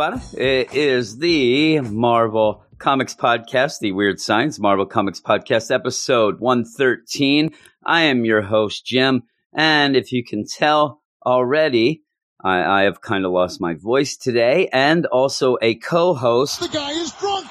everybody. It is the Marvel Comics Podcast, the Weird Science Marvel Comics Podcast, episode 113. I am your host, Jim. And if you can tell already, I, I have kind of lost my voice today and also a co host. The guy is drunk.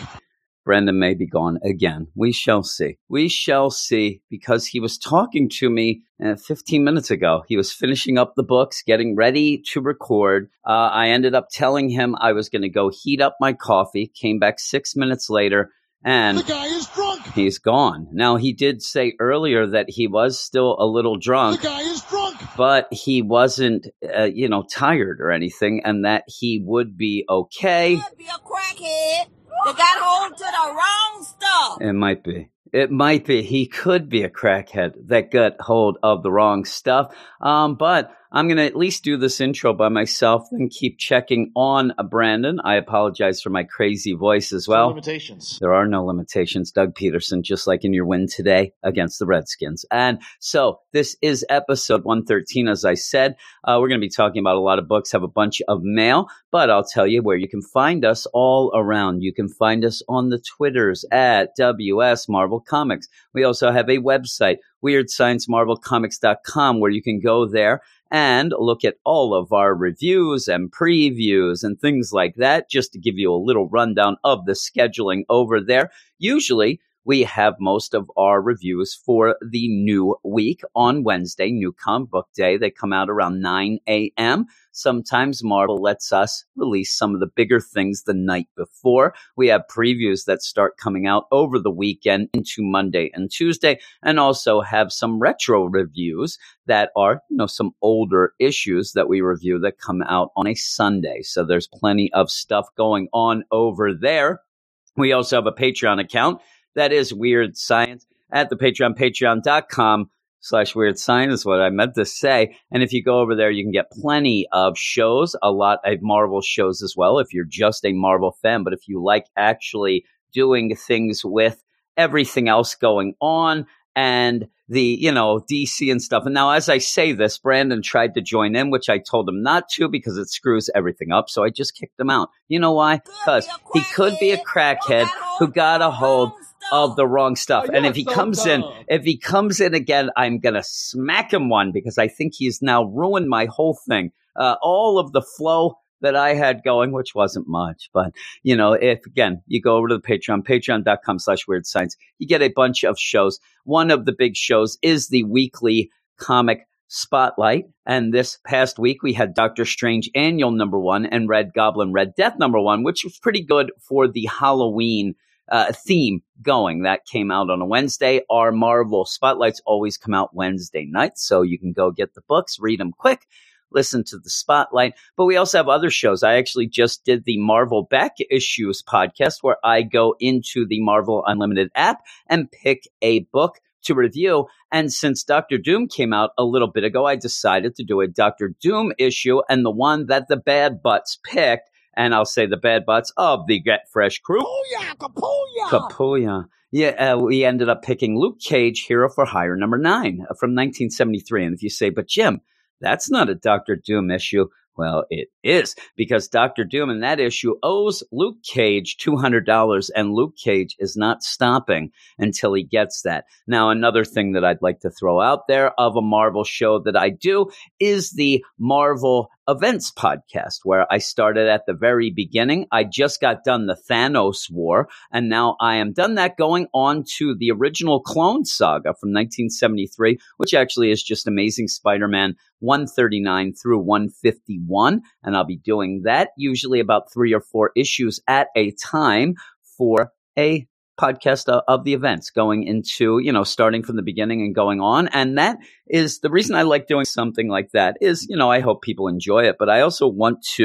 Brendan may be gone again. We shall see. We shall see because he was talking to me uh, 15 minutes ago. He was finishing up the books, getting ready to record. Uh, I ended up telling him I was going to go heat up my coffee, came back six minutes later, and The guy is drunk. he's gone. Now, he did say earlier that he was still a little drunk. The drunk guy is drunk. but he wasn't, uh, you know, tired or anything, and that he would be okay. could be a crackhead that got hold to the wrong stuff. It might be. It might be. He could be a crackhead that got hold of the wrong stuff. Um, but I'm going to at least do this intro by myself and keep checking on uh, Brandon. I apologize for my crazy voice as well. limitations. There are no limitations. Doug Pederson, just like in your win today against the Redskins. And so this is episode 113. As I said, uh, we're going to be talking about a lot of books, have a bunch of mail, but I'll tell you where you can find us all around. You can find us on the Twitters at WS Marvel Comics. We also have a website, weirdsciencemarvelcomics.com, where you can go there and look at all of our reviews and previews and things like that, just to give you a little rundown of the scheduling over there. Usually, we have most of our reviews for the new week on Wednesday, New Comic Book Day. They come out around 9 a.m. Sometimes Marvel lets us release some of the bigger things the night before. We have previews that start coming out over the weekend into Monday and Tuesday, and also have some retro reviews that are, you know, some older issues that we review that come out on a Sunday. So there's plenty of stuff going on over there. We also have a Patreon account that is Weird Science at the Patreon, patreon.com slash weird science is what I meant to say. And if you go over there, you can get plenty of shows, a lot of Marvel shows as well, if you're just a Marvel fan. But if you like actually doing things with everything else going on and the, you know, DC and stuff. And now, as I say this, Brandon tried to join in, which I told him not to because it screws everything up. So I just kicked him out. You know why? Because he could be a crackhead who got a hold of the wrong stuff. Oh, and if he so comes in, if he comes in again, I'm gonna smack him one because I think he's now ruined my whole thing. Uh, all of the flow that I had going, which wasn't much, but you know, if again you go over to the Patreon, patreon.com slash weird science, you get a bunch of shows. One of the big shows is the weekly comic spotlight. And this past week we had Doctor Strange annual number one and Red Goblin Red Death number one, which was pretty good for the Halloween uh, theme going. That came out on a Wednesday. Our Marvel spotlights always come out Wednesday night, so you can go get the books, read them quick, listen to the spotlight. But we also have other shows. I actually just did the Marvel Back Issues podcast where I go into the Marvel Unlimited app and pick a book to review. And since Doctor Doom came out a little bit ago, I decided to do a Doctor Doom issue and the one that the Bad Butts picked. And I'll say the Bad Butts of the Get Fresh crew. Kapuya, kapuya. Kapuya. Yeah, uh, we ended up picking Luke Cage, Hero for Hire, number nine uh, from 1973. And if you say, but Jim, that's not a Doctor Doom issue. Well, it is because Doctor Doom in that issue owes Luke Cage $200 and Luke Cage is not stopping until he gets that. Now, another thing that I'd like to throw out there of a Marvel show that I do is the Marvel Events podcast, where I started at the very beginning. I just got done the Thanos War, and now I am done that going on to the original Clone Saga from 1973, which actually is just Amazing Spider Man 139 through 151. And I'll be doing that usually about three or four issues at a time for a podcast of, of the events going into, you know, starting from the beginning and going on. And that is the reason I like doing something like that is, you know, I hope people enjoy it, but I also want to,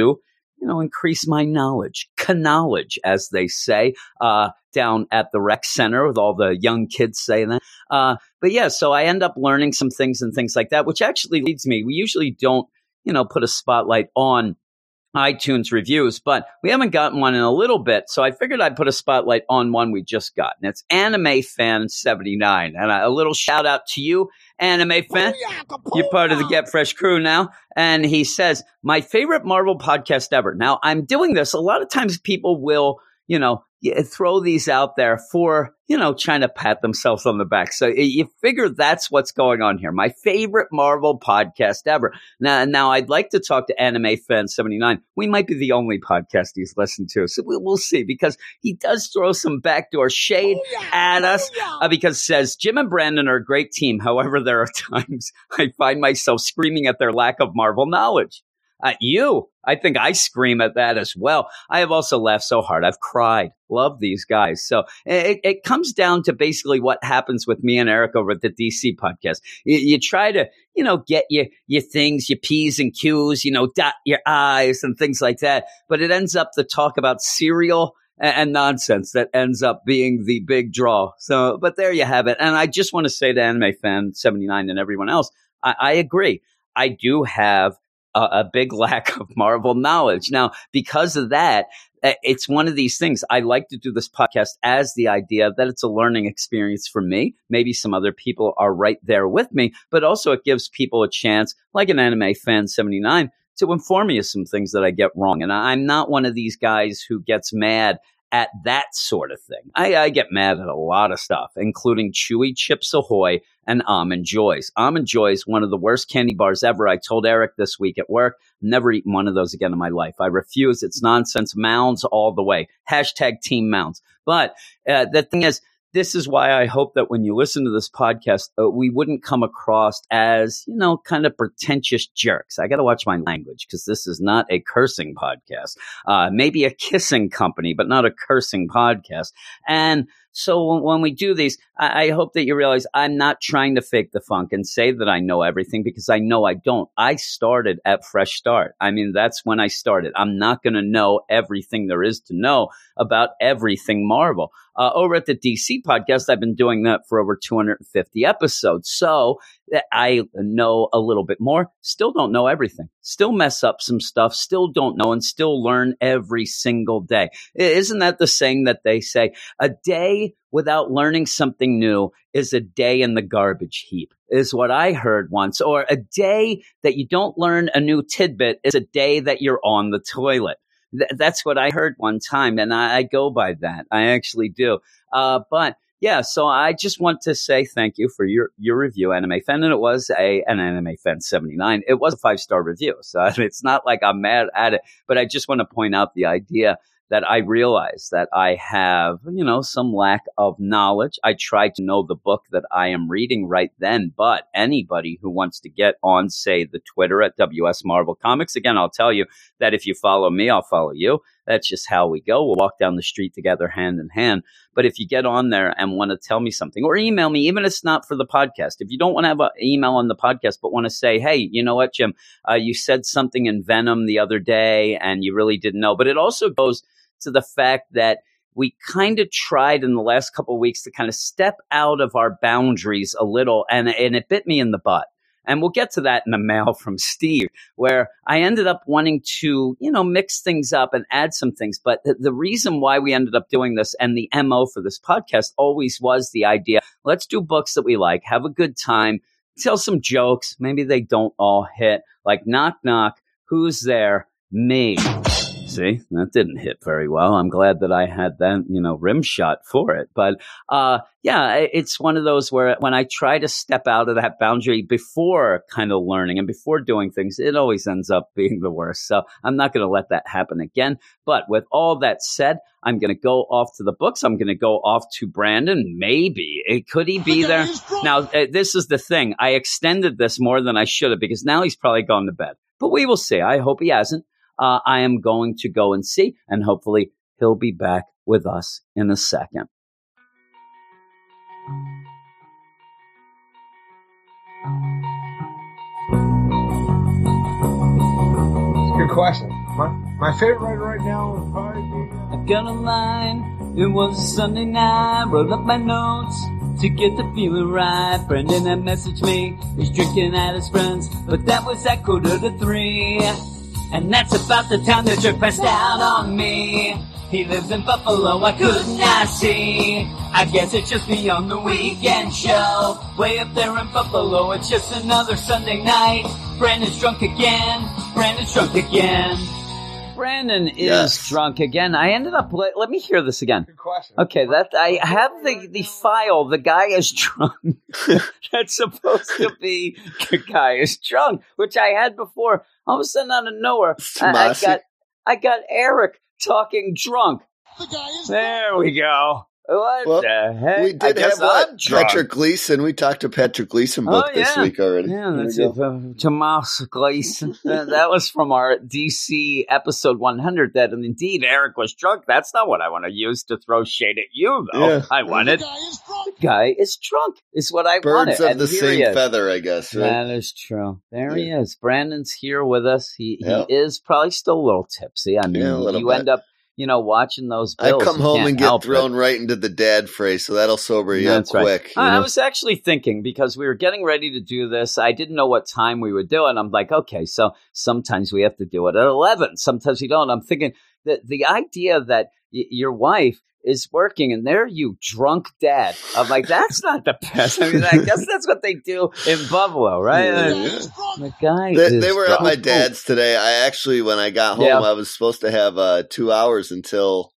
you know, increase my knowledge, knowledge, as they say, uh, down at the rec center with all the young kids saying that. Uh, but yeah, so I end up learning some things and things like that, which actually leads me. We usually don't, you know, put a spotlight on iTunes reviews, but we haven't gotten one in a little bit. So I figured I'd put a spotlight on one we just got. And it's Anime Fan 79. And a little shout out to you, Anime Fan. You're part of the Get Fresh crew now. And he says, my favorite Marvel podcast ever. Now I'm doing this. A lot of times people will, you know, y- throw these out there for, you know, trying to pat themselves on the back. So you figure that's what's going on here. My favorite Marvel podcast ever. Now, now I'd like to talk to Anime Fan 79. We might be the only podcast he's listened to. So we, we'll see because he does throw some backdoor shade at us uh, because says Jim and Brandon are a great team. However, there are times I find myself screaming at their lack of Marvel knowledge. At you, I think I scream at that as well. I have also laughed so hard. I've cried. Love these guys. So eh, it, it comes down to basically what happens with me and Eric over at the DC podcast. You, you try to, you know, get your, your things, your P's and Q's, you know, dot your I's and things like that. But it ends up the talk about cereal and, and nonsense that ends up being the big draw. So, but there you have it. And I just want to say to Anime Fan 79 and everyone else, I, I agree. I do have a, a big lack of Marvel knowledge. Now, because of that, uh, it's one of these things. I like to do this podcast as the idea that it's a learning experience for me. Maybe some other people are right there with me, but also it gives people a chance, like an anime fan 79, to inform me of some things that I get wrong. And I'm not one of these guys who gets mad at that sort of thing. I, I, get mad at a lot of stuff, including Chewy Chips Ahoy and Almond Joys. Almond Joys, one of the worst candy bars ever. I told Eric this week at work, never eaten one of those again in my life. I refuse. It's nonsense. Mounds all the way. Hashtag Team Mounds. But uh, the thing is, this is why I hope that when you listen to this podcast, uh, we wouldn't come across as, you know, kind of pretentious jerks. I got to watch my language because this is not a cursing podcast. Uh, maybe a kissing company, but not a cursing podcast. And so when we do these, I, I hope that you realize I'm not trying to fake the funk and say that I know everything because I know I don't. I started at Fresh Start. I mean, that's when I started. I'm not going to know everything there is to know about everything Marvel. Uh, over at the DC podcast, I've been doing that for over 250 episodes. So I know a little bit more, still don't know everything, still mess up some stuff, still don't know, and still learn every single day. Isn't that the saying that they say? A day without learning something new is a day in the garbage heap, is what I heard once. Or a day that you don't learn a new tidbit is a day that you're on the toilet. Th- that's what I heard one time, and I, I go by that. I actually do. Uh, but yeah, so I just want to say thank you for your your review, Anime Fan, and it was a an Anime Fan seventy nine. It was a five star review, so it's not like I'm mad at it, but I just want to point out the idea that I realize that I have, you know, some lack of knowledge. I try to know the book that I am reading right then, but anybody who wants to get on, say, the Twitter at WS Marvel Comics, again, I'll tell you that if you follow me, I'll follow you. That's just how we go. We'll walk down the street together hand in hand. But if you get on there and want to tell me something or email me, even if it's not for the podcast, if you don't want to have an email on the podcast, but want to say, hey, you know what, Jim, uh, you said something in Venom the other day and you really didn't know. But it also goes to the fact that we kind of tried in the last couple of weeks to kind of step out of our boundaries a little and, and it bit me in the butt. And we'll get to that in the mail from Steve, where I ended up wanting to, you know, mix things up and add some things. But the, the reason why we ended up doing this and the MO for this podcast always was the idea let's do books that we like, have a good time, tell some jokes. Maybe they don't all hit, like knock, knock, who's there? Me. See, that didn't hit very well. I'm glad that I had that, you know, rim shot for it. But uh, yeah, it's one of those where when I try to step out of that boundary before kind of learning and before doing things, it always ends up being the worst. So I'm not going to let that happen again. But with all that said, I'm going to go off to the books. I'm going to go off to Brandon. Maybe it could he be there now. Uh, this is the thing. I extended this more than I should have because now he's probably gone to bed. But we will see. I hope he hasn't uh, I am going to go and see, and hopefully he'll be back with us in a second. Good question. My, my favorite writer right now would probably be. Uh, got a line. It was a Sunday night, wrote up my notes to get the feeling right. Brendan had messaged me, he's drinking at his friends, but that was at quarter to three. And that's about the time the jerk passed out on me. He lives in Buffalo, I could not see. I guess it's just beyond the weekend show. Way up there in Buffalo, it's just another Sunday night. Brandon's drunk again. Brandon's drunk again. Brandon is Yes. drunk again. I ended up. Let, let me hear this again. Good question. Okay, that I have the the file. The guy is drunk. That's supposed to be the guy is drunk, which I had before. All of a sudden, out of nowhere, I, I got I got Eric talking drunk. The guy is There we go. What Well, the heck? We did guess have what? Patrick Gleason. We talked to Patrick Gleason book Oh, this week already. Yeah, There that's we it. Uh, Tomas Gleason. That was from our DC episode 100. That and indeed Eric was drunk. That's not what I want to use to throw shade at you, though. Yeah. I The wanted guy is drunk. guy is drunk. Is what I Birds wanted. of and the here same he feather, I guess. Right? That is true. There he is. Brandon's here with us. He Yeah. he is probably still a little tipsy. I mean, Yeah, you bit. end up, you know, watching those. Bills, I come home and get help it. thrown right into the dad phrase, so that'll sober you That's up right. quick. you I, I was actually thinking because we were getting ready to do this. I didn't know what time we would do it. I'm like, okay, so sometimes we have to do it at 11. Sometimes we don't. I'm thinking that the idea that y- your wife is working and there you drunk dad. I'm like, that's not the best. I mean, I guess that's what they do in Buffalo, right? Yeah. The guy. The guy They, they were drunk. at my dad's today. I actually, when I got home, Yeah. I was supposed to have uh, two hours until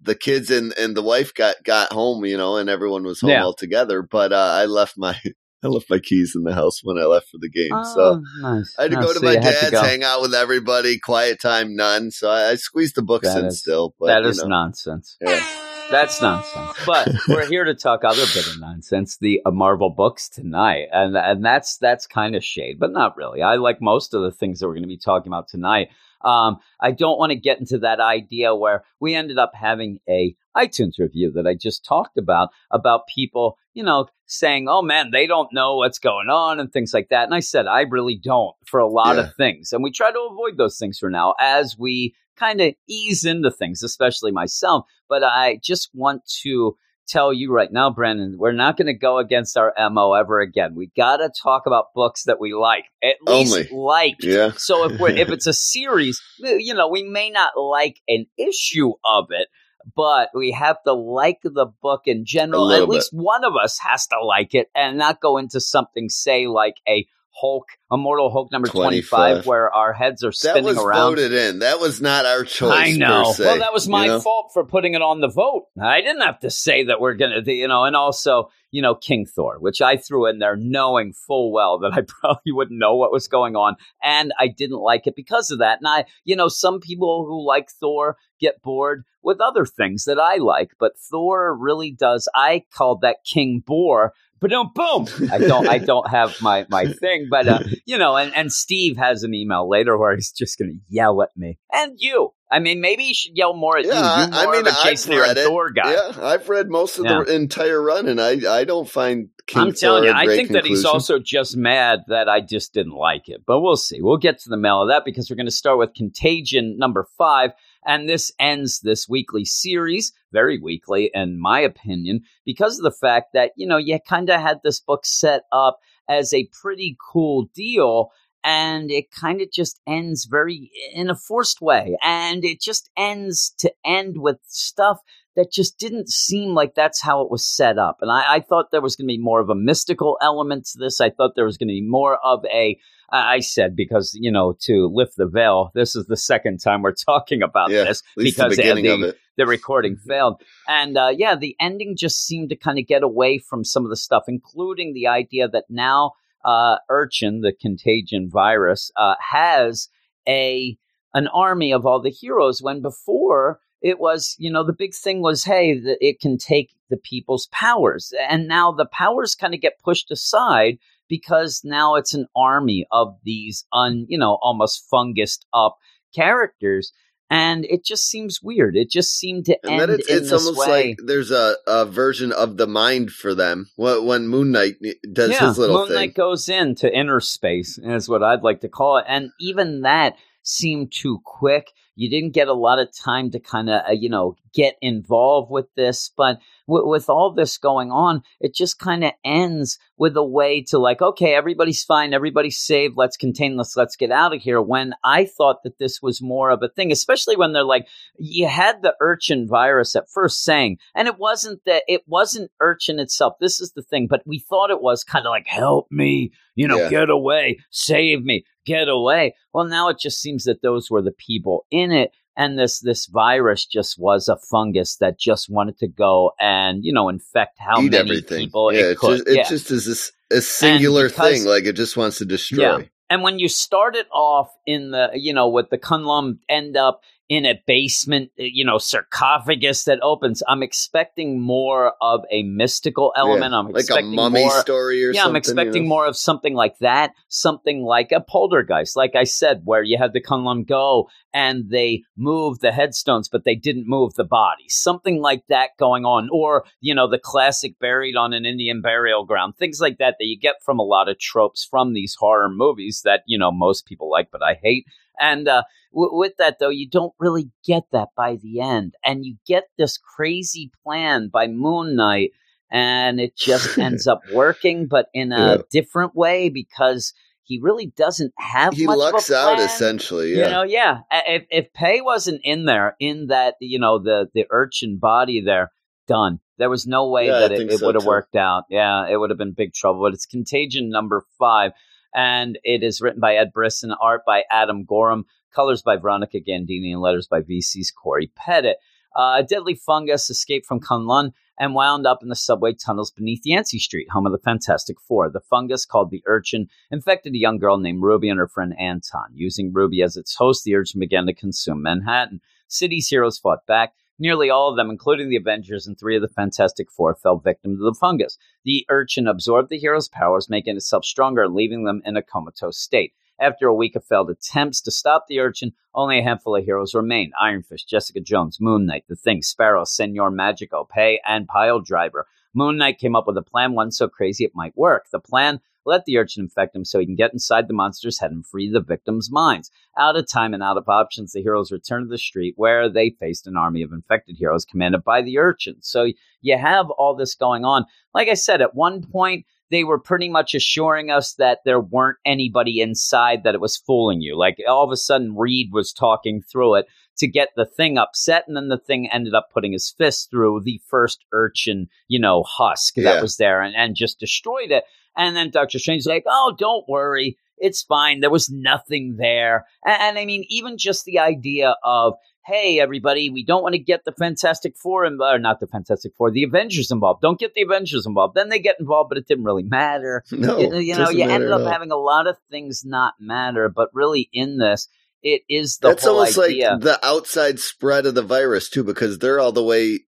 the kids and, and the wife got, got home, you know, and everyone was home Yeah. all together. But uh, I left my I left my keys in the house when I left for the game. Oh, so nice. I had to Oh, go to so my dad's, go. hang out with everybody, quiet time, none. So I, I squeezed the books That in is- still. But, that you is know, nonsense. yeah. That's nonsense. But we're here to talk other bit of nonsense, the uh, Marvel books tonight, and and that's that's kind of shade, but not really. I like most of the things that we're going to be talking about tonight. Um, I don't want to get into that idea where we ended up having a iTunes review that I just talked about about people, you know, saying, "Oh man, they don't know what's going on" and things like that. And I said, I really don't for a lot Yeah. of things, and we try to avoid those things for now as we kind of ease into things, especially myself. But I just want to tell you right now, Brandon, we're not going to go against our MO ever again. We got to talk about books that we like, at least like. Yeah. So if we're if it's a series, you know, we may not like an issue of it, but we have to like the book in general. At least one of us has to like it and not go into something, say, like a Hulk, Immortal Hulk number 25, 25. where our heads are spinning That spinning was around. voted in. That was not our choice. I know. Se, well, that was my you know? fault for putting it on the vote. I didn't have to say that we're going to, you know, and also, you know, King Thor, which I threw in there knowing full well that I probably wouldn't know what was going on. And I didn't like it because of that. And I, you know, some people who like Thor get bored with other things that I like, but Thor really does. I called that King Boar. Boom, boom. I don't. I don't have my my thing, but uh, you know, and and Steve has an email later where he's just going to yell at me and you. I mean, maybe he should yell more at Yeah, you. I, You I mean, I've read it. Thor guy. Yeah, I've read most of the entire run, and I I don't find King I'm telling Thor you, I think that he's also just mad that I just didn't like it. But we'll see. We'll get to the mail of that because we're going to start with Contagion number five. And this ends this weekly series, very weakly, in my opinion, because of the fact that, you know, you kind of had this book set up as a pretty cool deal. And it kind of just ends very in a forced way. And it just ends to end with stuff that just didn't seem like that's how it was set up. And I, I thought there was going to be more of a mystical element to this. I thought there was going to be more of a, I said, because, you know, to lift the veil, this is the second time we're talking about yeah, this because the the, the recording failed. And uh, yeah, the ending just seemed to kind of get away from some of the stuff, including the idea that now uh, Urchin, the contagion virus, uh, has a an army of all the heroes. When before it was, you know, the big thing was, hey, that it can take the people's powers, and now the powers kind of get pushed aside because now it's an army of these un, you know, almost fungused up characters. And it just seems weird. It just seemed to And end it's, in it's this almost way. like there's a, a version of the mind for them. When, Moon Knight eh, does yeah, his little Moon thing. Knight goes into inner space, is what I'd like to call it. And even that seemed too quick. You didn't get a lot of time to kind of, uh, you know, get involved with this. But w- with all this going on, it just kind of ends with a way to like, okay, everybody's fine, everybody's saved, let's contain this, let's get out of here. When I thought that this was more of a thing, especially when they're like, you had the urchin virus at first saying, and it wasn't that it wasn't urchin itself. This is the thing, but we thought it was kind of like, help me, you know, Yeah. get away, save me, get away. Well, now it just seems that those were the people in it. And this this virus just was a fungus that just wanted to go and you know infect how Eat many everything. people yeah, it it's could. just, it yeah. just is this a singular because- thing. Like it just wants to destroy. Yeah. And when you start it off in the, you know, with the Kunlun end up in a basement, uh, you know, sarcophagus that opens, I'm expecting more of a mystical element. Yeah, I'm like a mummy more. story or yeah, something. I'm you expecting know? more of something like that, something like a poltergeist, like I said, where you had the Kunlun go and they moved the headstones, but they didn't move the bodies, something like that going on, or you know, the classic buried on an Indian burial ground, things like that that you get from a lot of tropes from these horror movies that you know most people like, but I hate. And uh, w- with that, though, you don't really get that by the end, and you get this crazy plan by Moon Knight and it just ends up working, but in a Yeah. different way because he really doesn't have. He much lucks out essentially. You Yeah. know, yeah. If if Pei wasn't in there, in that you know the the urchin body there, done. There was no way Yeah, I that it, it so, would have worked out. Yeah, it would have been big trouble. But it's Contagion number five, and it is written by Ed Brisson, art by Adam Gorham, colors by Veronica Gandini, and letters by VC's Corey Pettit. Uh, a deadly fungus escaped from Kunlun and wound up in the subway tunnels beneath Yancey Street, home of the Fantastic Four. The fungus, called the urchin, infected a young girl named Ruby and her friend Anton. Using Ruby as its host, the urchin began to consume Manhattan. City's heroes fought back. Nearly all of them, including the Avengers and three of the Fantastic Four, fell victim to the fungus. The urchin absorbed the heroes' powers, making itself stronger and leaving them in a comatose state. After a week of failed attempts to stop the urchin, only a handful of heroes remain Iron Fist, Jessica Jones, Moon Knight, The Thing, Sparrow, Senor Magico, Pei, and Pile Driver. Moon Knight came up with a plan, one so crazy it might work. The plan let the urchin infect him so he can get inside the monster's head and free the victim's minds. Out of time and out of options, the heroes return to the street where they faced an army of infected heroes commanded by the urchin. So you have all this going on. Like I said, at one point, they were pretty much assuring us that there weren't anybody inside that it was fooling you. Like all of a sudden, Reed was talking through it to get the thing upset, and then the thing ended up putting his fist through the first urchin, you know, husk Yeah. that was there and, and just destroyed it. And then Doctor Strange's like, oh, don't worry. It's fine. There was nothing there. And, and I mean, even just the idea of, hey, everybody, we don't want to get the Fantastic Four, in, or not the Fantastic Four, the Avengers involved. Don't get the Avengers involved. Then they get involved, but it didn't really matter. No, you, you know, you ended up having a lot of things not matter, but really in this, it is the That's almost idea. like the outside spread of the virus too, because they're all the way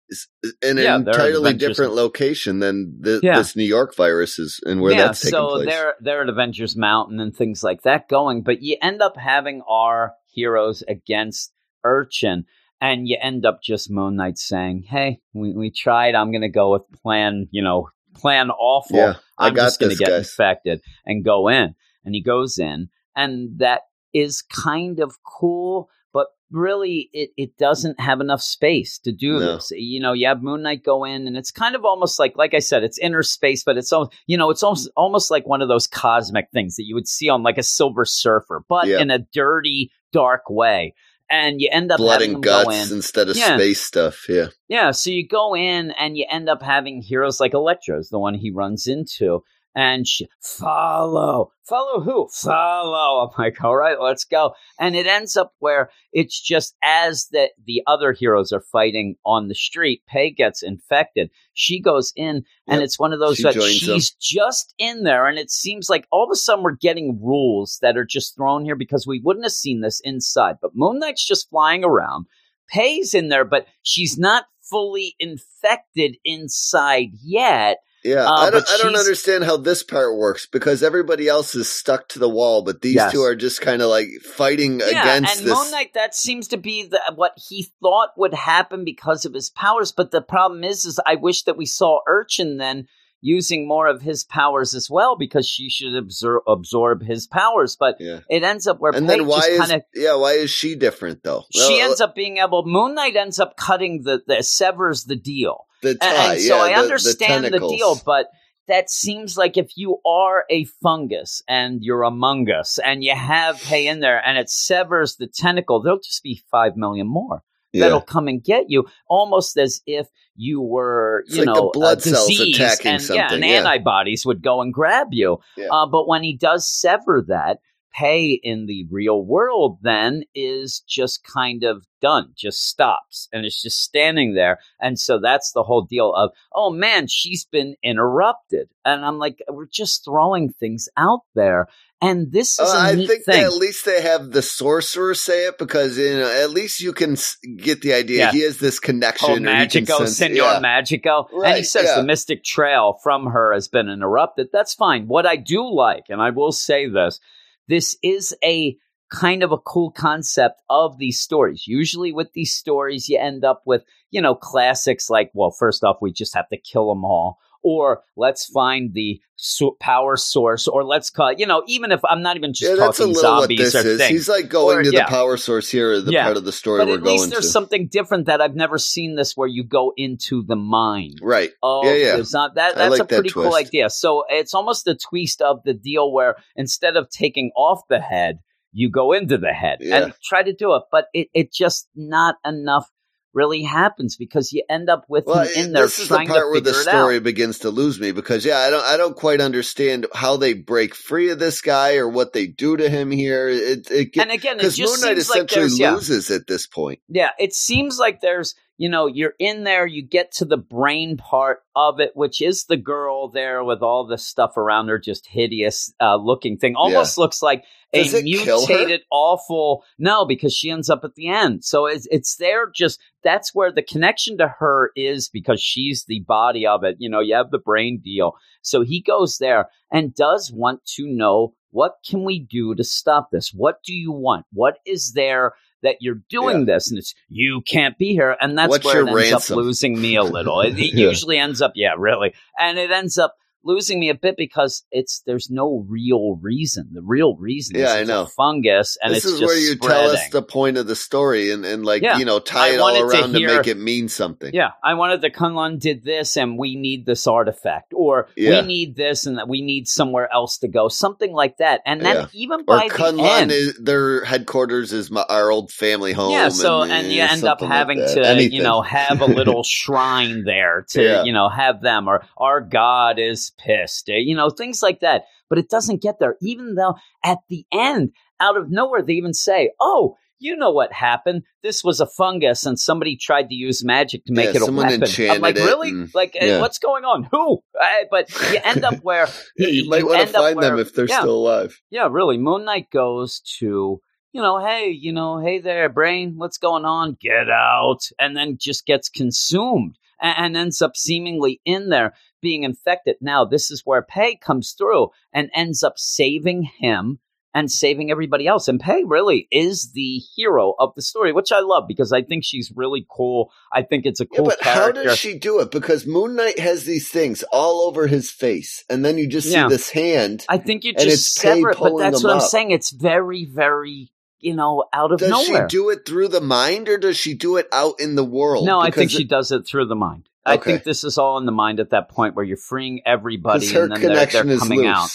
in an Yeah, entirely different location than th- Yeah. this New York virus is, and where yeah, that's taking so place. they're they're at Avengers Mountain and things like that going, but you end up having our heroes against Urchin, and you end up just Moon Knight saying, "Hey, we, we tried. I'm going to go with plan. You know, plan awful. Yeah, I I'm got just going to get guys." infected and go in." And he goes in, and that is kind of cool, but really, it it doesn't have enough space to do No. this. You know, you have Moon Knight go in, and it's kind of almost like, like I said, it's inner space, but it's almost, you know, it's almost almost like one of those cosmic things that you would see on like a Silver Surfer, but Yeah. in a dirty, dark way. And you end up blood having and guts in. instead of Yeah. space stuff. Yeah, Yeah, so you go in and you end up having heroes like Electro's the one he runs into. And she, follow, follow who? Follow. I'm like, all right, let's go. And it ends up where it's just as the, the other heroes are fighting on the street, Pei gets infected. She goes in, and Yep. it's one of those She that she's just in there. And it seems like all of a sudden we're getting rules that are just thrown here because we wouldn't have seen this inside. But Moon Knight's just flying around. Pei's in there, but she's not fully infected inside yet. Yeah. Uh, I don't, I don't understand how this part works because everybody else is stuck to the wall, but these Yes. two are just kind of like fighting Yeah, against and this. Moon Knight, that seems to be the, what he thought would happen because of his powers. But the problem is, is I wish that we saw Urchin then using more of his powers as well because she should absorb absorb his powers. But Yeah. it ends up where And Paige then why is kind of yeah why is she different though? she Well, ends up being able. Moon Knight ends up cutting the, the severs the deal, the tie. and so yeah, I the- the understand the, tentacles. deal, but that seems like if you are a fungus and you're among us and you have hay in there and it severs the tentacle, there'll just be five million more that'll come and get you, almost as if you were, It's you like know, the blood cells disease attacking and, Yeah, and yeah. antibodies would go and grab you. Yeah. Uh, but when he does sever that, Pei in the real world then is just kind of done, just stops, and it's just standing there. And so that's the whole deal of, oh man, she's been interrupted. And I'm like, we're just throwing things out there. And this is Uh, a I think at least they have the sorcerer say it because you know at least you can get the idea. Yeah. He has this connection. Oh, or he can Magico, sense- Senor yeah. Magico. and he says yeah. the mystic trail from her has been interrupted. That's fine. What I do like, and I will say this, this is a kind of a cool concept of these stories. Usually with these stories, you end up with, you know, classics like, well, first off, we just have to kill them all. Or let's find the so- power source, or let's call, you know, even if I'm not even just Yeah, that's a talking what zombies this or is. things. He's like going Or- to yeah. the power source here, the Yeah. part of the story but we're at least there's to. something different that I've never seen this where you go into the mind right. Oh, Yeah, yeah. zo- that that's like a pretty cool idea. So it's almost a twist of the deal where instead of taking off the head, you go into the head and try to do it, but it it just not enough really happens because you end up with Well, him in there this is the part to where the story begins to lose me because yeah, I don't I don't quite understand how they break free of this guy or what they do to him here. It it And again, it because just Moon Knight like essentially there's yeah. loses at this point. Yeah, it seems like there's, you know, you're in there, you get to the brain part of it, which is the girl there with all the stuff around her, just hideous uh, looking thing. Almost looks like Does a it kill her? mutated, awful. No, because she ends up at the end. So it's it's there. Just that's where the connection to her is because she's the body of it. You know, you have the brain deal. So he goes there and does want to know what can we do to stop this? What do you want? What is there? That you're doing this, and it's you can't be here, and that's What's where it ends ransom? up losing me a little. It, it Yeah. usually ends up, yeah, really, and it ends up losing me a bit because it's there's no real reason. The real reason Yeah, is I know. fungus, and this it's is where you spreading. tell us the point of the story and, and like Yeah. you know tie I it all wanted to around to, make it mean something. Yeah, I wanted the Kunlun did this, and we need this artifact, or Yeah. we need this, and that we need somewhere else to go, something like that. And then Yeah. even Or by the Kunlun end, is their headquarters is my, our old family home. Yeah, so and, and eh, you end up something like having to Anything. you know have a little shrine there to you know have them or our God is pissed, eh, you know things like that. But it doesn't get there, even though at the end, out of nowhere, they even say, "Oh." You know what happened? This was a fungus, and somebody tried to use magic to make Yeah, it a weapon. I'm like, really? and- like, uh, yeah. what's going on? Who? Uh, but you end up where Yeah, you might want to find them if they're still alive. Yeah, really. Moon Knight goes to, you know, hey, you know, hey there, brain, what's going on? Get out. And then just gets consumed and, and ends up seemingly in there being infected. Now, this is where Pei comes through and ends up saving him and saving everybody else. And Pei really is the hero of the story, which I love because I think she's really cool. I think it's a Yeah, cool but how character. does she do it? Because Moon Knight has these things all over his face, and then you just Yeah. see this hand. I think you just sever it, but that's what I'm up. saying. It's very, very, you know, out of Does nowhere. Does she do it through the mind, or does she do it out in the world? No, I think Because she does it through the mind. I think this is all in the mind at that point where you're freeing everybody and then they're, connection they're is coming loose. out.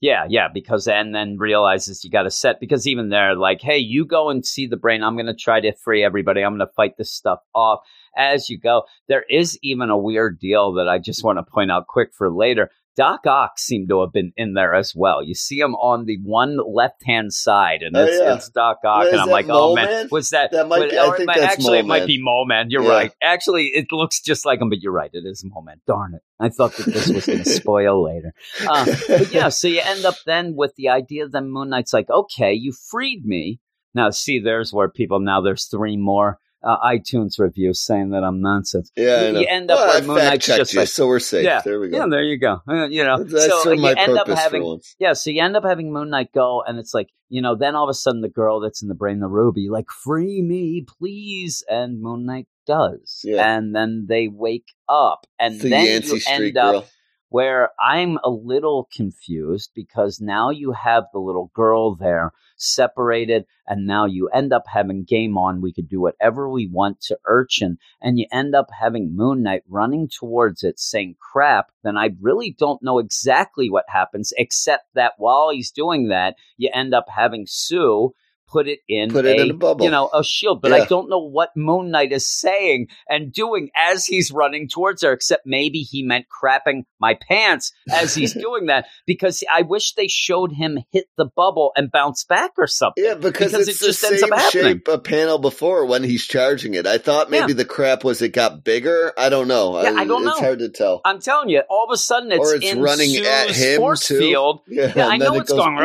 Yeah, yeah, because and then realizes you got to set because even they're like, hey, you go and see the brain. I'm going to try to free everybody. I'm going to fight this stuff off as you go. There is even a weird deal that I just want to point out quick for later. Doc Ock seemed to have been in there as well. You see him on the one left hand side, and Oh, it's, yeah. it's Doc Ock, Well, and I'm like, oh Mole man, Man? was that? That might was- be- I think that's actually, it Mole might be Mole Man. You're Yeah. right. Actually, it looks just like him, but you're right. It is Mole Man. Darn it! I thought that this was going to spoil later. Uh, but yeah, so you end up then with the idea that Moon Knight's like, okay, you freed me. Now, see, there's where people now there's three more uh, iTunes reviews saying that I'm nonsense. Yeah, I You end up well, I Moon Knight's just you, like- so we're safe. Yeah, there we go. Yeah, there you go. Uh, you know, That's so you end up having yeah, so you end up having Moon Knight go, and it's like, you know, then all of a sudden the girl that's in the brain, the Ruby, like, free me, please. And Moon Knight does. Yeah. And then they wake up. And the then Yancey you Street end up girl. Where I'm a little confused because now you have the little girl there separated, and now you end up having game on. We could do whatever we want to Urchin, and you end up having Moon Knight running towards it saying crap. Then I really don't know exactly what happens, except that while he's doing that, you end up having Sue put it in Put it a, in a bubble. you know, a shield. But I don't know what Moon Knight is saying and doing as he's running towards her, except maybe he meant crapping my pants as he's doing that. Because I wish they showed him hit the bubble and bounce back or something. Yeah, because, Because it's it just the ends up same happening. shape a panel before when he's charging it. I thought maybe Yeah. the crap was it got bigger. I don't know. Yeah, I don't It's know. It's hard to tell. I'm telling you, all of a sudden it's, or it's in running Sue's at him force too. field. Yeah, Yeah, I know it it's goes, going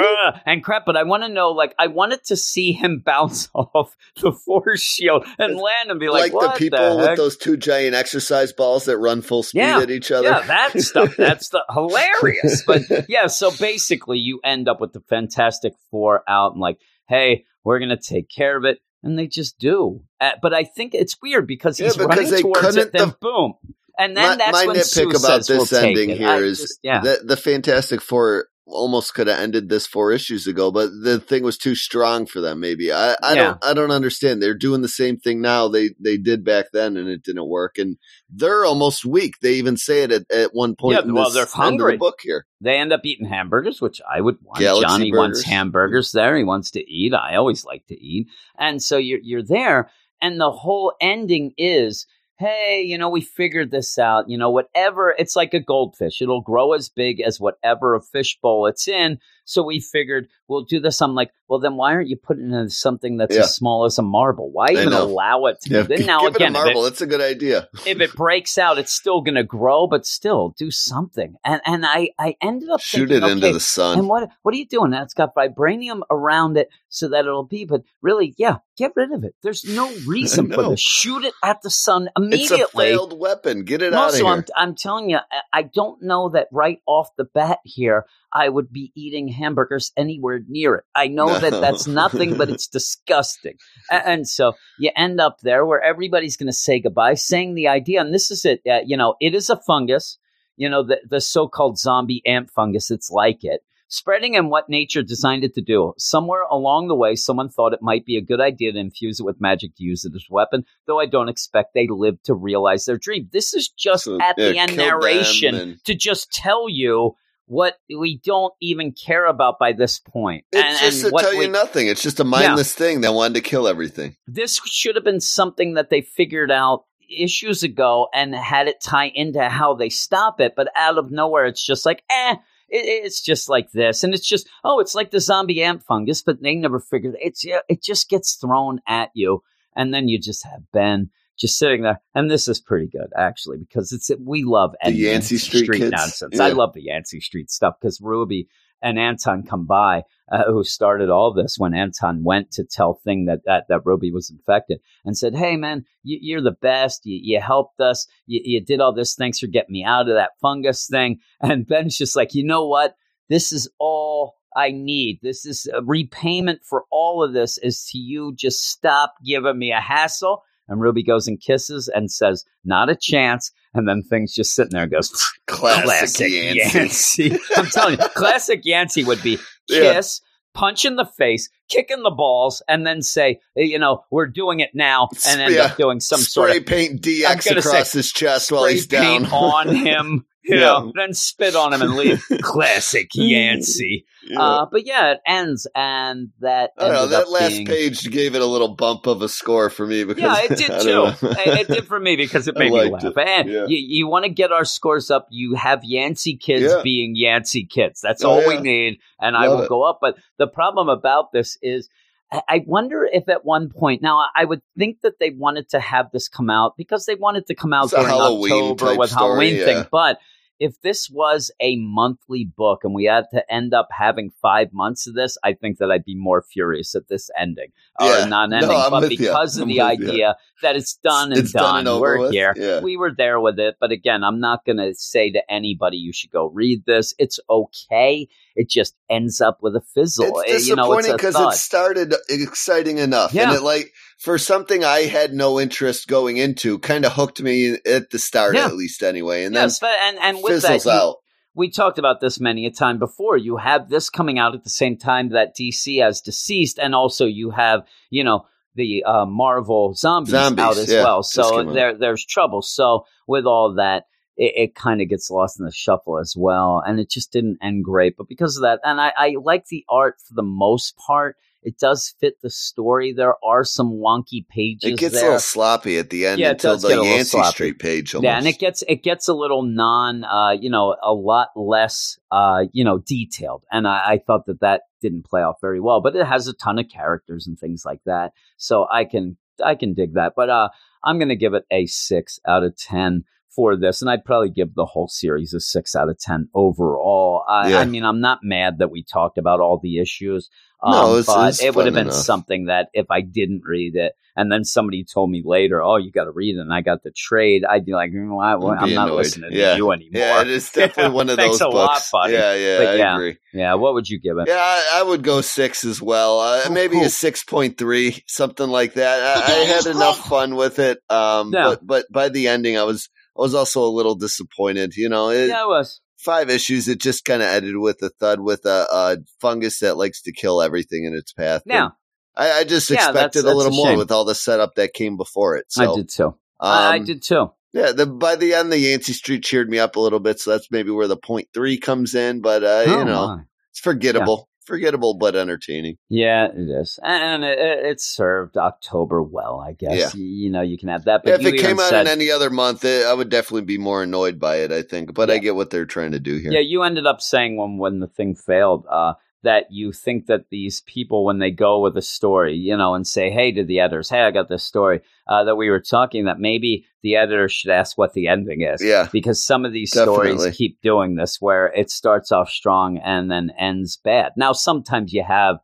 and crap, but I want to know, like, I wanted to see him bounce off the force shield and land and be like, like, the people heck? with those two giant exercise balls that run full speed Yeah, at each other. Yeah, that stuff. That's the hilarious. But yeah, so basically you end up with the Fantastic Four out and like, hey, we're gonna take care of it. And they just do. Uh, but I think it's weird because Yeah, he's because running they towards it, couldn't- then the- boom. And then my, that's my when nitpick Sue about this ending here I is just- yeah. the the Fantastic Four almost could have ended this four issues ago, but the thing was too strong for them. Maybe I, I Yeah. don't I don't understand. They're doing the same thing now they they did back then, and it didn't work. And they're almost weak. They even say it at, at one point. Yeah, in well, this they're end of hungry. the book here. they end up eating hamburgers, which I would want. Galaxy Johnny wants hamburgers there. He wants to eat. I always like to eat. And so you're you're there, and the whole ending is, hey, you know, we figured this out. You know, whatever. It's like a goldfish. It'll grow as big as whatever a fishbowl it's in. So we figured we'll do this. I'm like, well, then why aren't you putting it in something that's Yeah. as small as a marble? Why even allow it to? Yeah, then give now it again, a if it- marble. That's a good idea. if it breaks out, it's still going to grow, but still do something. And and I I ended up Shoot thinking, it into okay, the sun. And what what are you doing? That's got vibranium around it so that it'll be. But really, yeah, get rid of it. There's no reason for this. Shoot it at the sun immediately. it's a failed weapon. Get it out of here. I'm I'm telling you, I- I don't know that right off the bat here. I would be eating hamburgers anywhere near it. I know That that's nothing, but it's disgusting. And so you end up there where everybody's going to say goodbye, saying the idea, and this is it. Uh, you know, it is a fungus. You know, the the so-called zombie ant fungus. It's like it. Spreading in what nature designed it to do. Somewhere along the way, someone thought it might be a good idea to infuse it with magic to use it as a weapon, though I don't expect they live to realize their dream. This is just So, at the end narration and- to just tell you what we don't even care about by this point. It's and, just and to tell we- you nothing. It's just a mindless thing that wanted to kill everything. this should have been something that they figured out issues ago and had it tie into how they stop it. But out of nowhere, it's just like, eh, it, it's just like this, and it's just, oh, it's like the zombie ant fungus. But they never figured it's it just gets thrown at you, and then you just have Ben. Just sitting there, and this is pretty good actually because it's we love The Yancey Street kids? nonsense. I love the Yancey Street stuff because Ruby and Anton come by, uh, who started all this when Anton went to tell Thing that that, that Ruby was infected and said, "Hey, man, you, you're the best. You, you helped us. You, you did all this. Thanks for getting me out of that fungus thing." And Ben's just like, "You know what? This is all." I need this is a repayment for all of this is to you just stop giving me a hassle. And Ruby goes and kisses and says, "Not a chance." And then things just sitting there and goes, Classic, Yancey. Yancey. I'm telling you, classic Yancey would be Yeah. kiss, punch in the face, kick in the balls, and then say, you know, we're doing it now, and end Yeah. up doing some Spray sort of paint DX across say his chest while he's down. paint on him. You Yeah. know, then spit on him and leave. Classic Yancey. Yeah. Uh, but yeah, it ends, and that I know. That last being- page gave it a little bump of a score for me because Yeah, it did too. it, did for me because it made me laugh. it. And Yeah. you, you want to get our scores up, you have Yancey kids being Yancey kids. That's Oh, all we need, and I Love will it. go up. But the problem about this is. I- wonder if at one point now I- I would think that they wanted to have this come out because they wanted to come out It's during October with story, Halloween yeah. thing. But if this was a monthly book and we had to end up having five months of this, I think that I'd be more furious at this ending or non-ending. No, but because of I'm the idea that it's done and It's done done, and we're with. here. Yeah. We were there with it, but again, I'm not going to say to anybody you should go read this. It's okay. It just ends up with a fizzle. It's Eh, you know, disappointing because it started exciting enough, Yeah. and it like for something I had no interest going into, kind of hooked me at the start Yeah. at least anyway, and then but and and with fizzles that, you, out. we talked about this many a time before. You have this coming out at the same time that DC has DCeased, and also you have, you know, the uh, Marvel zombies, Zombies, out as yeah, well. So there, there's trouble. So with all that, it, it kind of gets lost in the shuffle as well, and it just didn't end great. But because of that, and I, I like the art for the most part. It does fit the story. There are some wonky pages. It gets a little sloppy at the end Yeah, until the Yancy sloppy. Street page. Almost. Yeah, and it gets it gets a little non, uh, you know, a lot less, uh, you know, detailed, and I, I thought that that didn't play off very well. But it has a ton of characters and things like that, so I can I can dig that. But uh, I'm going to give it a six out of ten for this, and I'd probably give the whole series a six out of ten overall. I, Yeah. I mean, I'm not mad that we talked about all the issues. Um, No, it's- but it's it would have been enough. something that if I didn't read it, and then somebody told me later, "Oh, you got to read it," and I got the trade, I'd be like, mm, why, why, I'd "I'm be not annoyed. listening Yeah. to you anymore." Yeah, it is definitely one of those a lot, books. buddy. Yeah, yeah, But I yeah. agree. Yeah, what would you give it? Yeah, I, I would go six as well. Uh, maybe a six point three, something like that. I, I had enough fun with it, um, Yeah. but but by the ending, I was I was also a little disappointed. You know, it, Yeah, it was. five issues. It just kind of ended with a thud with a, a fungus that likes to kill everything in its path. Yeah, I, I just Yeah, that's- expected a little a more with all the setup that came before it. So I did too. I, I um, did too. Yeah, the, by the end, the Yancy Street cheered me up a little bit, so that's maybe where the point three comes in. But uh, Oh, you know, my. it's forgettable, forgettable but entertaining. Yeah, it is, and it, it it served October well, I guess. Yeah. You, know, you can have that. But Yeah, if it came out said, in any other month, it, I would definitely be more annoyed by it. I think, but I get what they're trying to do here. Yeah, you ended up saying when when the thing failed uh, that you think that these people, when they go with a story, you know, and say, "Hey," to the editors, "Hey, I got this story," uh, that we were talking that maybe the editor should ask what the ending is. Yeah. because some of these Definitely. stories keep doing this, where it starts off strong and then ends bad. Now, sometimes you have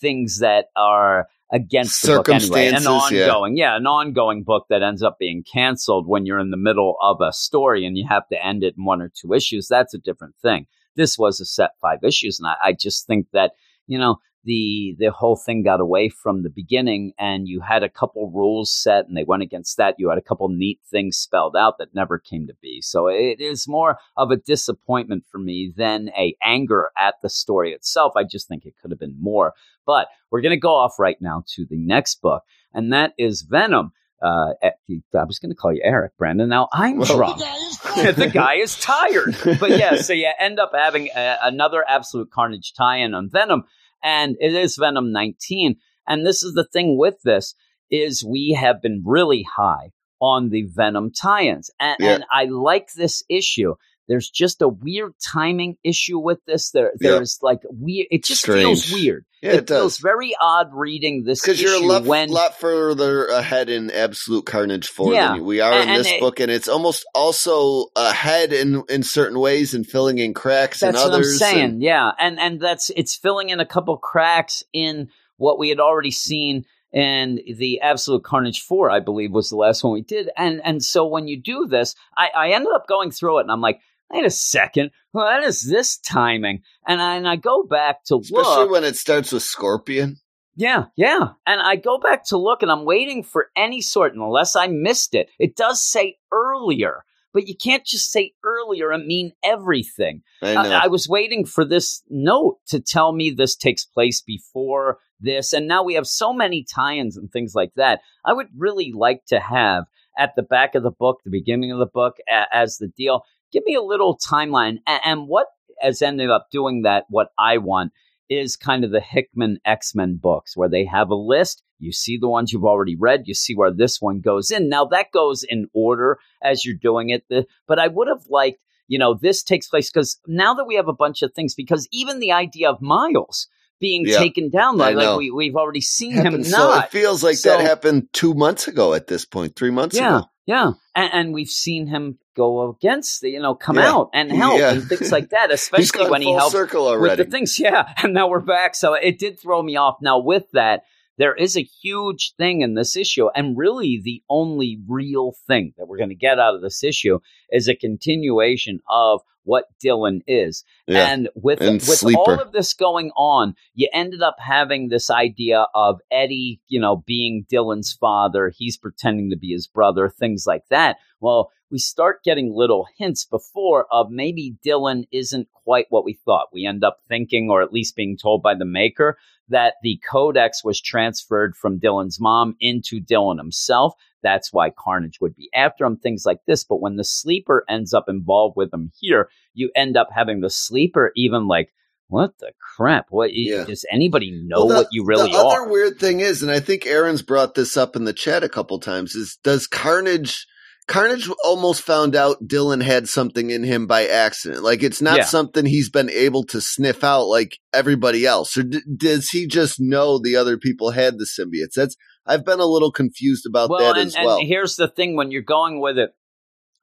things that are against the book anyway, an Circumstances, yeah. ongoing, yeah, an ongoing book that ends up being canceled when you're in the middle of a story and you have to end it in one or two issues. That's a different thing. This was a set five issues, and I, I just think that you know the the whole thing got away from the beginning, and you had a couple rules set, and they went against that. You had a couple neat things spelled out that never came to be. So it is more of a disappointment for me than a anger at the story itself. I just think it could have been more. But we're going to go off right now to the next book, and that is Venom. Uh, I was going to call you Eric, Brandon. Now I'm Well, drunk. The guy is drunk. the guy is tired. But yeah, so you end up having a, another Absolute Carnage tie-in on Venom, and it is Venom 19. And this is the thing with this is we have been really high on the Venom tie-ins, and, Yeah. and I like this issue. There's just a weird timing issue with this. There, Yeah. there's like weird. It just feels weird. Yeah, it, it feels very odd reading this Because you're a lot, when lot further ahead in Absolute Carnage 4 Yeah. than we are And- in this it- book, and it's almost also ahead in, in certain ways and filling in cracks That's what I'm others. saying. and- yeah, and and that's it's filling in a couple cracks in what we had already seen and the Absolute Carnage Four, I believe, was the last one we did. And and so when you do this, I, I ended up going through it, and I'm like, wait a second, what is this timing? And I, and I go back to Especially look. when it starts with Scorpion. Yeah, yeah. And I go back to look and I'm waiting for any sort, unless I missed it. It does say earlier, but you can't just say earlier and mean everything. I. Uh, I, I was waiting for this note to tell me this takes place before this, and now we have so many tie-ins and things like that. I would really like to have at the back of the book, the beginning of the book, a, as the deal. Give me a little timeline, and, and what has ended up doing that. What I want is kind of the Hickman X Men books, where they have a list. You see the ones you've already read. You see where this one goes in. Now that goes in order as you're doing it. The, but I would have liked you know, this takes place because now that we have a bunch of things, because even the idea of Miles being Yeah, taken down, like, like we, we've already seen Happened him so, not. it feels like So- that happened two months ago at this point, three months yeah, ago. yeah, and, and we've seen him go against, the, you know, come Yeah, out and help yeah. and things like that, especially when he helped circle with the things. Yeah, and now we're back. So it did throw me off. Now with that, there is a huge thing in this issue, and really the only real thing that we're going to get out of this issue is a continuation of what Dylan is. yeah. And with And with Sleeper. all of this going on, you ended up having this idea of Eddie, you know, being Dylan's father. He's pretending to be his brother, things like that. Well, we start getting little hints before of maybe Dylan isn't quite what we thought. We end up thinking, or at least being told by the maker, that the codex was transferred from Dylan's mom into Dylan himself. That's why Carnage would be after him, things like this. But when the sleeper ends up involved with him here, you end up having the sleeper even like, what the crap? What Yeah. does anybody know Well, the- what you really the are? other weird thing is, and I think Aaron's brought this up in the chat a couple times, is does Carnage Carnage almost found out Dylan had something in him by accident. Like it's not Yeah. something he's been able to sniff out like everybody else. Or d- does he just know the other people had the symbiotes? That's I've been a little confused about well, that and, as well. and here's the thing: when you're going with it,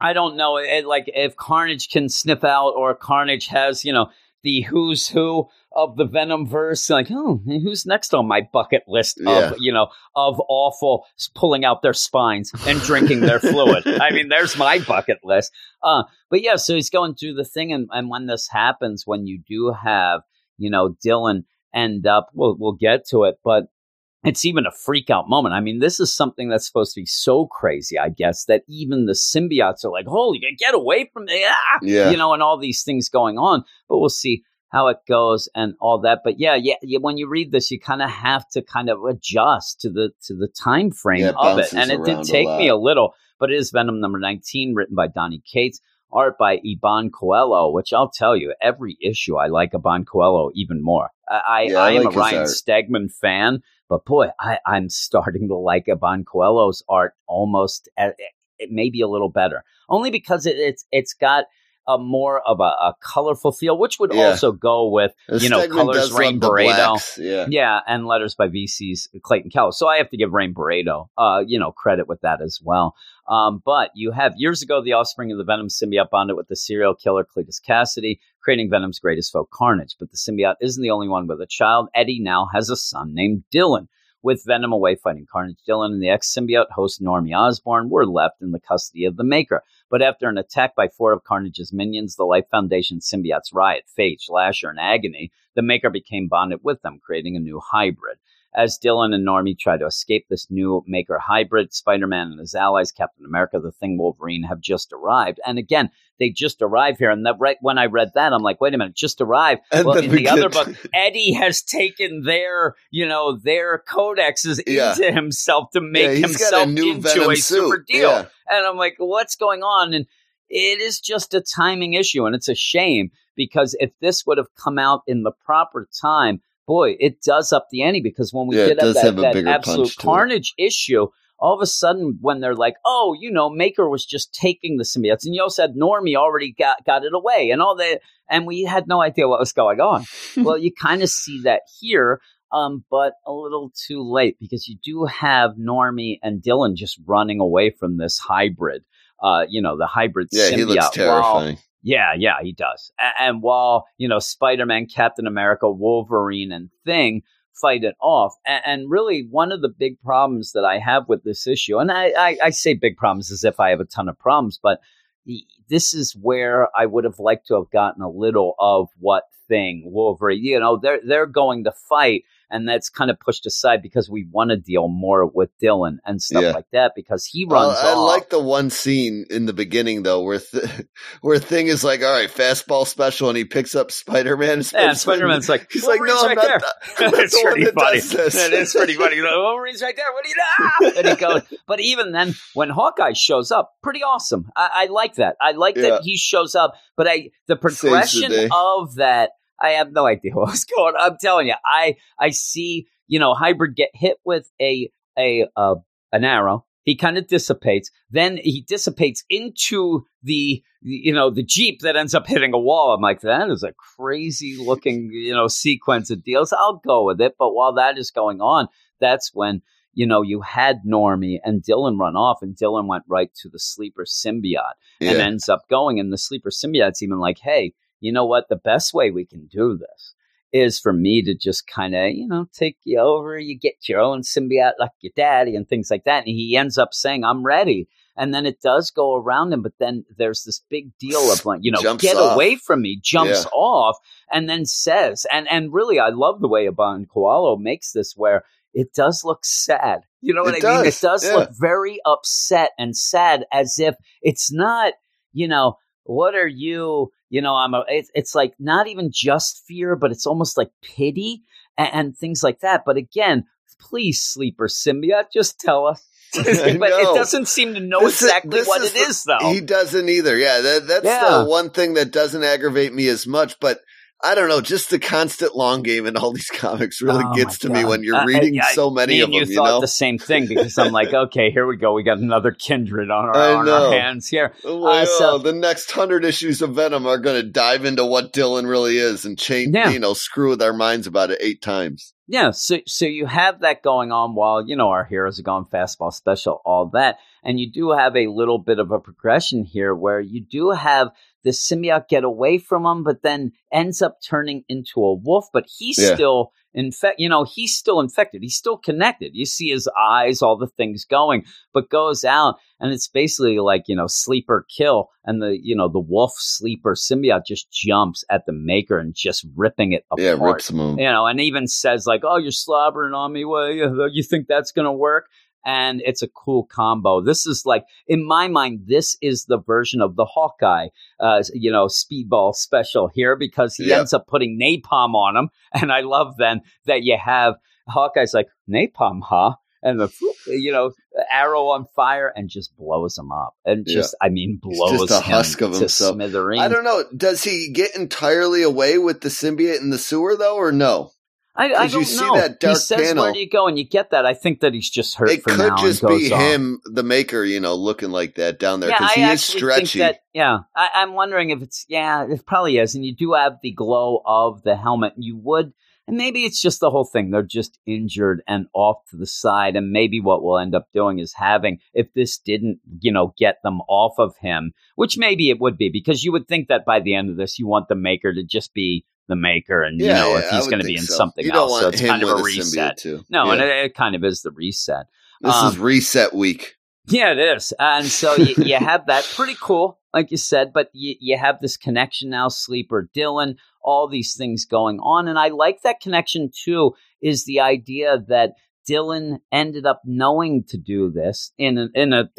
I don't know. It, like if Carnage can sniff out, or Carnage has, you know, the who's who of the Venom verse. Like, oh, who's next on my bucket list Yeah. of you know of awful pulling out their spines and drinking their fluid? I mean, there's my bucket list. Uh, but yeah, so he's going through the thing, and, and when this happens, when you do have you know Dylan end up, we'll we'll get to it, but it's even a freak out moment. I mean, this is something that's supposed to be so crazy, I guess, that even the symbiotes are like, holy, get away from me. Ah! Yeah. You know, and all these things going on. But we'll see how it goes and all that. But yeah, yeah, yeah when you read this, you kind of have to kind of adjust to the to the time frame Yeah, it of it. And it did around a take me a little, but it is Venom number 19, written by Donny Cates. Art by Iban Coelho, which I'll tell you, every issue I like Iban Coelho even more. I, I, Yeah, I I am like a Ryan art. Stegman fan, but boy, I, I'm starting to like Iban Coelho's art almost eh, eh, a, it may be a little better, only because it, it's it's got a more of a, a colorful feel, which would Yeah. also go with you know, colors Rain the Beredo. Yeah. yeah, and letters by VC's Clayton Keller. So I have to give Rain Beredo, uh, you know, credit with that as well. Um, but you have years ago the offspring of the Venom symbiote bonded with the serial killer Cletus Kasady, creating Venom's greatest foe, Carnage. But the symbiote isn't the only one with a child. Eddie now has a son named Dylan. With Venom away fighting Carnage, Dylan and the ex symbiote host Normie Osborn were left in the custody of the Maker. But after an attack by four of Carnage's minions, the Life Foundation symbiotes Riot, Phage, Lasher, and Agony, the Maker became bonded with them, creating a new hybrid. As Dylan and Normie try to escape this new Maker hybrid, Spider Man and his allies, Captain America, the Thing, Wolverine, have just arrived. And again, they just arrived here. And that right when I read that, I'm like, wait a minute, just arrived. And well, in we the other book, Eddie has taken their, you know, their codexes Yeah. into himself to make Yeah, himself a new into a suit. super deal. Yeah. And I'm like, what's going on? And it is just a timing issue. And it's a shame because if this would have come out in the proper time, boy, it does up the ante because when we Yeah, did have that, that absolute to it. carnage issue, all of a sudden when they're like, oh, you know, Maker was just taking the symbiotes, and you also had Normie already got, got it away, and all that, and we had no idea what was going on. well, you kind of see that here. Um, but a little too late because you do have Normie and Dylan just running away from this hybrid. Uh, you know, the hybrid Yeah, symbiote. he looks while- terrifying. Yeah, yeah, he does. A- And, while you know Spider Man, Captain America, Wolverine, and Thing fight it off, A- and, really one of the big problems that I have with this issue, and I, I, I say big problems as if I have a ton of problems, but this is where I would have liked to have gotten a little of what Thing, Wolverine. You know, they're they're going to fight, and that's kind of pushed aside because we want to deal more with Dylan and stuff Yeah. like that because he runs I off. like the one scene in the beginning though, where th- where Thing is like, "All right, fastball special," and he picks up Spider Man. Yeah, Spider Man's like, he's like, "No, I'm right not. there." The, the one pretty that funny. does this." It is pretty funny. He's like, Wolverine's right there. What do you know? And he goes, but even then, when Hawkeye shows up, pretty awesome. I, I like that. I like Yeah. that he shows up. But I, the the progression day. of that, I have no idea what's going. on. I'm telling you, I, I see, you know, Hybrid get hit with a, a, uh, an arrow. He kind of dissipates. Then he dissipates into the, you know, the jeep that ends up hitting a wall. I'm like, that is a crazy looking, you know, sequence of deals. I'll go with it. But while that is going on, that's when you know you had Normie and Dylan run off, and Dylan went right to the sleeper symbiote and ends up going. And the sleeper symbiote's even like, hey, you know what? The best way we can do this is for me to just kind of, you know, take you over. You get your own symbiote like your daddy and things like that. And he ends up saying, I'm ready. And then it does go around him, but then there's this big deal of like, you know, Jumps get off. away from me, jumps Yeah. off, and then says, and and really, I love the way Iban Coelho makes this, where it does look sad. You know what It I mean? It does, does yeah. look very upset and sad as if it's not, you know, what are you, you know, I'm a, it's, it's like not even just fear, but it's almost like pity and, and things like that. But again, please, sleeper symbiote, just tell us. but it doesn't seem to know This exactly this what is it the- is, though. He doesn't either. Yeah, that, that's Yeah. the one thing that doesn't aggravate me as much. But I don't know, just the constant long game in all these comics really Oh, gets to me when you're Uh, reading I- so many of and them. you You, thought know, the same thing because I'm like, okay, here we go. We got another kindred on our, on our hands here. Well, Uh, so- the next hundred issues of Venom are going to dive into what Dylan really is and change, Yeah. you know, screw with our minds about it eight times. Yeah, so so you have that going on while you know our heroes are going fastball special, all that, and you do have a little bit of a progression here where you do have the symbiote get away from him, but then ends up turning into a wolf, but he's Yeah. still infect. You know, he's still infected. He's still connected. You see his eyes, all the things going, but goes out, and it's basically like you know sleeper kill, and the you know the wolf sleeper symbiote just jumps at the maker and just ripping it apart Yeah, rips them. you know, and even says like, "Oh, you're slobbering on me. Well, you, you think that's gonna work?" And it's a cool combo. This is like, in my mind, this is the version of the Hawkeye, uh, you know, speedball special here because he Yeah. ends up putting napalm on him, and I love then that you have Hawkeye's like napalm, huh? And the you know arrow on fire and just blows him up, and Yeah. just I mean He's blows just a husk of himself. smithereens. I don't know. Does he get entirely away with the symbiote in the sewer though, or no? I, I 'Cause you don't see know. that he dark says, panel. "Where do you go?" And you get that. I think that he's just hurt It could just be him, the maker, you know, looking like that down there Yeah, because I he is stretchy. think that. Yeah, I, I'm wondering if it's. Yeah, it probably is. And you do have the glow of the helmet. You would, and maybe it's just the whole thing. They're just injured and off to the side. And maybe what we'll end up doing is having, if this didn't, you know, get them off of him, which maybe it would be, because you would think that by the end of this, you want the maker to just be the maker, and you know, yeah, if he's going to be in so. something else, so it's kind of with a reset. too. No, Yeah. and it, it kind of is the reset. this um, is reset week. Yeah, it is. And so you, you have that pretty cool, like you said, but you, you have this connection now, Sleeper Dylan, all these things going on. And I like that connection too, is the idea that Dylan ended up knowing to do this in a, in a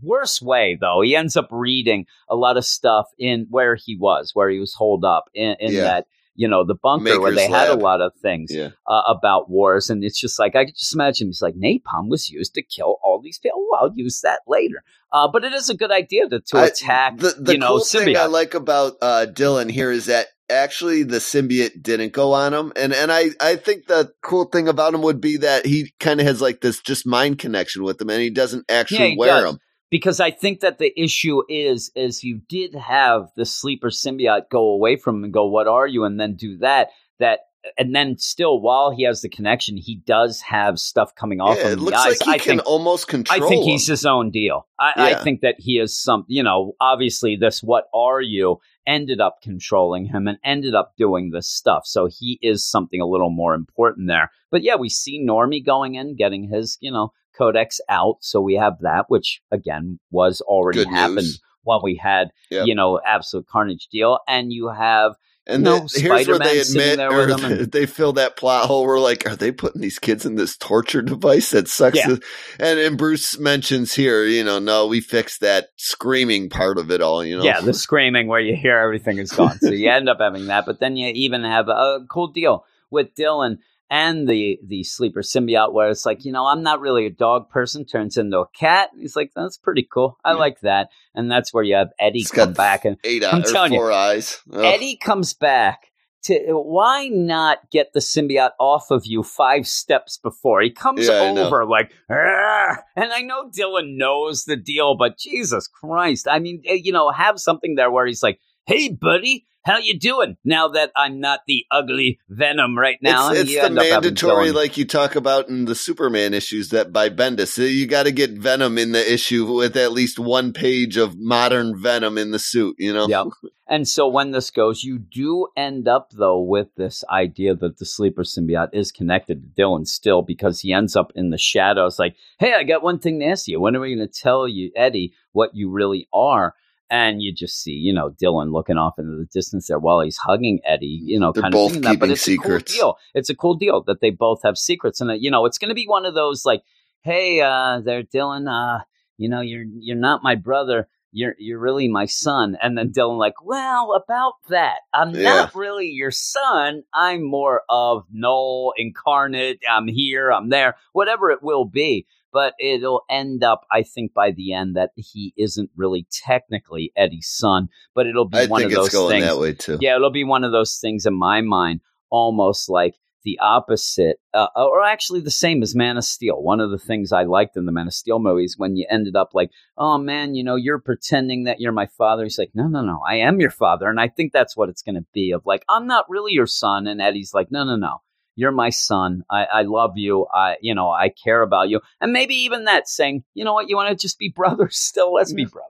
worse way, though. He ends up reading a lot of stuff in where he was, where he was holed up in, in Yeah. that, you know, the bunker where Maker's they had a lot of things Yeah. uh, about wars, and it's just like I could just imagine. He's like napalm was used to kill all these people. Well, I'll use that later. Uh, but it is a good idea to, to I- attack. the the you know, cool thing I like about uh, Dylan here is that actually the symbiote didn't go on him, and and I I think the cool thing about him would be that he kind of has like this just mind connection with him, and he doesn't actually he wear does. them. Because I think that the issue is is you did have the sleeper symbiote go away from him and go, "What are you?" and then do that. That and then still, while he has the connection, he does have stuff coming off Yeah, him. it looks eyes. like he I can think almost control. I think he's his own deal. I, I think that he is some, you know, obviously this what are you ended up controlling him and ended up doing this stuff. So he is something a little more important there. But yeah, we see Normie going in, getting his, you know, codex out. So we have that, which again was already Good happened news. while we had, Yep. you know, absolute carnage deal. And you have And No, the- here's where they admit, or and- they fill that plot hole. We're like, are they putting these kids in this torture device that sucks? Yeah. And and Bruce mentions here, you know, no, we fixed that screaming part of it all. You know, Yeah, the screaming where you hear everything is gone. so you end up having that, but then you even have a cool deal with Dylan and the the sleeper symbiote where it's like, you know, I'm not really a dog person, turns into a cat. He's like, that's pretty cool. I Yeah. like that. And that's where you have Eddie It's come back and eight I'm eyes telling you, four eyes. Ugh. Eddie comes back to why not get the symbiote off of you five steps before he comes Yeah, over like "Argh!" and I know Dylan knows the deal but Jesus Christ I mean eh, you know have something there where he's like hey buddy how you doing now that I'm not the ugly venom right now it's it's the end up having mandatory, like you talk about in the Superman issues that by Bendis. So You got to get Venom in the issue with at least one page of modern Venom in the suit. You know, Yep. And so when this goes, you do end up though with this idea that the sleeper symbiote is connected to Dylan still because he ends up in the shadows like, hey, I got one thing to ask you. When are we going to tell you, Eddie, what you really are? And you just see, you know, Dylan looking off into the distance there while he's hugging Eddie, you know, They're kind both of thinking that. But it's secrets. a cool deal. It's a cool deal that they both have secrets, and uh, you know, it's going to be one of those like, hey, uh, there, Dylan, uh, you know, you're you're not my brother. You're you're really my son. And then Dylan like, well, about that, I'm Yeah. not really your son. I'm more of Knull incarnate. I'm here. I'm there. Whatever it will be. But it'll end up, I think, by the end that he isn't really technically Eddie's son, but it'll be I one of those it's going things. that way too. Yeah, it'll be one of those things in my mind, almost like the opposite, uh, or actually the same as Man of Steel. One of the things I liked in the Man of Steel movies when you ended up like, oh man, you know, you're pretending that you're my father. He's like, no, no, no, I am your father, and I think that's what it's going to be. Of like, I'm not really your son, and Eddie's like, no, no, no. You're my son. I, I love you. I, you know, I care about you. And maybe even that saying, you know what, you want to just be brothers still? Let's be brothers.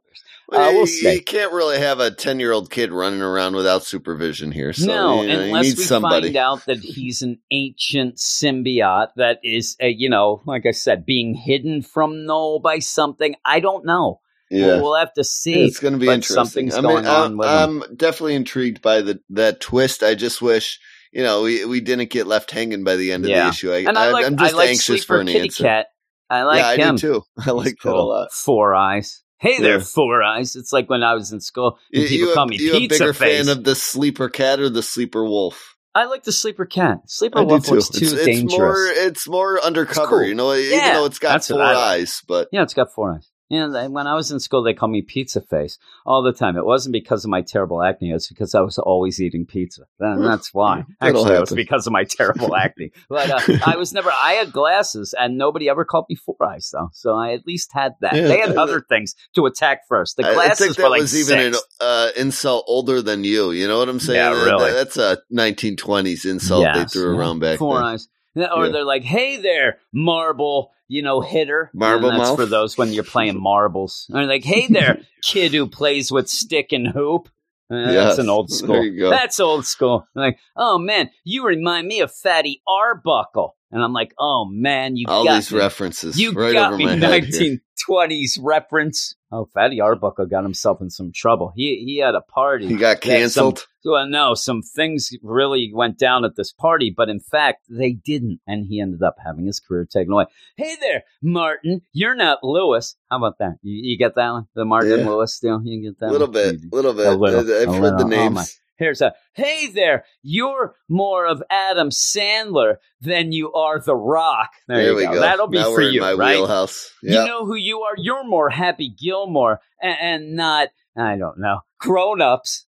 Well, Uh, we'll you, see. you can't really have a ten-year-old kid running around without supervision here. So no, you, know, you unless need we somebody. find out that he's an ancient symbiote that is, uh, you know, like I said, being hidden from Knull by something. I don't know. yeah. We'll, have to see. it's going to be interesting. something's I mean, going I'm, with. I'm definitely intrigued by the that twist. I just wish you know we, we didn't get left hanging by the end of Yeah. the issue. I, and I like, am just I like anxious for an Kitty answer. Cat. I like yeah, I do too. I like He's that a lot. Four eyes. Hey there, Yeah. Four Eyes. It's like when I was in school You, people you, call me you a bigger Face. fan of the sleeper cat or the sleeper wolf? I like the Sleeper Cat. Sleeper I Wolf too. looks too it's, it's dangerous. more it's more undercover. cool. You know, Yeah, even though it's got that's four I like. eyes, but Yeah, it's got four eyes. Yeah, they, when I was in school, they called me Pizza Face all the time. It wasn't because of my terrible acne; it's because I was always eating pizza. And that's why. Actually, it was because of my terrible acne. But uh, I was never. I had glasses, and nobody ever called me Four Eyes, though. So I at least had that. Yeah, they had I- other things to attack first. The I- I glasses think that were like was even an uh, insult older than you. You know what I'm saying? Yeah, That- really. that's a 1920s insult they threw around back Four then. eyes. Or Yeah. they're like, "Hey there, marble, you know, hitter." Marble and that's mouth? for those when you're playing marbles. Or like, "Hey there, kid who plays with stick and hoop." Uh, Yes, That's an old school. That's old school. Like, oh man, you remind me of Fatty Arbuckle, and I'm like, oh man, you All got these me. references You right got over me my head. here. 1920s reference. Oh, Fatty Arbuckle got himself in some trouble. He he had a party. He got had some- canceled. well, no, some things really went down at this party, but in fact, they didn't. And he ended up having his career taken away. Hey there, Martin. You're not Lewis. How about that? You, you get that one? The Martin Yeah. Lewis deal? You get that A little one? bit, little bit. A little, I've a heard little. the Oh, names. my. Here's a hey there. You're more of Adam Sandler than you are The Rock. There, there you we go. go. That'll be now for you, my right? wheelhouse. Yeah. You know who you are. You're more Happy Gilmore and, and not I don't know grown ups.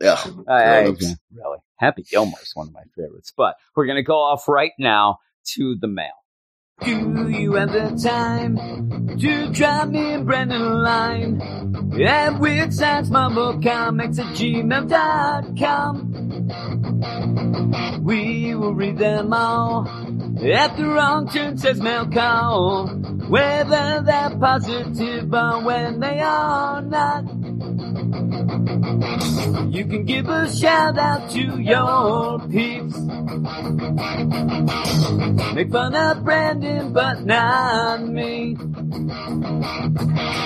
yeah. I, I- Grown-ups. yeah, really. Happy Gilmore is one of my favorites. But we're going to go off right now to the mail. Do you have the time to drop me and Brendan a line? At Weird Science Marvel Comics at gmail.com. We will read them all. At the wrong turn says mail call. Whether they're positive or when they are not. You can give a shout out to your peeps. Make fun of Brandon, but not me.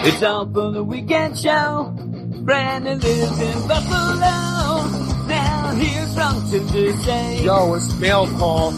It's all for the weekend show. Brandon lives in Buffalo. Now here's wrong to say. Yo, it's mail call.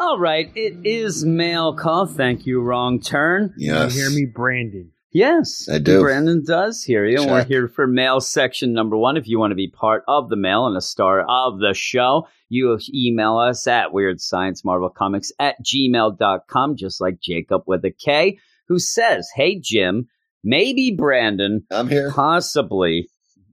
All right. It is mail call. Thank you, Wrong Turn. Yes. You hear me, Brandon? Yes, I do. Brandon does hear you. and We're here for mail section number one. If you want to be part of the mail and a star of the show, you email us at Weird Science Marvel Comics at gmail.com, just like Jacob with a K, who says, Hey, Jim, maybe Brandon, I'm here. possibly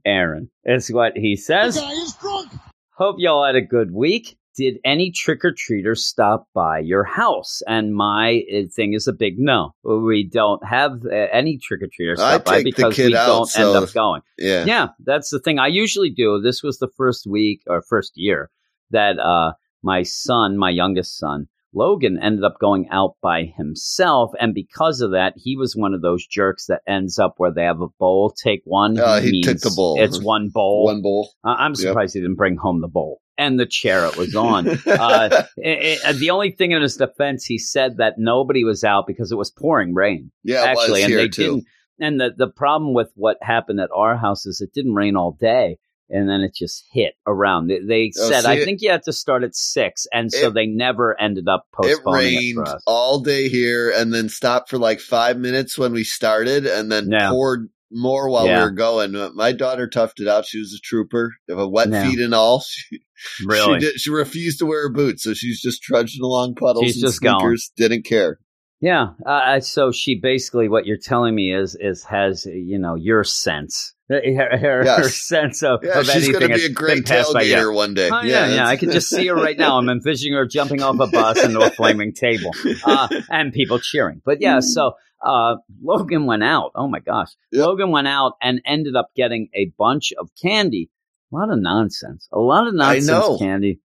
Aaron, is what he says. guy is drunk. Hope y'all had a good week. Did any trick or treaters stop by your house? And my uh, thing is a big no. We don't have uh, any trick or treaters stop by because we out, don't so- end up going. Yeah. Yeah, that's the thing. I usually do. This was the first week or first year that uh, my son, my youngest son, Logan, ended up going out by himself, and because of that, he was one of those jerks that ends up where they have a bowl. Take one. Oh, he took the bowl. It's one bowl. One bowl. Uh, I'm Yep. surprised he didn't bring home the bowl and the chair it was on. uh, it- it- the only thing in his defense, he said that nobody was out because it was pouring rain. yeah, actually, and they too. didn't. And the the problem with what happened at our house is it didn't rain all day. And then it just hit around. They, they Oh, said, see, I think you have to start at six. And so It- they never ended up postponing it, rained all day here and then stopped for like five minutes when we started and then Yeah. poured more while Yeah. we were going. My daughter toughed it out. She was a trooper, a wet Yeah. feet and all. She, Really? she, did, she refused to wear her boots, so she's just trudging along puddles She's and just going. sneakers. Didn't care. Yeah. Uh, so she basically, what you're telling me is, is has you know your sense, her, her, her sense of, Yeah, of she's going to be a great been passed by you. tailgater one day. Oh, yeah, yeah. I can just see her right now. I'm envisioning her jumping off a bus into a flaming table, uh, and people cheering. But yeah, so uh, Logan went out. Oh my gosh, Yep. Logan went out and ended up getting a bunch of candy. A lot of nonsense. A lot of nonsense know. candy.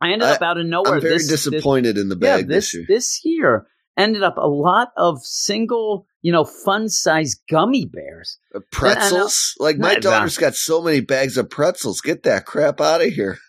I ended I- up out of nowhere. I'm very This- this- disappointed in the yeah, bag this this year. this year ended up a lot of single, you know, fun size gummy bears. Uh, Pretzels? Like, my daughter's got so many bags of pretzels. Get that crap out of here.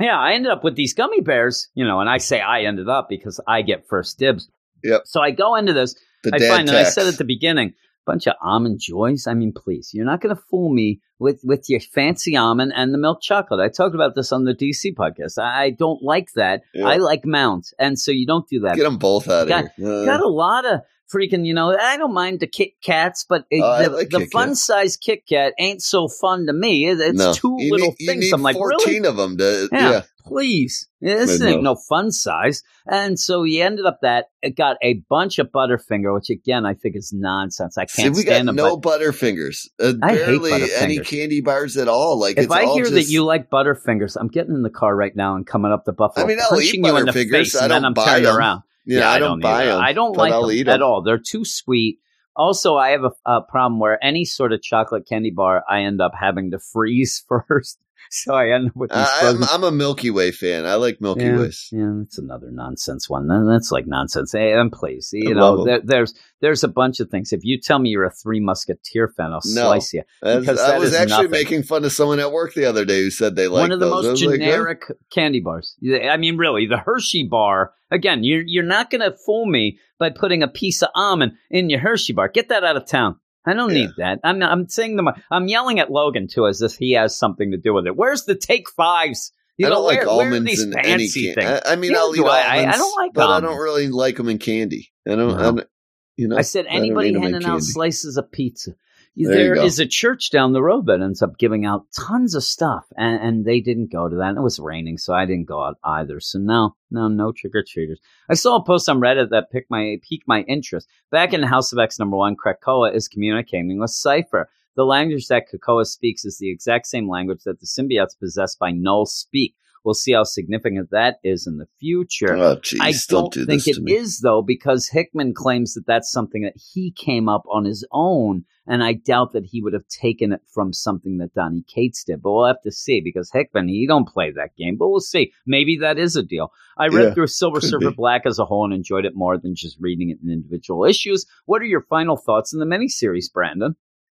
Yeah, I ended up with these gummy bears, you know, and I say I ended up because I get first dibs. Yep. So I go into this, The I find, and I said at the beginning, bunch of almond joys. I mean, please, you're not going to fool me with with your fancy almond and the milk chocolate. I talked about this on the DC podcast. I, I don't like that. Yeah. I like mounds, and so you don't do that. Get them both out of here. Uh, got a lot of freaking, you know, I don't mind the Kit Kats, but it, Oh, the, like the fun size Kit Kat ain't so fun to me. It- It's no. two You little need, things. I'm like, 14 really? of them to, Yeah, yeah. Please. This ain't know. no fun size. And so he ended up that it got a bunch of Butterfinger, which again I think is nonsense. I can't we got stand them. no but Butterfingers. Uh, I hate barely any candy bars at all. Like if I hear just, that you like Butterfingers, I'm getting in the car right now and coming up the Buffalo, I mean, I'll eat you in the Butterfingers. face, I and then I'm buy turning them. around. yeah, I don't, buy either. them. I don't like I'll them at all. They're too sweet. Also, I have a, a problem where any sort of chocolate candy bar, I end up having to freeze first. So I end up with these. I, I'm, I'm a Milky Way fan. I like Milky yeah, Ways. Yeah, that's another nonsense one. That's like nonsense. Hey, and please, you I know, there, there's there's a bunch of things. If you tell me you're a Three Musketeer fan, I'll No. slice you. Because I was actually nothing. making fun of someone at work the other day who said they liked One of the those. Most was like, generic candy bars. I mean, really, the Hershey bar. Again, you're you're not going to fool me by putting a piece of almond in your Hershey bar. Get that out of town. I don't Yeah. need that. I'm I'm saying them. I'm yelling at Logan too, as if he has something to do with it. Where's the take fives? You I don't like where, where almonds these in any candy. I, I mean, I'll eat I. I- I almonds, don't like but I don't really like them in candy. I don't. I don't you know, I said anybody eat 'em in handing out slices of pizza. There you There go. is a church down the road that ends up giving out tons of stuff, and, and they didn't go to that. And it was raining, so I didn't go out either. So no, no, no trick or treaters. I saw a post on Reddit that piqued my piqued my interest. Back in the House of X number one, Krakoa is communicating with Cypher. The language that Krakoa speaks is the exact same language that the symbiotes possessed by Knull speak. We'll see how significant that is in the future. Oh, jeez, I don't, do think this it me. is though, because Hickman claims that that's something that he came up on his own, and I doubt that he would have taken it from something that Donny Cates did. But we'll have to see because Hickman he don't play that game, but we'll see. Maybe that is a deal. I read Yeah, through Silver Surfer be. Black as a whole and enjoyed it more than just reading it in individual issues. What are your final thoughts in the miniseries, Brandon?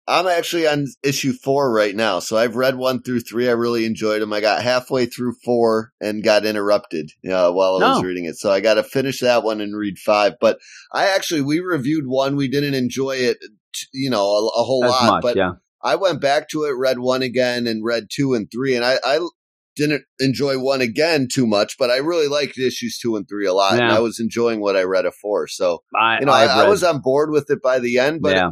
I'm actually on issue four right now, so I've read one through three. I really enjoyed them. I got halfway through four and got interrupted uh, while I was Oh. reading it, so I got to finish that one and read five. But I actually we reviewed one. We didn't enjoy it, you know, a, a whole As lot. much, but yeah. I went back to it, read one again, and read two and three, and I, I didn't enjoy one again too much, but I really liked issues two and three a lot, and I was enjoying what I read of four. So I, you know, I, I was on board with it by the end, but yeah.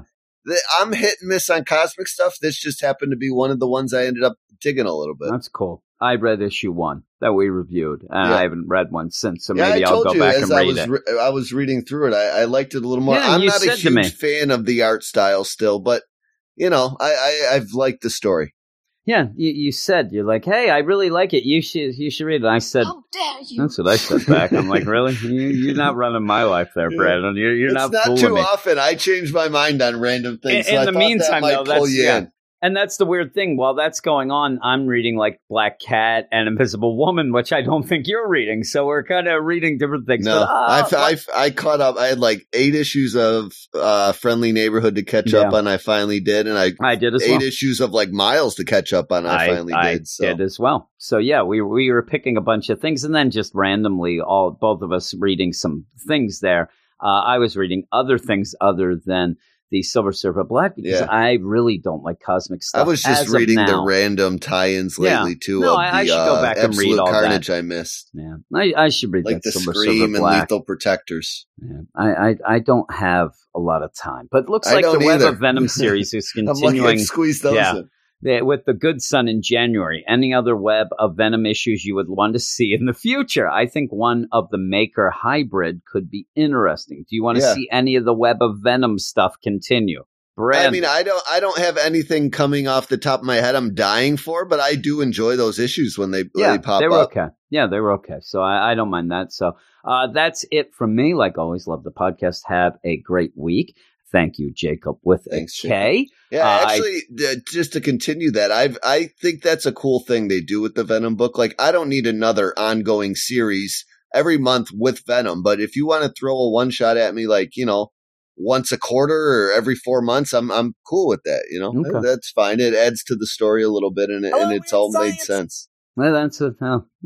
I'm hit and miss on cosmic stuff. This just happened to be one of the ones I ended up digging a little bit. That's cool. I read issue one that we reviewed, and Yeah. I haven't read one since. So maybe I I'll go you back and I read it. re- I was reading through it. I, I liked it a little more. Yeah, I'm not a said to me. huge fan of the art style still, but you know, I, I I've liked the story. Yeah, you, you said you're like, hey, I really like it. You should you should read it. And I said, How dare you? that's what I said back. I'm like, really? You, you're not running my life there, Yeah. Brandon. You're you're it's not, not, fooling too me. often. I change my mind on random things. In- so in I the meantime, that might though, pull that's- you yeah. in. And that's the weird thing. While that's going on, I'm reading like Black Cat and Invisible Woman, which I don't think you're reading. So we're kind of reading different things. No, But, uh, I, I, I caught up. I had like eight issues of uh, Friendly Neighborhood to catch up on. I finally did, and I I did as eight well. issues of like Miles to catch up on. I, finally I did. So did as well. So yeah, we we were picking a bunch of things, and then just randomly, all both of us reading some things there. Uh, I was reading other things other than the Silver Surfer Black because Yeah. I really don't like cosmic stuff. I was just reading the random tie-ins Yeah. lately too No, of I- the I should go uh, back and read all that. Carnage I missed, Yeah, I, I should read like that the Silver Scream and Black. Lethal Protectors. Yeah, I, I I don't have a lot of time, but it looks like the don't Web of Venom series is I'm lucky I continuing squeezed those Yeah. in. With the Good sun in January. Any other Web of Venom issues you would want to see in the future? I think one of the Maker hybrid could be interesting. Do you want to Yeah. see any of the Web of Venom stuff continue? Brand, I mean, I don't, I don't have anything coming off the top of my head. I'm dying for, but I do enjoy those issues when they when yeah, they pop they were up. okay. Yeah, they were okay. So I, I don't mind that. So uh, that's it from me. Like always, love the podcast. Have a great week. Thank you, Jacob, with Thanks, a K. Yeah, Uh, I- actually, uh, just to continue that, I I think that's a cool thing they do with the Venom book. Like, I don't need another ongoing series every month with Venom, but if you want to throw a one shot at me, like you know, once a quarter or every four months, I'm I'm cool with that. You know, Okay. that's fine. It adds to the story a little bit, and it, and it's weird all made sense. Well, that's it. No.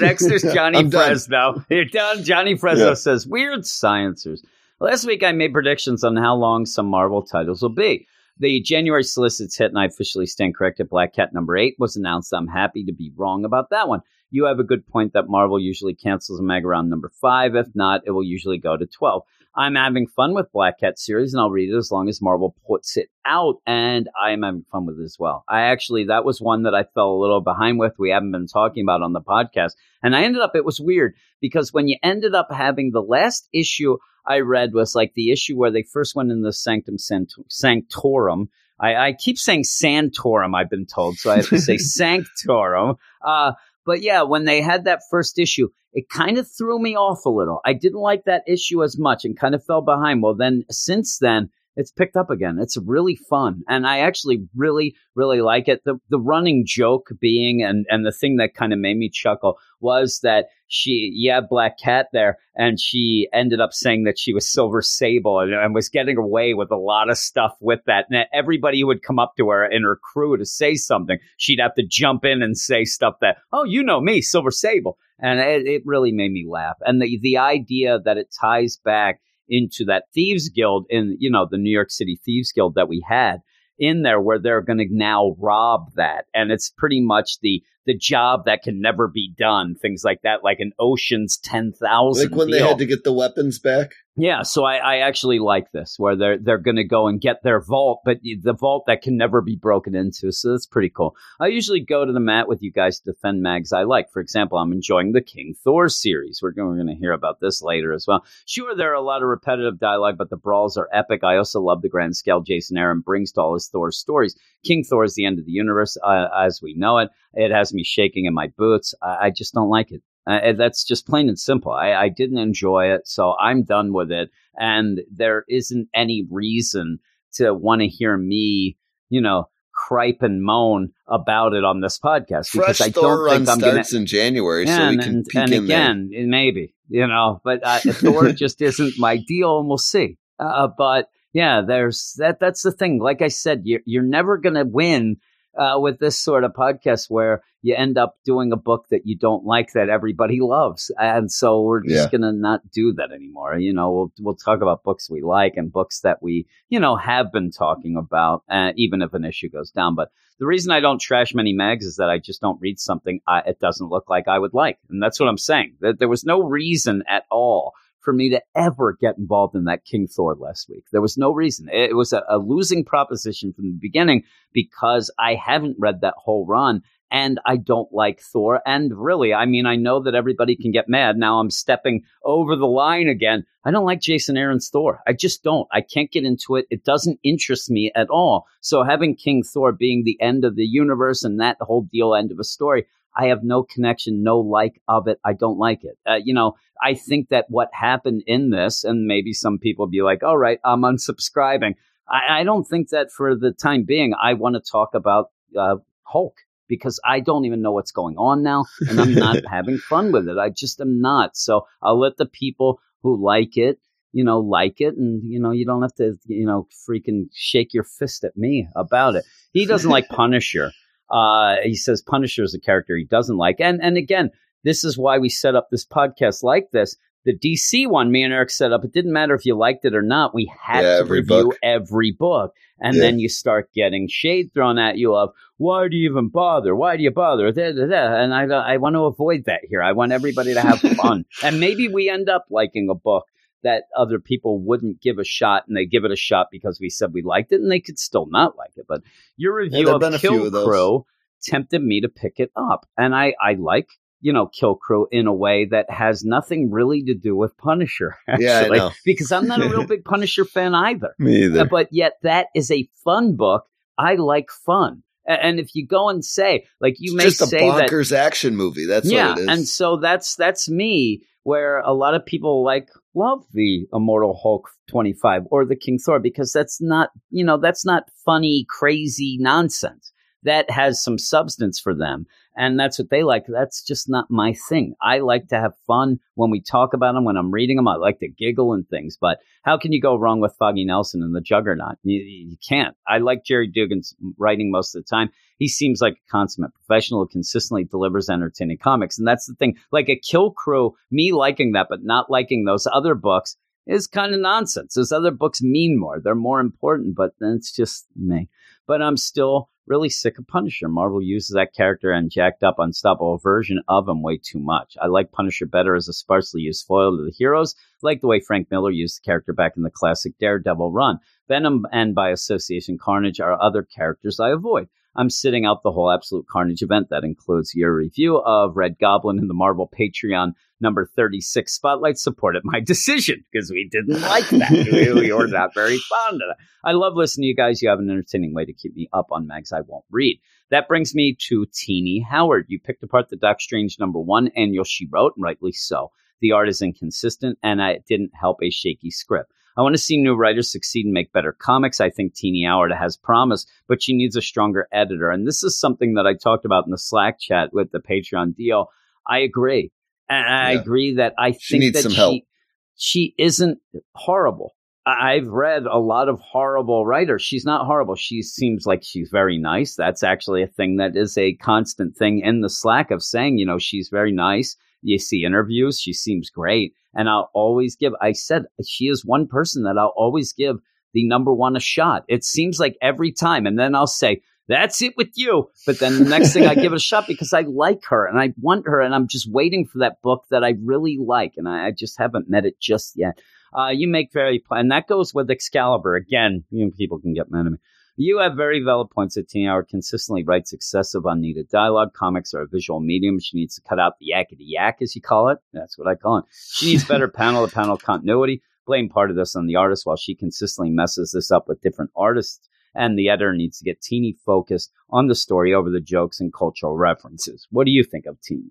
Next is Johnny I'm done. Fresno. You're done. Johnny Fresno Yeah. says, Weird sciencers. Last week I made predictions on how long some Marvel titles will be. The January solicits hit, and I officially stand corrected. Black Cat number eight was announced. I'm happy to be wrong about that one. You have a good point that Marvel usually cancels a mag around number five. If not, it will usually go to 12. I'm having fun with Black Cat series, and I'll read it as long as Marvel puts it out, and I am having fun with it as well. I actually, that was one that I fell a little behind with. We haven't been talking about on the podcast, and I ended up, it was weird because when you ended up having the last issue I read was like the issue where they first went in the Sanctum Sanctorum. I, I keep saying Santorum, I've been told, so I have to say Sanctorum. Uh, but yeah, when they had that first issue, it kind of threw me off a little. I didn't like that issue as much and kind of fell behind. Well, then since then, it's picked up again. It's really fun, and I actually really, really like it. the The running joke being, and and the thing that kind of made me chuckle was that she, yeah, Black Cat there, and she ended up saying that she was Silver Sable and, and was getting away with a lot of stuff with that. And everybody would come up to her and her crew to say something, she'd have to jump in and say stuff that, oh, you know me, Silver Sable, and it, it really made me laugh. And the the idea that it ties back into that thieves guild in you know the New York City thieves guild that we had in there where they're going to now rob that. And it's pretty much the the job that can never be done things like that like an ocean's 10,000 Like when they had to get the weapons back. Yeah, so I, I actually like this where they're they're going to go and get their vault, but the vault that can never be broken into. So that's pretty cool. I usually go to the mat with you guys to defend mags I like. For example, I'm enjoying the King Thor series. We're going, we're going to hear about this later as well. Sure, there are a lot of repetitive dialogue, but the brawls are epic. I also love the grand scale Jason Aaron brings to all his Thor stories. King Thor is the end of the universe uh, as we know it. It has me shaking in my boots. I, I just don't like it. Uh, that's just plain and simple. I, I didn't enjoy it, so I'm done with it. And there isn't any reason to want to hear me, you know, cripe and moan about it on this podcast because Fresh I Thor don't think I'm starts in January, so yeah, we can and, and in there. again, maybe you know, but uh, Thor just isn't my deal, and we'll see. Uh, but yeah, there's that. That's the thing. Like I said, you're you're never gonna win uh, with this sort of podcast where you end up doing a book that you don't like that everybody loves, and so we're just Yeah. gonna not do that anymore. You know, we'll we'll talk about books we like and books that we you know have been talking about, uh, even if an issue goes down. But the reason I don't trash many mags is that I just don't read something I, it doesn't look like I would like, and that's what I'm saying. That there was no reason at all for me to ever get involved in that King Thor last week. There was no reason. It was a, a losing proposition from the beginning because I haven't read that whole run. And I don't like Thor. And really, I mean, I know that everybody can get mad. Now I'm stepping over the line again. I don't like Jason Aaron's Thor. I just don't. I can't get into it. It doesn't interest me at all. So having King Thor being the end of the universe and that whole deal end of a story, I have no connection, no like of it. I don't like it. Uh, you know, I think that what happened in this, and maybe some people be like, all right, I'm unsubscribing. I, I don't think that for the time being, I want to talk about uh, Hulk because I don't even know what's going on now and I'm not having fun with it. I just am not. So I'll let the people who like it, you know, like it. And, you know, you don't have to, you know, freaking shake your fist at me about it. He doesn't like Punisher. Uh, he says Punisher is a character he doesn't like. And, and again, this is why we set up this podcast like this The DC one, me and Eric set up. It didn't matter if you liked it or not. We had Yeah, to every review book. every book, and Yeah. then you start getting shade thrown at you of why do you even bother? Why do you bother? Da, da, da. And I, I want to avoid that here. I want everybody to have fun, and maybe we end up liking a book that other people wouldn't give a shot, and they give it a shot because we said we liked it, and they could still not like it. But your review there've of Kill of. Krew tempted me to pick it up, and I, I like you know Kill Krew in a way that has nothing really to do with Punisher. Actually, Yeah, I know. because I'm not a real big Punisher fan either. Me either. Uh, But yet, that is a fun book. I like fun. And if you go and say, like, you it's may just a say that action movie. That's yeah, what it is. and so that's that's me. Where a lot of people like love the Immortal Hulk twenty five or the King Thor because that's not you know that's not funny crazy nonsense. That has some substance for them, and that's what they like. That's just not my thing. I like to have fun when we talk about them. When I'm reading them, I like to giggle and things. But how can you go wrong with Foggy Nelson and the Juggernaut? You, you can't. I like Gerry Duggan's writing most of the time he seems like a consummate professional who consistently delivers entertaining comics. And that's the thing. Like a Kill Krew, me liking that, but not liking those other books is kind of nonsense. Those other books mean more. They're more important, but then it's just me. But I'm still really sick of Punisher. Marvel uses that character and jacked up, unstoppable version of him way too much. I like Punisher better as a sparsely used foil to the heroes, like the way Frank Miller used the character back in the classic Daredevil run. Venom and by association Carnage are other characters I avoid. I'm sitting out the whole Absolute Carnage event. That includes your review of Red Goblin and the Marvel Patreon number 36 Spotlight supported my decision because we didn't like that. we, we were not very fond of that. I love listening to you guys. You have an entertaining way to keep me up on mags I won't read. That brings me to Tini Howard. You picked apart the Doc Strange number one annual she wrote, and rightly so. The art is inconsistent, and it didn't help a shaky script. I want to see new writers succeed and make better comics. I think Tini Howard has promise, but she needs a stronger editor. And this is something that I talked about in the Slack chat with the Patreon deal. I agree. And I Yeah. agree that I think She needs that some she, help. she isn't horrible. I've read a lot of horrible writers. She's not horrible. She seems like she's very nice. That's actually a thing that is a constant thing in the Slack of saying, you know, she's very nice. You see interviews, she seems great. And I'll always give, I said, she is one person that I'll always give the number one a shot. It seems like every time. And then I'll say, that's it with you. But then the next thing I give it a shot because I like her and I want her and I'm just waiting for that book that I really like. And I, I just haven't met it just yet. Uh, you make very, pl- and that goes with Excalibur. Again, you know, people can get mad at me. You have very valid points that Tina Howard consistently writes excessive, unneeded dialogue. Comics are a visual medium. She needs to cut out the yakety yak, as you call it. That's what I call it. She needs better panel to panel continuity. Blame part of this on the artist while she consistently messes this up with different artists. And the editor needs to get Tini focused on the story over the jokes and cultural references. What do you think of Tini?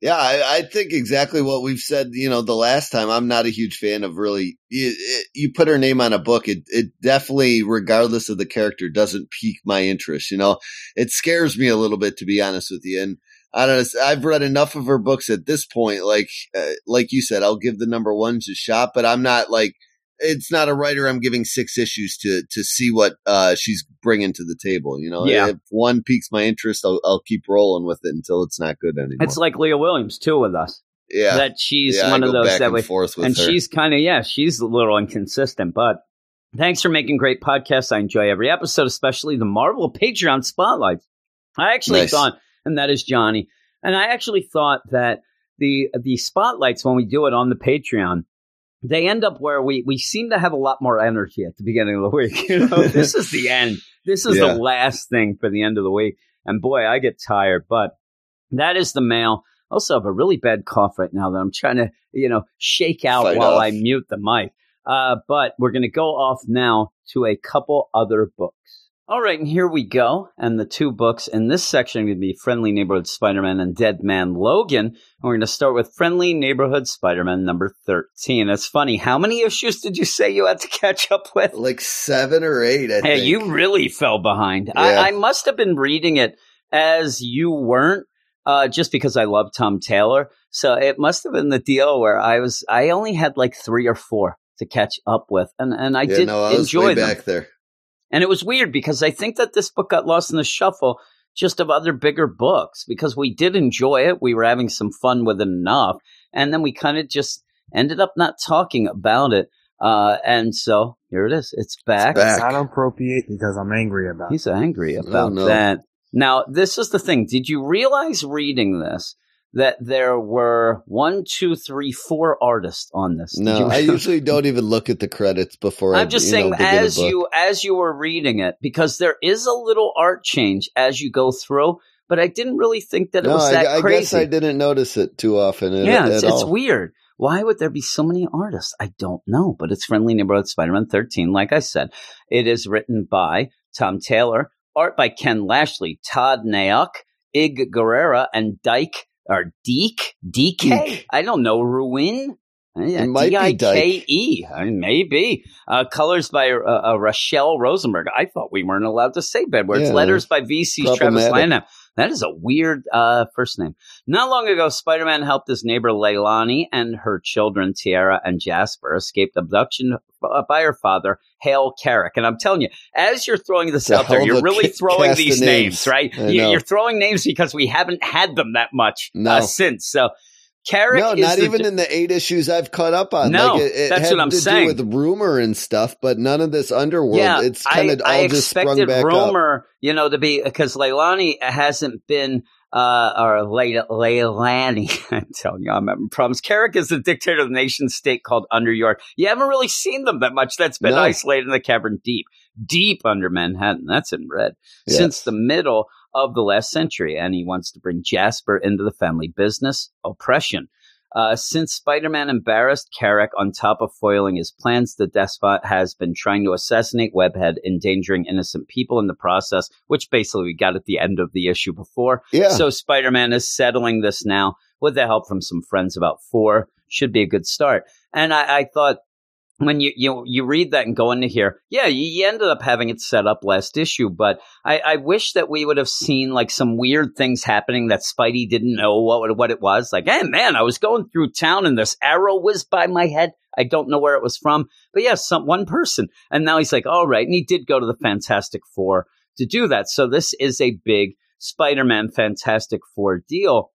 Yeah, I, I think exactly what we've said. You know, the last time I'm not a huge fan of really. You, it, you put her name on a book, it it definitely, regardless of the character, doesn't pique my interest. You know, it scares me a little bit to be honest with you. And I don't know. I've read enough of her books at this point. Like uh, like you said, I'll give the number ones a shot, but I'm not like. It's not a writer I'm giving six issues to to see what uh, she's bringing to the table. You know, Yeah. if one piques my interest, I'll, I'll keep rolling with it until it's not good anymore. It's like Leah Williams, too, with us. yeah, That she's yeah, one I of those that we, forth with and her. she's kind of yeah she's a little inconsistent but thanks for making great podcasts i enjoy every episode especially the marvel patreon spotlights i actually Nice. thought and that is johnny and i actually thought that the the spotlights when we do it on the patreon they end up where we we seem to have a lot more energy at the beginning of the week you know this is the end this is Yeah. the last thing for the end of the week and boy i get tired but that is the mail I also have a really bad cough right now that I'm trying to, you know, shake out Fight while off. I mute the mic. Uh, but we're going to go off now to a couple other books. All right, and here we go. And the two books in this section are going to be Friendly Neighborhood Spider-Man and Dead Man Logan. And we're going to start with Friendly Neighborhood Spider-Man number 13. It's funny. How many issues did you say you had to catch up with? like seven or eight. I Hey, think. you really fell behind. Yeah. I, I must have been reading it as you weren't, uh, just because I love Tom Taylor. So it must have been the deal where I was. I only had like three or four to catch up with, and and I yeah, did no, I enjoy them. back there. And it was weird because I think that this book got lost in the shuffle just of other bigger books because we did enjoy it. We were having some fun with it enough. and then we kind of just ended up not talking about it. Uh, and so here it is. It's back. back. It's not appropriate because I'm angry about it. He's angry about no. that. Now, this is the thing. Did you realize reading this that there were one, two, three, four artists on this? Did No, I usually don't even look at the credits before I I'm just you saying, know, as you as you were reading it, because there is a little art change as you go through, but I didn't really think that it was I, that I crazy. guess I didn't notice it too often. At, yeah, it's, it's weird. Why would there be so many artists? I don't know, but it's Friendly Neighborhood Spider-Man 13. Like I said, it is written by Tom Taylor, art by Ken Lashley, Todd Nauck, Ig Guerrera, and Dyke or Deke DK. Deke. I don't know. Ruan. It might be Dyke. D-I-K-E. I mean, Maybe. Uh, colors by uh, uh, Rachelle Rosenberg. I thought we weren't allowed to say bad words. Yeah. Letters by VC's Travis. Lanham. That is a weird uh, first name. Not long ago, Spider Man helped his neighbor Leilani and her children, Tiara and Jasper, escape abduction uh, by her father, Hale Carrick. And I'm telling you, as you're throwing this a out there, you're really throwing these names, names. right? You, you're throwing names because we haven't had them that much No. uh, since. So, Carrick No, is not the- even in the eight issues I've caught up on. No, like it, it that's had what I'm to saying. Do with rumor and stuff, but none of this underworld. yeah, it's kind of all I just sprung back up. Rumor, you know, to be because Leilani hasn't been. Uh, or Le- Leilani, I'm telling you, I'm having problems. Carrick is the dictator of the nation state called Under York. You haven't really seen them that much. That's been No. isolated in the cavern deep, deep under Manhattan. That's in red since the middle of the last century. And he wants to bring Jasper into the family business, oppression. Uh, since Spider-Man embarrassed Carrick on top of foiling his plans, the despot has been trying to assassinate Webhead, endangering innocent people in the process, which basically we got at the end of the issue before. Yeah, So Spider-Man is settling this now with the help from some friends about four. Should be a good start. And I, I thought when you, you you read that and go into here, yeah, you, ended up having it set up last issue, but I, I wish that we would have seen like some weird things happening that Spidey didn't know what what it was. Like, hey man, I was going through town and this arrow whizzed by my head. I don't know where it was from, but yeah, some one person. And now he's like, all right, and he did go to the Fantastic Four to do that. So this is a big Spider-Man Fantastic Four deal.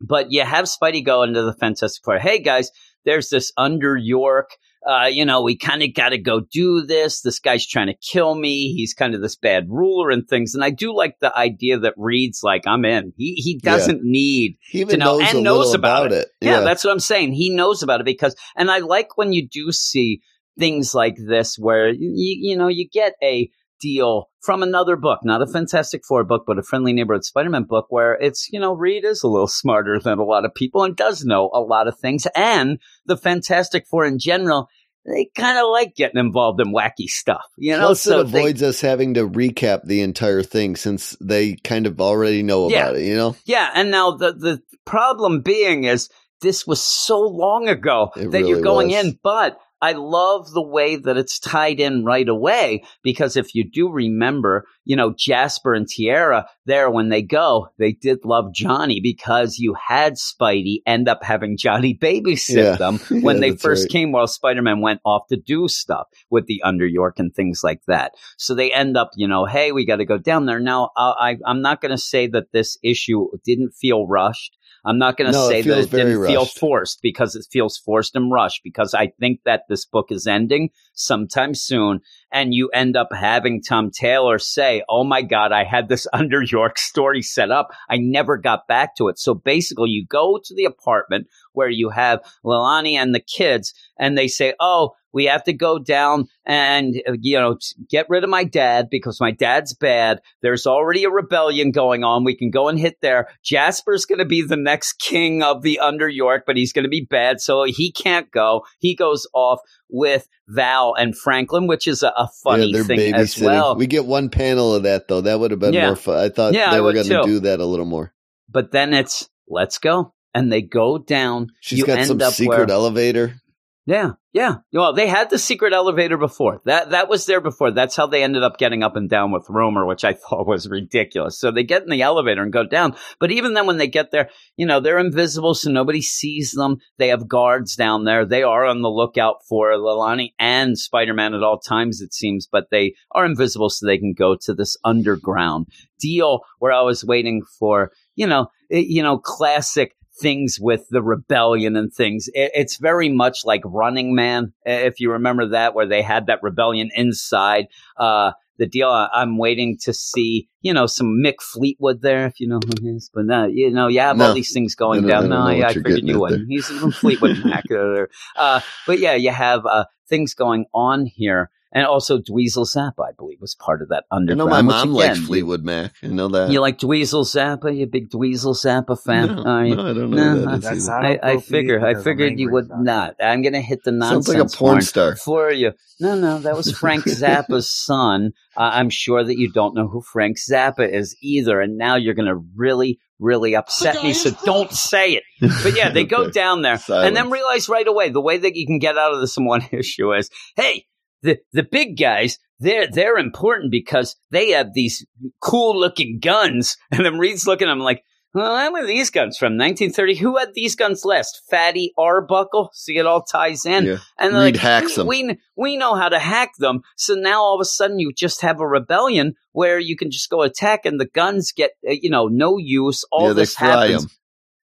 But you have Spidey go into the Fantastic Four. Hey guys, there's this under York. Uh, you know, we kind of got to go do this. This guy's trying to kill me. He's kind of this bad ruler and things. And I do like the idea that Reed's like, I'm in. He he doesn't need he to know knows and knows about about, it. yeah, that's what I'm saying. He knows about it because, and I like when you do see things like this where you, you know you get a deal from another book, not a Fantastic Four book, but a Friendly Neighborhood Spider-Man book, where it's you know Reed is a little smarter than a lot of people and does know a lot of things, and the Fantastic Four in general. They kind of like getting involved in wacky stuff, you know. Plus, so it they- avoids us having to recap the entire thing since they kind of already know Yeah. about it. You know, Yeah, and now the the problem being is this was so long ago It that you're going was. in, but I love the way that it's tied in right away because if you do remember, you know, Jasper and Tiara there when they go, they did love Johnny because you had Spidey end up having Johnny babysit Yeah. them when Yeah, they first right. came while Spider-Man went off to do stuff with the Under York and things like that. So they end up, you know, hey, we got to go down there. Now, I, I, I'm not going to say that this issue didn't feel rushed. I'm not going to No, it say that it didn't very feel forced because it feels forced and rushed because I think that this book is ending sometime soon and you end up having Tom Taylor say, "Oh my god, I had this Under York story set up. I never got back to it." So basically, you go to the apartment where you have Lilani and the kids and they say, "Oh, we have to go down and uh, you know get rid of my dad because my dad's bad. There's already a rebellion going on. We can go and hit there. Jasper's going to be the next king of the Under York, but he's going to be bad, so he can't go. He goes off with Val and Franklin, which is a, a funny yeah, thing as well. We get one panel of that though. That would have been Yeah. more fun. I thought Yeah, they I were going to do that a little more. but then it's let's go, and they go down. She's you got some secret where, elevator. Yeah, yeah. Well, they had the secret elevator before. That that was there before. That's how they ended up getting up and down with Rumor, which I thought was ridiculous. So they get in the elevator and go down. But even then, when they get there, you know, they're invisible, so nobody sees them. They have guards down there. They are on the lookout for Lalani and Spider Man at all times, it seems. But they are invisible, so they can go to this underground deal where I was waiting for, you know, eh, you know, classic things with the rebellion and things. It, it's very much like Running Man, if you remember that, where they had that rebellion inside. Uh, the deal. I'm waiting to see, you know, some Mick Fleetwood there, if you know who he is. But no, you know, you have No. all these things going down. No, yeah, I figured you at wouldn't. He's from Fleetwood Mac. Uh, but yeah, you have uh, things going on here. And also Dweezil Zappa, I believe, was part of that underground. I underground. know my mom again, likes you- Fleetwood Mac. I know that. You, like Dweezil Zappa? You a big Dweezil Zappa fan? no, Are no, I don't know No, who that is That's either. not I, I figure I figured you would not. I'm gonna hit the Sounds nonsense like a porn star. for you. No, no, that was Frank Zappa's son. Uh, I'm sure that you don't know who Frank Zappa is either, and now you're gonna really, really upset me. So don't say it. But yeah, they go Okay. down there and then realize right away the way that you can get out of this in one issue is, hey, the the big guys. They're they're important because they have these cool looking guns. And then Reed's looking at him like, well, where are these guns from? 1930. Who had these guns last? Fatty Arbuckle. See, it all ties in. Yeah. And Reed like, hacks we, them. We, we know how to hack them. So now all of a sudden you just have a rebellion where you can just go attack and the guns get, uh, you know, no use. All yeah, this happens. 'em.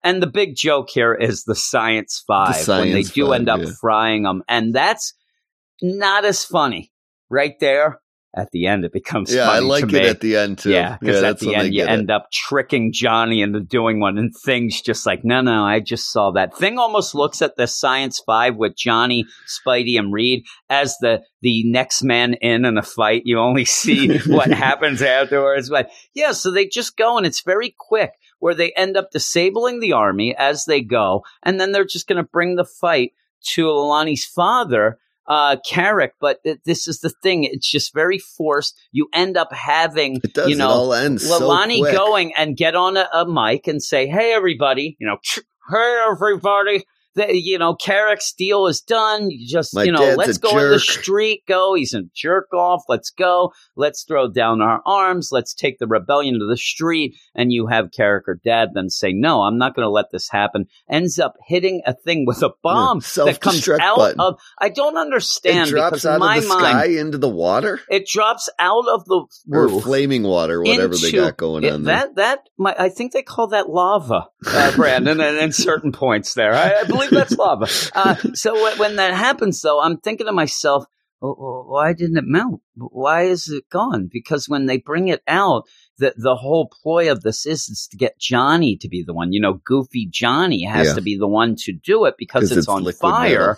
And the big joke here is the Science Five when they do Five, end up yeah. frying them, and that's not as funny. Right there at the end, it becomes Yeah, I like it me. at the end too. Yeah, because at the end you get it. end up tricking Johnny into doing one, and things just like, no, no, I just saw that. Thing almost looks at the Science Five with Johnny, Spidey, and Reed as the the next man in in a fight. You only see what happens afterwards, but yeah, so they just go, and it's very quick. Where they end up disabling the army as they go, and then they're just going to bring the fight to Alani's father, uh, Carrick. But th- this is the thing; it's just very forced. You end up having, does. you know, it all ends so Lalani quick. going and get on a, a mic and say, "Hey, everybody! You know, hey, everybody! The, you know, Carrick's deal is done. You just, My you know, let's go in the street. Go. He's a jerk off. Let's go. Let's throw down our arms. Let's take the rebellion to the street." And you have Carrick or Dad then say, "No, I'm not going to let this happen." Ends up hitting a thing with a bomb that comes out button. of. I don't understand It drops out my of the mind, sky into the water it drops out of the or roof flaming water, whatever they got going it- on there. That that my, I think they call that lava, uh, Brandon, and in certain points there. I, I believe that's lava. Uh, so when, when that happens, though, I'm thinking to myself, "Oh, oh, why didn't it melt? Why is it gone? Because when they bring it out, the the whole ploy of this is, is to get Johnny to be the one. You know, Goofy Johnny has Yeah. to be the one to do it because it's, it's on fire. metal.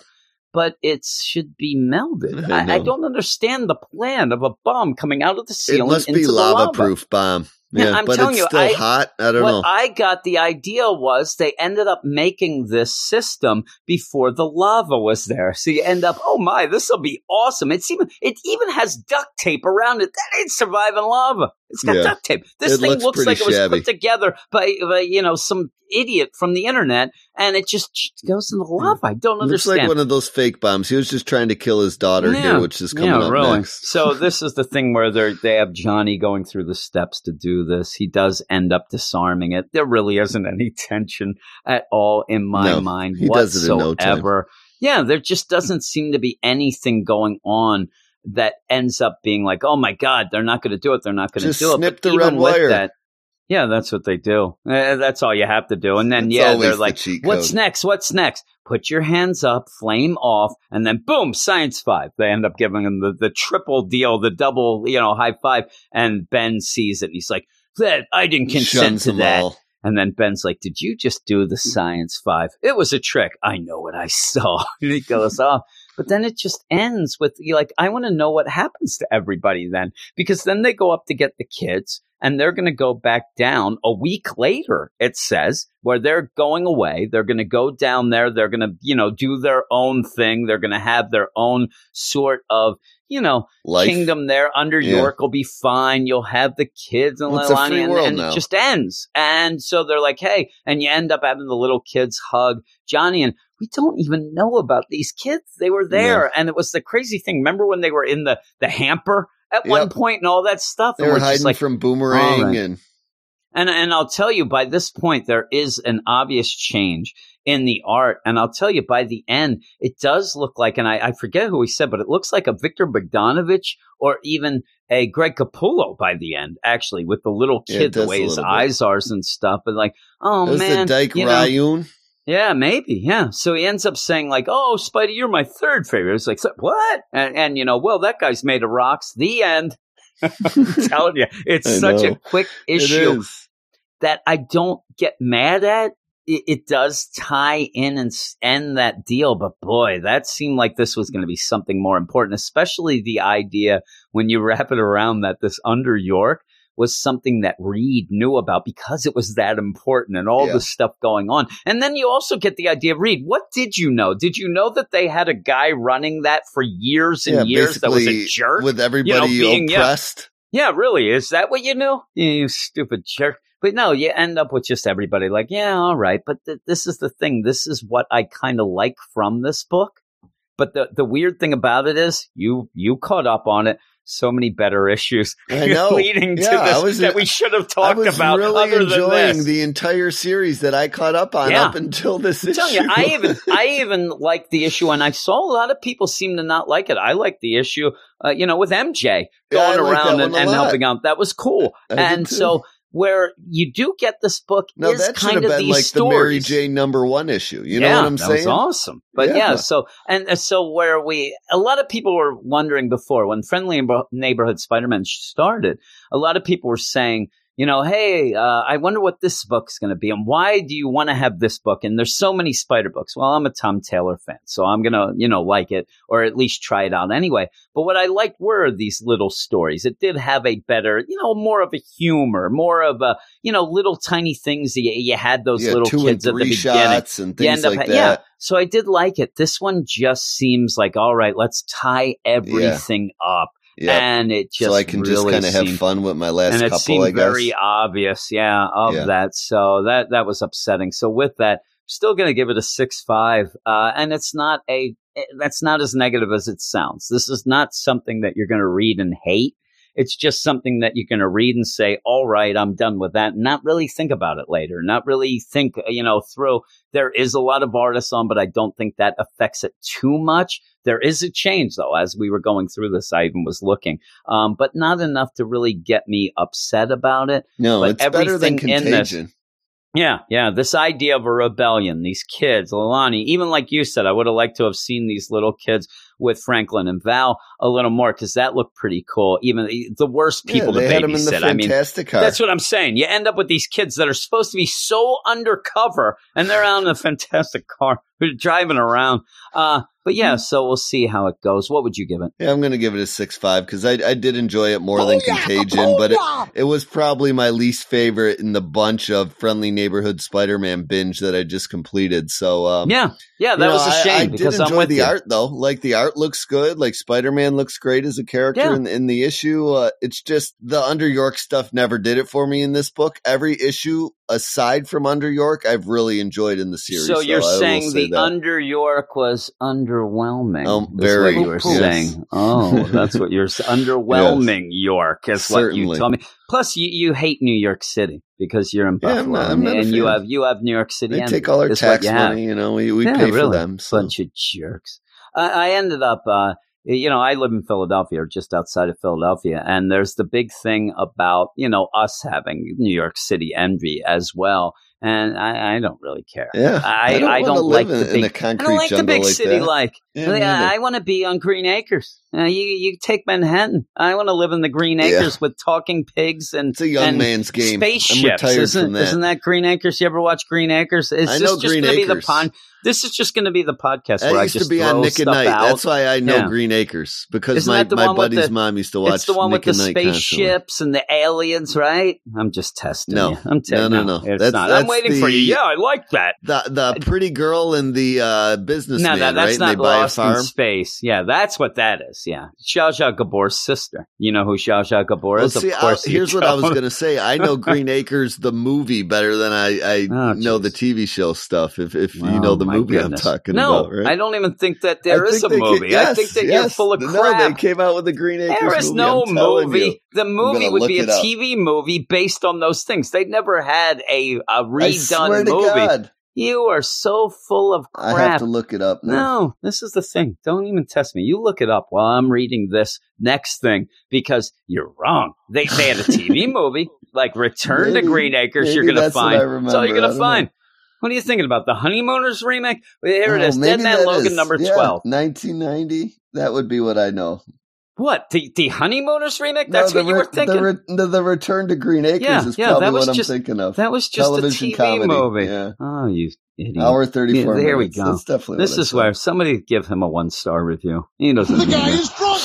But it should be melted. I I, I don't understand the plan of a bomb coming out of the ceiling. It must be lava lava. proof bomb. Yeah, I'm but telling it's you, still I- hot. I don't what know. I got the idea was they ended up making this system before the lava was there. So you end up, oh my, this will be awesome. It's even it even has duct tape around it. That ain't surviving lava. It's got Yeah. duct tape. This It thing looks looks like it was shabby. put together by, by you know some idiot from the internet, and it just goes in the hmm. lava. I don't It looks understand. like one of those fake bombs. He was just trying to kill his daughter Yeah. here, which is coming yeah, up really. next. So this is the thing where they they have Johnny going through the steps to do this. He does end up disarming it. There really isn't any tension at all in my No, mind he does it in no time. whatsoever. Yeah, there just doesn't seem to be anything going on that ends up being like, oh my god, they're not going to do it. They're not going to do it. snip But the red wire. That, yeah, that's what they do. Eh, that's all you have to do. And then It's yeah, they're like, cheat What's next? What's next? Put your hands up, flame off, and then boom, science five. They end up giving him the, the triple deal, the double, you know, high five. And Ben sees it and he's like, that I didn't consent shuns to that. all. And then Ben's like, Did you just do the science five? It was a trick. I know what I saw. and he goes off. But then it just ends with like, I want to know what happens to everybody then. Because then they go up to get the kids and they're going to go back down a week later, it says, where they're going away. They're going to go down there. They're going to, you know, do their own thing. They're going to have their own sort of, you know, Life. kingdom there under Yeah. York will be fine. You'll have the kids and Well, Leilani, and, and it just ends. And so they're like, hey, and you end up having the little kids hug Johnny, and we don't even know about these kids. They were there, and it was the crazy thing. Remember when they were in the the hamper at one point and all that stuff? They and were hiding like, from Boomerang right. and And and I'll tell you by this point there is an obvious change in the art. And I'll tell you by the end, it does look like, and I, I forget who he said, but it looks like a Viktor Bogdanovic or even a Greg Capullo by the end, actually, with the little Yeah, kid, the way his bit. eyes are and stuff. But like, oh man, the Dyke you know, Ruan. yeah, maybe. Yeah. So he ends up saying like, "Oh, Spidey, you're my third favorite." It's like, "What?" And, and you know, well, that guy's made of rocks. The end. I'm telling you, it's such know. a quick issue is. That I don't get mad at. It, it does tie in and end that deal, but boy, that seemed like this was going to be something more important, especially the idea when you wrap it around that this under York was something that Reed knew about because it was that important and all Yeah. the stuff going on. And then you also get the idea of Reed. What did you know? Did you know that they had a guy running that for years and Yeah, years that was a jerk? with everybody being- yeah. oppressed. Yeah, really. Is that what you knew? You, you stupid jerk. But no, you end up with just everybody like, yeah, all right. But th- this is the thing. This is what I kind of like from this book. But the, the weird thing about it is you, you caught up on it. So many better issues I know. leading to Yeah, I this was- that we should have talked about really other than enjoying the entire series that I caught up on Yeah. up until this I'm issue. telling you, I even I even like the issue, and I saw a lot of people seem to not like it. I like the issue, uh, you know, with MJ going that around and, and helping out. That was cool. I and so where you do get this book no, is that should kind have of been like stories. the Mary Jane number one issue. You yeah, know what I'm that saying? was awesome. But yeah. Yeah. so and uh, so where we a lot of people were wondering before when Friendly Neighborhood Spider-Man started, a lot of people were saying, you know, hey, uh, I wonder what this book's going to be, and why do you want to have this book? And there's so many Spider books. Well, I'm a Tom Taylor fan, so I'm gonna, you know, like it or at least try it out anyway. But what I liked were these little stories. It did have a better, you know, more of a humor, more of a, you know, little tiny things. that You, you had those yeah, little kids at the beginning and things end up like that. yeah. So I did like it. This one just seems like all right. Let's tie everything up, Yeah. and it just so I can just kind of have fun with my last and it couple. seemed I guess. very obvious, yeah, of Yeah. that. So that that was upsetting. So with that, still going to give it a six five, uh, and it's not a eh, that's not as negative as it sounds. This is not something that you're going to read and hate. It's just something that you're going to read and say, "All right, I'm done with that," not really think about it later. Not really think, you know, through. There is a lot of artists on, but I don't think that affects it too much. There is a change though. As we were going through this, I even was looking, um, but not enough to really get me upset about it. no, but it's better than everything in this- Contagion. Yeah, yeah. This idea of a rebellion, these kids, Alani, even like you said, I would have liked to have seen these little kids with Franklin and Val a little more because that looked pretty cool. Even the, the worst people yeah, they to had him in the babysit. I mean, fantastic car. that's what I'm saying. You end up with these kids that are supposed to be so undercover, and they're out in a fantastic car, they're driving around. Uh, but Hmm. yeah, so we'll see how it goes. What would you give it? yeah, I'm going to give it a six five because I I did enjoy it more than Contagion, but it, it was probably my least favorite in the bunch of friendly neighborhood Spider-Man binge that I just completed. So um, Yeah, yeah, that you know, was a I- shame I, because did enjoy I'm with the you. art though. Like the art looks good. Like Spider-Man looks great as a character Yeah. in, in the issue. Uh, it's just the Under York stuff never did it for me in this book. Every issue aside from Under York, I've really enjoyed in the series. So you're I saying say the that. Under York was underwhelming? Is very, you were yes. saying. Oh, that's what you're underwhelming. York is what you Certainly. told me. Plus, you, you hate New York City because you're in Yeah, I'm Buffalo, not- I'm and, and you have you have New York City. They take all our tax you have. money. You know, we, we Yeah, pay for them. So. Bunch of jerks. I, I ended up, uh, you know, I live in Philadelphia or just outside of Philadelphia, and there's the big thing about, you know, us having New York City envy as well. And I, I don't really care. Yeah, I, don't I don't like the in, big I don't like the big like city that. like. Yeah, I want to be on Green Acres. Uh, you you take Manhattan. I want to live in the Green Yeah. Acres with talking pigs and It's a young and man's game. spaceships. I'm retired isn't, from that. isn't that Green Acres? You ever watch Green Acres? Is I just Green going to be the Acres. This is just going to be the podcast That where I used just to be on Nick at Nite. out. That's why I know Yeah. Green Acres because Isn't my, the my buddy's the- mom used to watch. it's the one Nick with the Night constantly. spaceships and the aliens, right? I'm just testing No. you. I'm t- No, no, no. It's That's- not. I'm that's waiting for you. Yeah, I like that. The the pretty girl and the uh, businessman, No, no, that's right? not and they buy a Lost in. Space. Yeah, that's what that is. Yeah, Zsa Zsa Gabor's sister. You know who Zsa Zsa Gabor Well, is? see, of I, course. here's what I was going to say. I know Green Acres, the movie, better than I, I Oh, know the TV show stuff. If if you know the movie goodness. I'm talking no, about, right? I don't even think that there I is a ca- movie. I think that you're full of No, crap. they came out with the Green Acres There is movie. no movie. you. The movie would be a. TV movie based on those things. They never had a, a redone movie. God, You are so full of crap. I have to look it up now. No, this is the thing. Don't even test me. You look it up while I'm reading this next thing because you're wrong. They, they had a TV movie like Return Maybe- to Green Acres. You're going to find. That's all you're gonna find. What are you thinking about? The Honeymooners remake? Here oh, it Oh, is. maybe Dead Man Logan is. number Yeah, 12. 1990. That would be what I know. What? The, the Honeymooners remake? That's no, what the you re- were thinking? The, re- the, the Return to Green Acres Yeah, is yeah, probably that was what I'm thinking of. that was just Television a TV comedy. movie. Yeah. Oh, you idiot. Hour 34 Yeah, there we go. That's definitely This what is where somebody give him a one star review. He doesn't. The guy it. is drunk.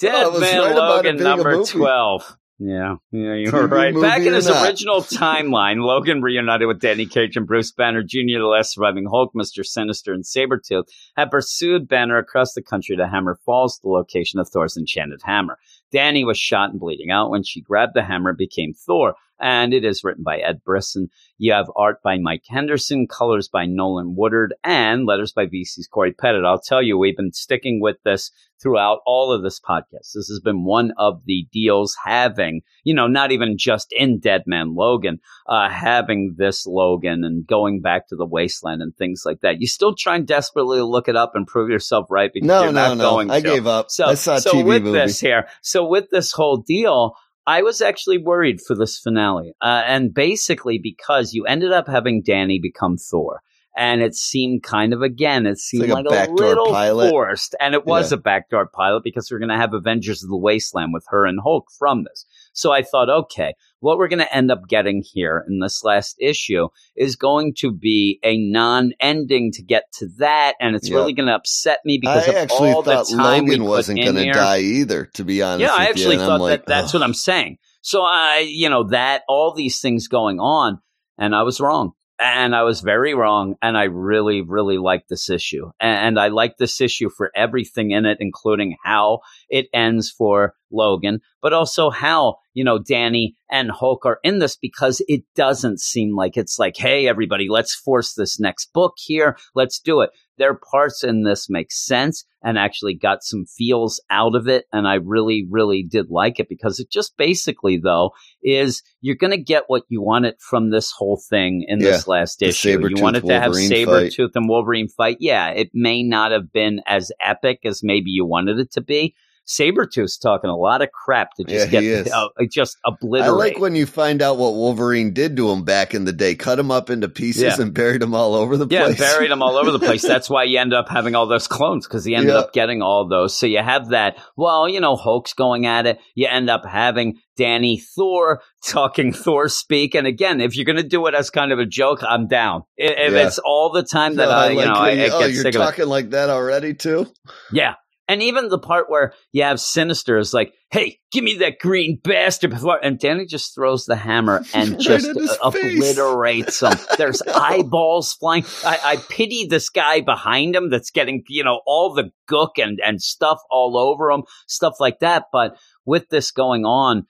Dead No, I was Man right Logan number 12. Yeah, yeah, you TV were right. Back in his not? original timeline, Logan reunited with Dani Cage and Bruce Banner Jr., the last surviving Hulk, Mr. Sinister, and Sabretooth, had pursued Banner across the country to Hammer Falls, the location of Thor's enchanted hammer. Dani was shot and bleeding out. When she grabbed the hammer, it became Thor. And it is written by Ed Brisson. You have art by Mike Henderson, colors by Nolan Woodard, and letters by VC's Cory Petit. I'll tell you, we've been sticking with this throughout all of this podcast. This has been one of the deals having, you know, not even just in Dead Man Logan, uh, having this Logan and going back to the wasteland and things like that. You still trying desperately to look it up and prove yourself right because No, you're no, not no. going I to. gave up. So, I saw so TV with movie. this here, so with this whole deal, I was actually worried for this finale, uh, and basically because you ended up having Dani become Thor. And it seemed kind of again, it seemed like like, a a, little pilot. forced, and it was Yeah. a backdoor pilot because we're going to have Avengers of the Wasteland with her and Hulk from this. So I thought, okay, what we're going to end up getting here in this last issue is going to be a non-ending to get to that, and it's Yeah. really going to upset me because I of actually all thought the time Logan wasn't going to die either, to be honest. Yeah, I actually. Thought like, that that's what I'm saying. So I, you know, that all these things going on, and I was wrong. And I was very wrong. And I really, really like this issue. And I like this issue for everything in it, including how it ends for Logan, but also how, you know, Dani and Hulk are in this because it doesn't seem like it's like, hey, everybody, let's force this next book here. Let's do it. Their parts in this make sense and actually got some feels out of it. And I really, really did like it because it just basically, though, is you're going to get what you wanted from this whole thing in this last issue. You wanted to have Sabretooth and Wolverine fight. Yeah, it may not have been as epic as maybe you wanted it to be. Sabretooth's talking a lot of crap to just Yeah, get uh, just obliterate. I like when you find out what Wolverine did to him back in the day. Cut him up into pieces Yeah. and buried him all over the Yeah, place. Yeah, buried them all over the place. That's why you end up having all those clones because he ended Yeah. up getting all those. So you have that. Well, you know, Hulk's going at it. You end up having Dani Thor talking Thor speak. And again, if you're going to do it as kind of a joke, I'm down. If Yeah. it's all the time that No, I, you like know, I, I oh, get you're sick of it. talking like that already too. Yeah. And even the part where you have Sinister is like, hey, give me that green bastard before. And Dani just throws the hammer and Right just obliterates him. There's eyeballs flying. I, I pity this guy behind him that's getting, you know, all the gook and, and stuff all over him, stuff like that. But with this going on,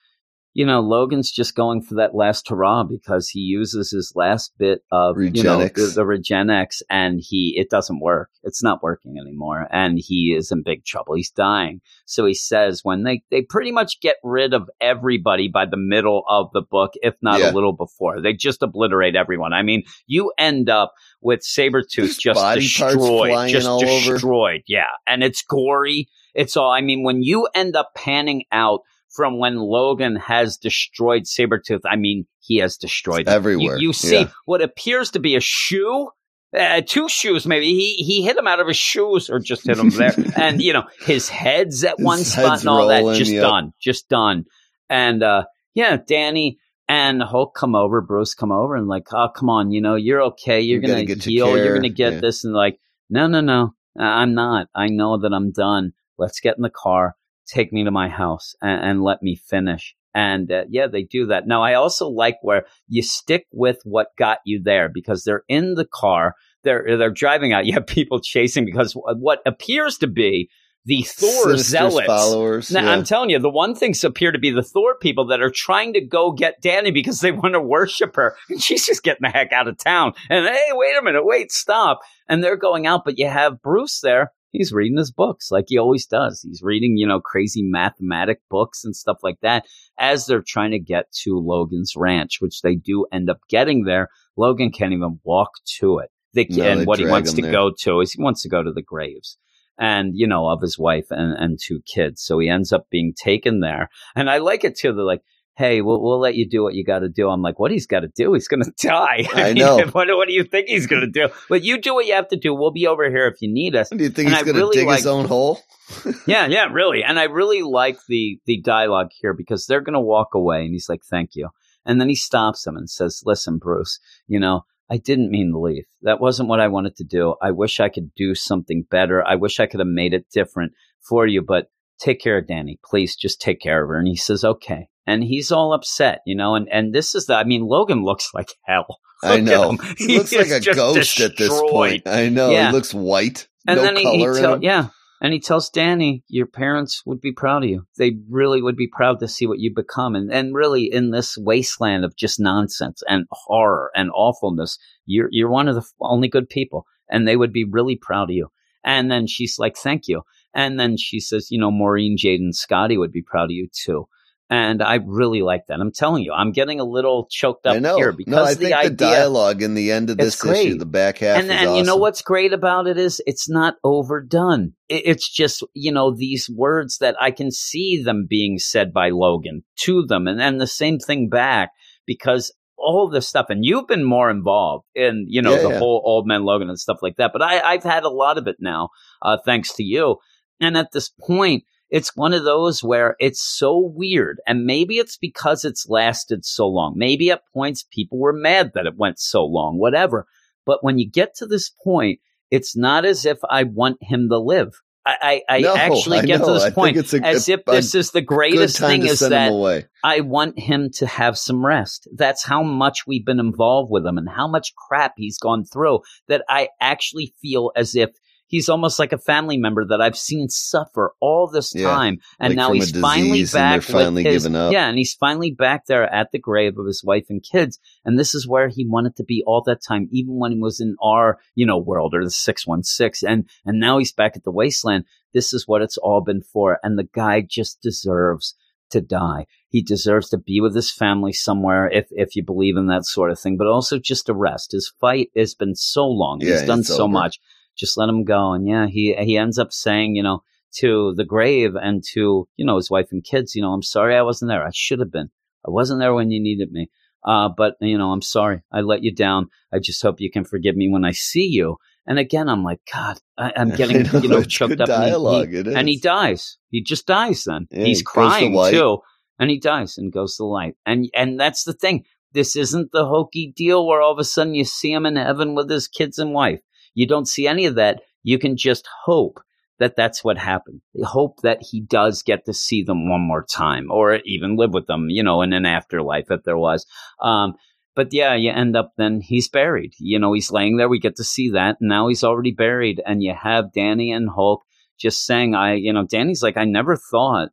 you know, Logan's just going for that last hurrah because he uses his last bit of you know Regenix. the, the Regenex and he it doesn't work. It's not working anymore, and he is in big trouble. He's dying. So he says when they they pretty much get rid of everybody by the middle of the book, if not Yeah. a little before. They just obliterate everyone. I mean, you end up with Sabretooth Just just body destroyed, just all over. destroyed. Yeah, and it's gory. It's all. I mean, when you end up panning out from when Logan has destroyed Sabretooth, I mean, he has destroyed. Everywhere, You, you see yeah. what appears to be a shoe. Uh, two shoes, maybe he he hit him out of his shoes, or just hit him there, and you know his head's at His one spot and all that. Just yep. done, just done. And uh, yeah, Dani and Hulk come over, Bruce come over, and like, oh come on, you know you're okay, you're You gotta gonna your heal, you're gonna get Yeah. this, and like, no, no, no, I'm not. I know that I'm done. Let's get in the car, take me to my house, and, and let me finish. And uh, yeah, they do that. Now, I also like where you stick with what got you there because they're in the car, they're they're driving out. You have people chasing because what appears to be the Thor Sinister's zealots. followers. Now, yeah. I'm telling you, the one things appear to be the Thor people that are trying to go get Dani because they want to worship her. And she's just getting the heck out of town. And hey, wait a minute, wait, stop. And they're going out, but you have Bruce there. He's reading his books like he always does. He's reading, you know, crazy mathematic books and stuff like that as they're trying to get to Logan's ranch, which they do end up getting there. Logan can't even walk to it. They, No, and what he wants to there. go to is he wants to go to the graves and you know of his wife and, and two kids so he ends up being taken there and i like it too they're like hey we'll, we'll let you do what you got to do i'm like what he's got to do he's gonna die I mean, know. what, what do you think he's gonna do but you do what you have to do we'll be over here if you need us Do you think and he's going to really dig like- his own hole? yeah yeah really and i really like the the dialogue here because they're gonna walk away and he's like thank you and then he stops him and says listen bruce you know I didn't mean to leave. That wasn't what I wanted to do. I wish I could do something better. I wish I could have made it different for you, but take care of Dani. Please just take care of her. And he says, okay. And he's all upset, you know, and, and this is the, I mean, Logan looks like hell. I Look at know. him. He looks like a ghost at this point. I know. Yeah. He looks white. And no then he, he tell, yeah. And he tells Dani, your parents would be proud of you. They really would be proud to see what you become. And, and really in this wasteland of just nonsense and horror and awfulness, you're, you're one of the only good people and they would be really proud of you. And then she's like, thank you. And then she says, you know, Maureen, Jade, and Scotty would be proud of you too. And I really like that. I'm telling you, I'm getting a little choked up I know. here because no, I the think idea the dialogue in the end of this great. issue, the back half, and and you know what's great about it is it's not overdone. It's just you know these words that I can see them being said by Logan to them, and then the same thing back because all this stuff. And you've been more involved in you know Yeah, the yeah. whole Old Man Logan and stuff like that. But I, I've had a lot of it now, uh, thanks to you. And at this point, it's one of those where it's so weird. And maybe it's because it's lasted so long. Maybe at points people were mad that it went so long, whatever. But when you get to this point, it's not as if I want him to live. I, I, I No, actually I get know. to this point a- as if a this is the greatest thing is that. I want him to have some rest. That's how much we've been involved with him and how much crap he's gone through that I actually feel as if he's almost like a family member that I've seen suffer all this Yeah, time. And like now he's finally disease and they're back finally with his, up. yeah, and he's finally back there at the grave of his wife and kids. And this is where he wanted to be all that time, even when he was in our, you know, world or the 616. And, and now he's back at the wasteland. This is what it's all been for. And the guy just deserves to die. He deserves to be with his family somewhere if if you believe in that sort of thing, but also just to rest. His fight has been so long. Yeah, He's done so over. much. Just let him go. And yeah, he he ends up saying, you know, to the grave and to, you know, his wife and kids, you know, I'm sorry I wasn't there. I should have been. I wasn't there when you needed me. Uh, but you know, I'm sorry. I let you down. I just hope you can forgive me when I see you. And again, I'm like, God, I, I'm I getting, know, you know, choked up. and he- he- dialogue, it and he dies. He just dies then. Yeah, He's he goes to crying too. And he dies and goes to light. And and that's the thing. This isn't the hokey deal where all of a sudden you see him in heaven with his kids and wife. You don't see any of that. You can just hope that that's what happened. Hope that he does get to see them one more time or even live with them, you know, in an afterlife if there was. Um, but yeah, you end up then he's buried. You know, he's laying there. We get to see that. And now he's already buried. And you have Dani and Hulk just saying, I, you know, Dani's like, I never thought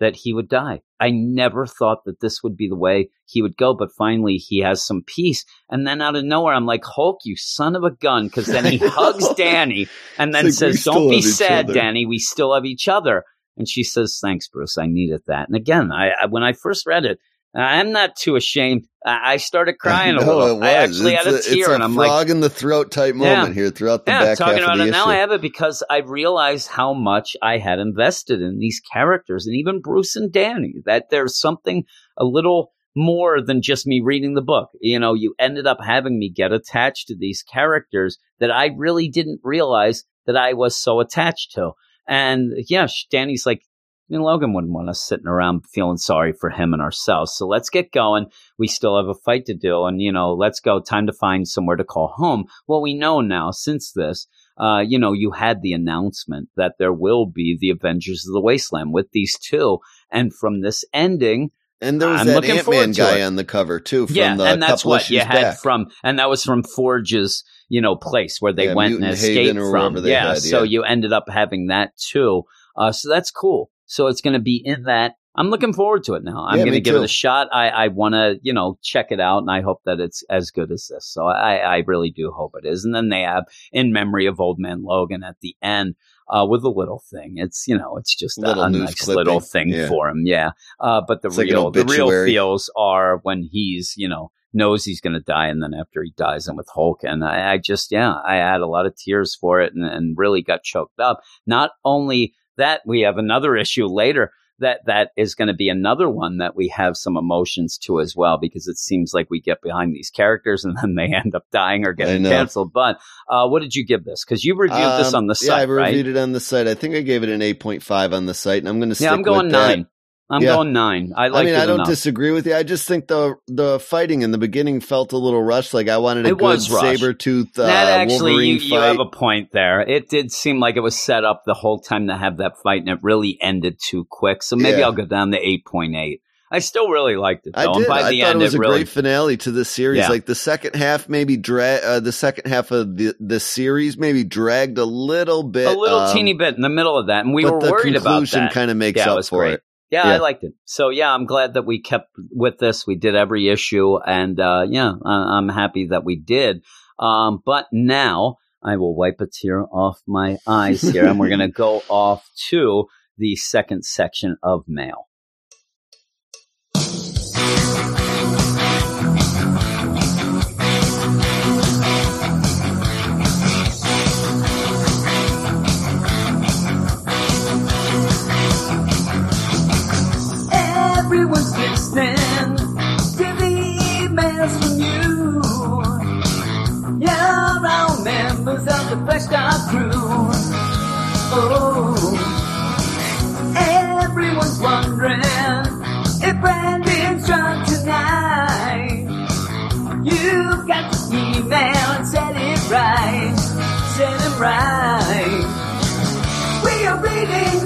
that he would die. I never thought that this would be the way he would go, but finally he has some peace. And then out of nowhere, I'm like, Hulk, you son of a gun. Because then he hugs Dani and then like, says, Don't be sad, other." Dani. We still have each other. And she says, Thanks, Bruce. I needed that. And again, I, I when I first read it, I'm not too ashamed. I, I started crying a little. it was. I actually it's had a, it's tear, a and I'm like, frog in the throat type Yeah. moment here throughout the yeah, back talking half about of the it now. I have it because I realized how much I had invested in these characters, and even Bruce and Dani. That there's something a little more than just me reading the book. You know, you ended up having me get attached to these characters that I really didn't realize that I was so attached to. And yeah, Dani's like. I mean, Logan wouldn't want us sitting around feeling sorry for him and ourselves. So let's get going. We still have a fight to do. And, you know, let's go. Time to find somewhere to call home. Well, we know now since this uh, you know, you had the announcement that there will be the Avengers of the Wasteland with these two. And from this ending, And there was I'm that Ant Man guy it. on the cover too. From yeah, the and that's what you had back. from, and that was from Forge's, you know, place where they Yeah, went and escaped Haven from. yeah, had, so you ended up having that too. Uh, so that's cool. So it's going to be in that. I'm looking forward to it now. I'm Yeah, going to give it a shot. I, I want to, you know, check it out, and I hope that it's as good as this. So I, I really do hope it is. And then they have in memory of Old Man Logan at the end uh, with a little thing. It's you know, it's just a, Little a nice clipping. little thing Yeah. for him. Yeah. Uh, but the It's like real the real feels are when he's you know knows he's going to die, and then after he dies, and with Hulk, and I, I just yeah, I had a lot of tears for it, and, and really got choked up. Not only that, we have another issue later that that is going to be another one that we have some emotions to as well because it seems like we get behind these characters and then they end up dying or getting canceled. But uh, what did you give this? Because you reviewed this Um, on the site. Yeah, I site, right? reviewed it on the site. I think I gave it an 8.5 on the site, and I'm going to stick yeah, I'm going with that. I'm Yeah. going nine. I like I mean, it I don't enough. disagree with you. I just think the the fighting in the beginning felt a little rushed. Like I wanted a It good saber tooth uh, that actually, you, Wolverine you fight. have a point there. It did seem like it was set up the whole time to have that fight, and it really ended too quick. So maybe Yeah. I'll go down to eight point eight. I still really liked it, though. I did. by I the thought end, it was a really, great finale to the series. Yeah. Like the second half, maybe drag. Uh, the second half of the the series maybe dragged a little bit. a little um, teeny bit in the middle of that, and we were worried about conclusion that. kind of makes Yeah, it up for great. it. Yeah, I liked it. So yeah, I'm glad that we kept with this. We did every issue, and uh, yeah, I- I'm happy that we did. Um, but now I will wipe a tear off my eyes here, and we're gonna go off to the second section of mail. Listening to the emails from you. You're all members of the Fresh Start crew. Oh, everyone's wondering if Brandon's drunk tonight. You've got to email and set it right, set it right. We are reading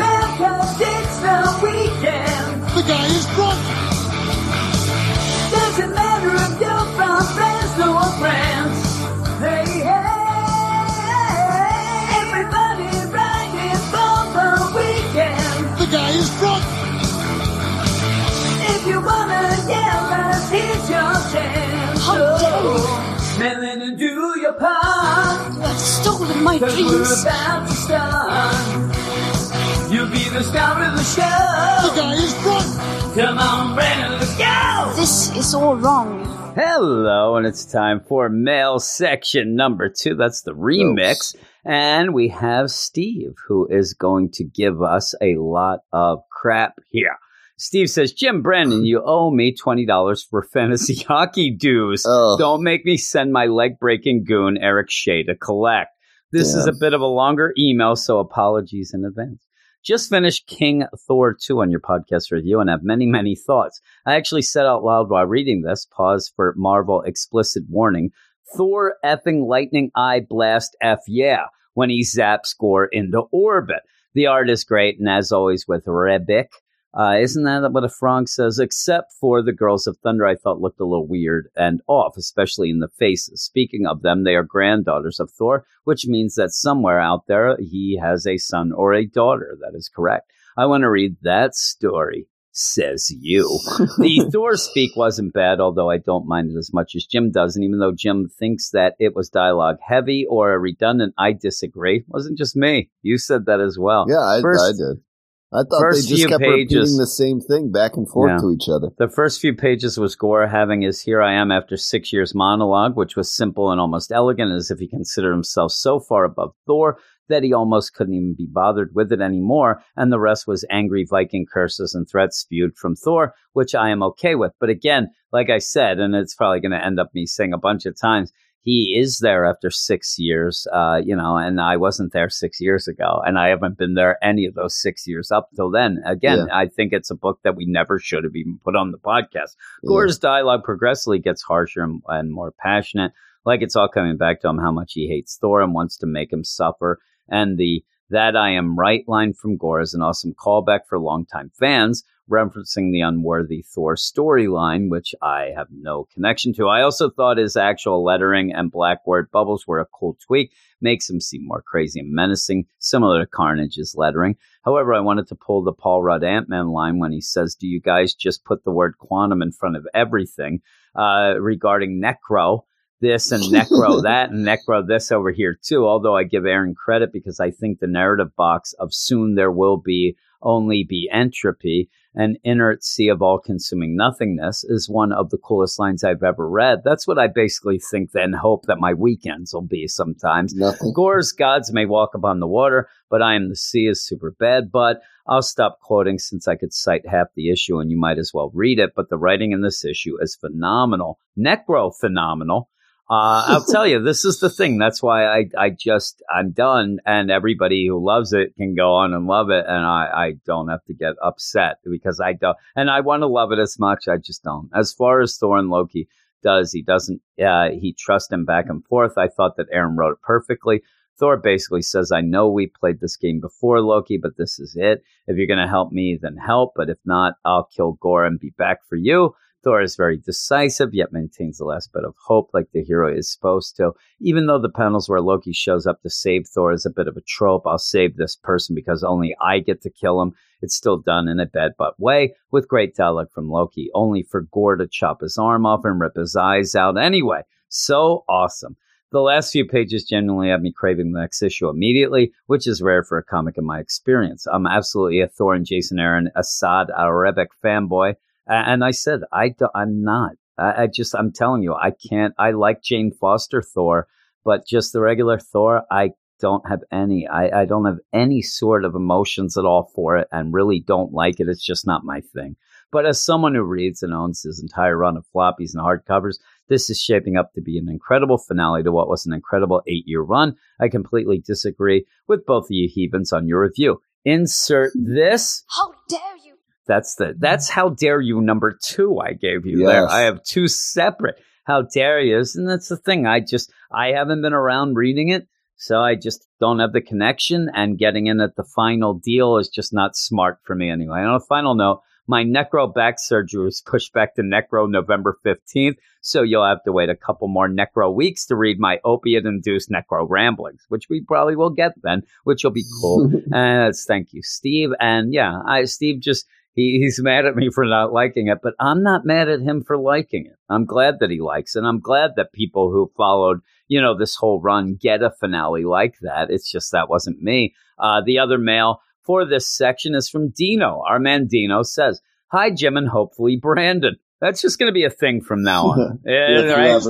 have stolen my dreams. about to start. You'll be the star of the The show. guy is drunk. Come on, Brandon, let's go. This is all wrong. Hello, and it's time for mail section number two. That's the remix. And we have Steve, who is going to give us a lot of crap here. Steve says, Jim Brandon, you owe me $20 for fantasy hockey dues. Oh. Don't make me send my leg breaking goon, Eric Shea, to collect. This is a bit of a longer email, so apologies in advance. Just finished King Thor 2 on your podcast review and have many, many thoughts. I actually said out loud while reading this, pause for Marvel explicit warning, Thor effing lightning eye blast F yeah, when he zaps Gorr into orbit. The art is great, and as always with Ribić, uh, isn't that what a frog says? Except for the Girls of Thunder, I thought looked a little weird and off, especially in the faces. Speaking of them, they are granddaughters of Thor, which means that somewhere out there he has a son or a daughter. That is correct. I want to read that story, says you. the Thor speak wasn't bad, although I don't mind it as much as Jim does. And even though Jim thinks that it was dialogue heavy or redundant, I disagree. It wasn't just me. You said that as well. Yeah, I, First- I did. I thought first they just kept pages- repeating the same thing back and forth Yeah. to each other. The first few pages was Gorr having his Here I Am After Six Years monologue, which was simple and almost elegant, as if he considered himself so far above Thor that he almost couldn't even be bothered with it anymore. And the rest was angry Viking curses and threats spewed from Thor, which I am okay with. But again, like I said, and it's probably going to end up me saying a bunch of times, he is there after six years, uh, you know, and I wasn't there six years ago, and I haven't been there any of those six years up till then. Again, I think it's a book that we never should have even put on the podcast. Gorr's dialogue progressively gets harsher and, and more passionate, like it's all coming back to him how much he hates Thor and wants to make him suffer. And the that I am right line from Gorr is an awesome callback for longtime fans. Referencing the unworthy Thor storyline, which I have no connection to. I also thought his actual lettering and blackboard bubbles were a cool tweak, makes him seem more crazy and menacing, similar to Carnage's lettering. However, I wanted to pull the Paul Rudd Ant Man line when he says, Do you guys just put the word quantum in front of everything uh, regarding Necro? This and Necro that and Necro this over here too. Although I give Aaron credit because I think the narrative box of soon there will be only be entropy and inert sea of all consuming nothingness is one of the coolest lines I've ever read. That's what I basically think then hope that my weekends will be sometimes. Nothing. Gorr's gods may walk upon the water, but I am the sea is super bad. But I'll stop quoting since I could cite half the issue and you might as well read it. But the writing in this issue is phenomenal. Necro phenomenal. Uh, I'll tell you, this is the thing. That's why I, I just, I'm done. And everybody who loves it can go on and love it. And I, I don't have to get upset because I don't, and I want to love it as much. I just don't. As far as Thor and Loki does, he doesn't, uh, he trusts him back and forth. I thought that Aaron wrote it perfectly. Thor basically says, I know we played this game before, Loki, but this is it. If you're going to help me, then help. But if not, I'll kill Gorr and be back for you. Thor is very decisive, yet maintains the last bit of hope like the hero is supposed to. Even though the panels where Loki shows up to save Thor is a bit of a trope, I'll save this person because only I get to kill him. It's still done in a bad but way, with great dialogue from Loki, only for Gorr to chop his arm off and rip his eyes out anyway. So awesome. The last few pages genuinely have me craving the next issue immediately, which is rare for a comic in my experience. I'm absolutely a Thor and Jason Aaron Esad Ribić fanboy. And I said, I do, I'm not. I, I just, I'm telling you, I can't. I like Jane Foster Thor, but just the regular Thor, I don't have any. I, I don't have any sort of emotions at all for it and really don't like it. It's just not my thing. But as someone who reads and owns his entire run of floppies and hardcovers, this is shaping up to be an incredible finale to what was an incredible eight year run. I completely disagree with both of you heathens on your review. Insert this How dare you? That's the mm-hmm. that's how dare you number two I gave you there. I have two separate how dare you, and that's the thing. I just I haven't been around reading it, so I just don't have the connection. And getting in at the final deal is just not smart for me anyway. And on a final note, my necro back surgery was pushed back to necro November fifteenth, so you'll have to wait a couple more necro weeks to read my opiate-induced necro ramblings, which we probably will get then, which will be cool. and it's uh, thank you, Steve. And yeah, I Steve just he, he's mad at me for not liking it, but I'm not mad at him for liking it. I'm glad that he likes it. I'm glad that people who followed, you know, this whole run get a finale like that. It's just that wasn't me. Uh, the other mail for this section is from Dino. Our man Dino says, Hi, Jim, and hopefully Brandon. That's just going to be a thing from now on. Yeah, Yeah, right?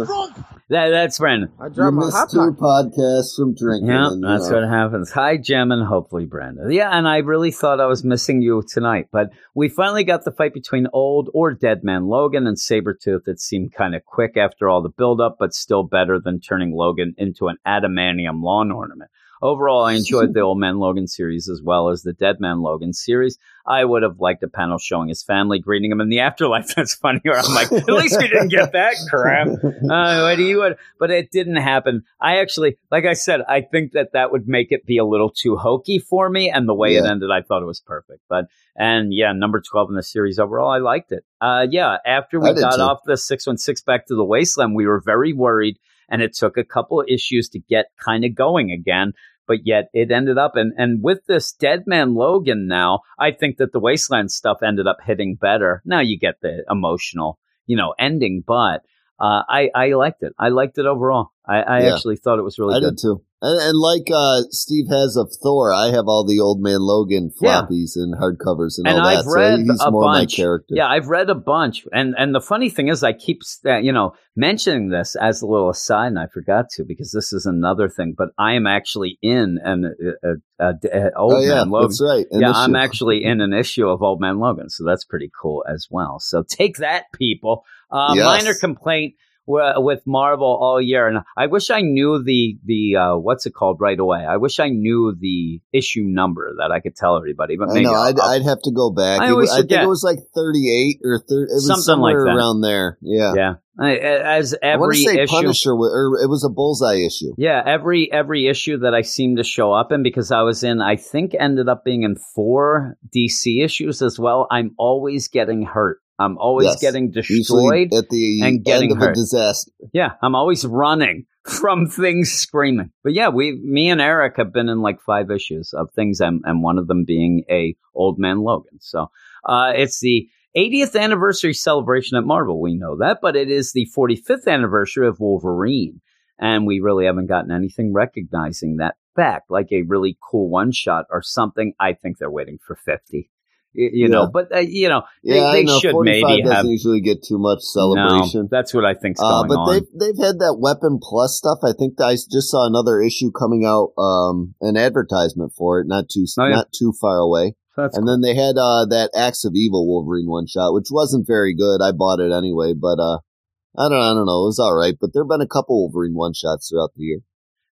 That, that's Brandon. I You dropped my missed hot two pocket. podcasts from drinking. Yeah, that's know. what happens. Hi, Jim, and hopefully Brandon. Yeah, and I really thought I was missing you tonight, but we finally got the fight between old or dead man Logan and Sabretooth. It seemed kind of quick after all the buildup, but still better than turning Logan into an adamantium lawn ornament. Overall, I enjoyed the Old Man Logan series as well as the Dead Man Logan series. I would have liked a panel showing his family greeting him in the afterlife. That's funny. Or I'm like, at least we didn't get that crap. Uh, what do would, but it didn't happen. I actually, like I said, I think that that would make it be a little too hokey for me. And the way it ended, I thought it was perfect. But, and yeah, number 12 in the series overall, I liked it. Uh, yeah, after we got too. off the 616 back to the wasteland, we were very worried and it took a couple of issues to get kind of going again. But yet it ended up, and, and with this Dead Man Logan now, I think that the Wasteland stuff ended up hitting better. Now you get the emotional, you know, ending, but uh, I, I liked it. I liked it overall. I, I Yeah. actually thought it was really I good. did too. And, and like uh, Steve has of Thor, I have all the Old Man Logan Yeah. floppies and hardcovers and, And all that. I've so read he's a more bunch. my character. Yeah, I've read a bunch, and and the funny thing is, I keep uh, you know mentioning this as a little aside, and I forgot to because this is another thing. But I am actually in an uh, uh, old Oh yeah, man Logan. that's right. yeah, Initial. I'm actually in an issue of Old Man Logan, so that's pretty cool as well. So take that, people. Uh, Yes. Minor complaint wi- with Marvel all year, and I wish I knew the the uh, what's it called right away. I wish I knew the issue number that I could tell everybody. But I maybe know. I'll- I'd, I'll- I'd have to go back. I It always was- I think it was like 38 or 30. It was Something like that. around there. Yeah. yeah, I, as I every say issue. Punisher, or it was a Bullseye issue. Yeah, every every issue that I seem to show up in because I was in, I think ended up being in four DC issues as well. I'm always getting hurt. I'm always Yes. getting Usually destroyed. at the and getting end of hurt. a disaster. Yeah, I'm always running from things screaming. But yeah, we, me and Eric have been in like five issues of things, and, and one of them being a Old Man Logan. So uh, it's the 80th anniversary celebration at Marvel. We know that, but it is the 45th anniversary of Wolverine, and we really haven't gotten anything recognizing that fact, like a really cool one shot or something. I think they're waiting for 50. You know, Yeah. but uh, you know, they, Yeah, they know. should maybe doesn't have usually get too much no, celebration. that's what I think's Uh, going but on. they've they've had that Weapon Plus stuff. I think I just saw another issue coming out, um, an advertisement for it, not too Oh, yeah. not too far away. That's and then they had uh, that Acts of Evil Wolverine one shot, which wasn't very good. I bought it anyway, but uh, I don't I don't know. It was all right, but there've been a couple Wolverine one shots throughout the year.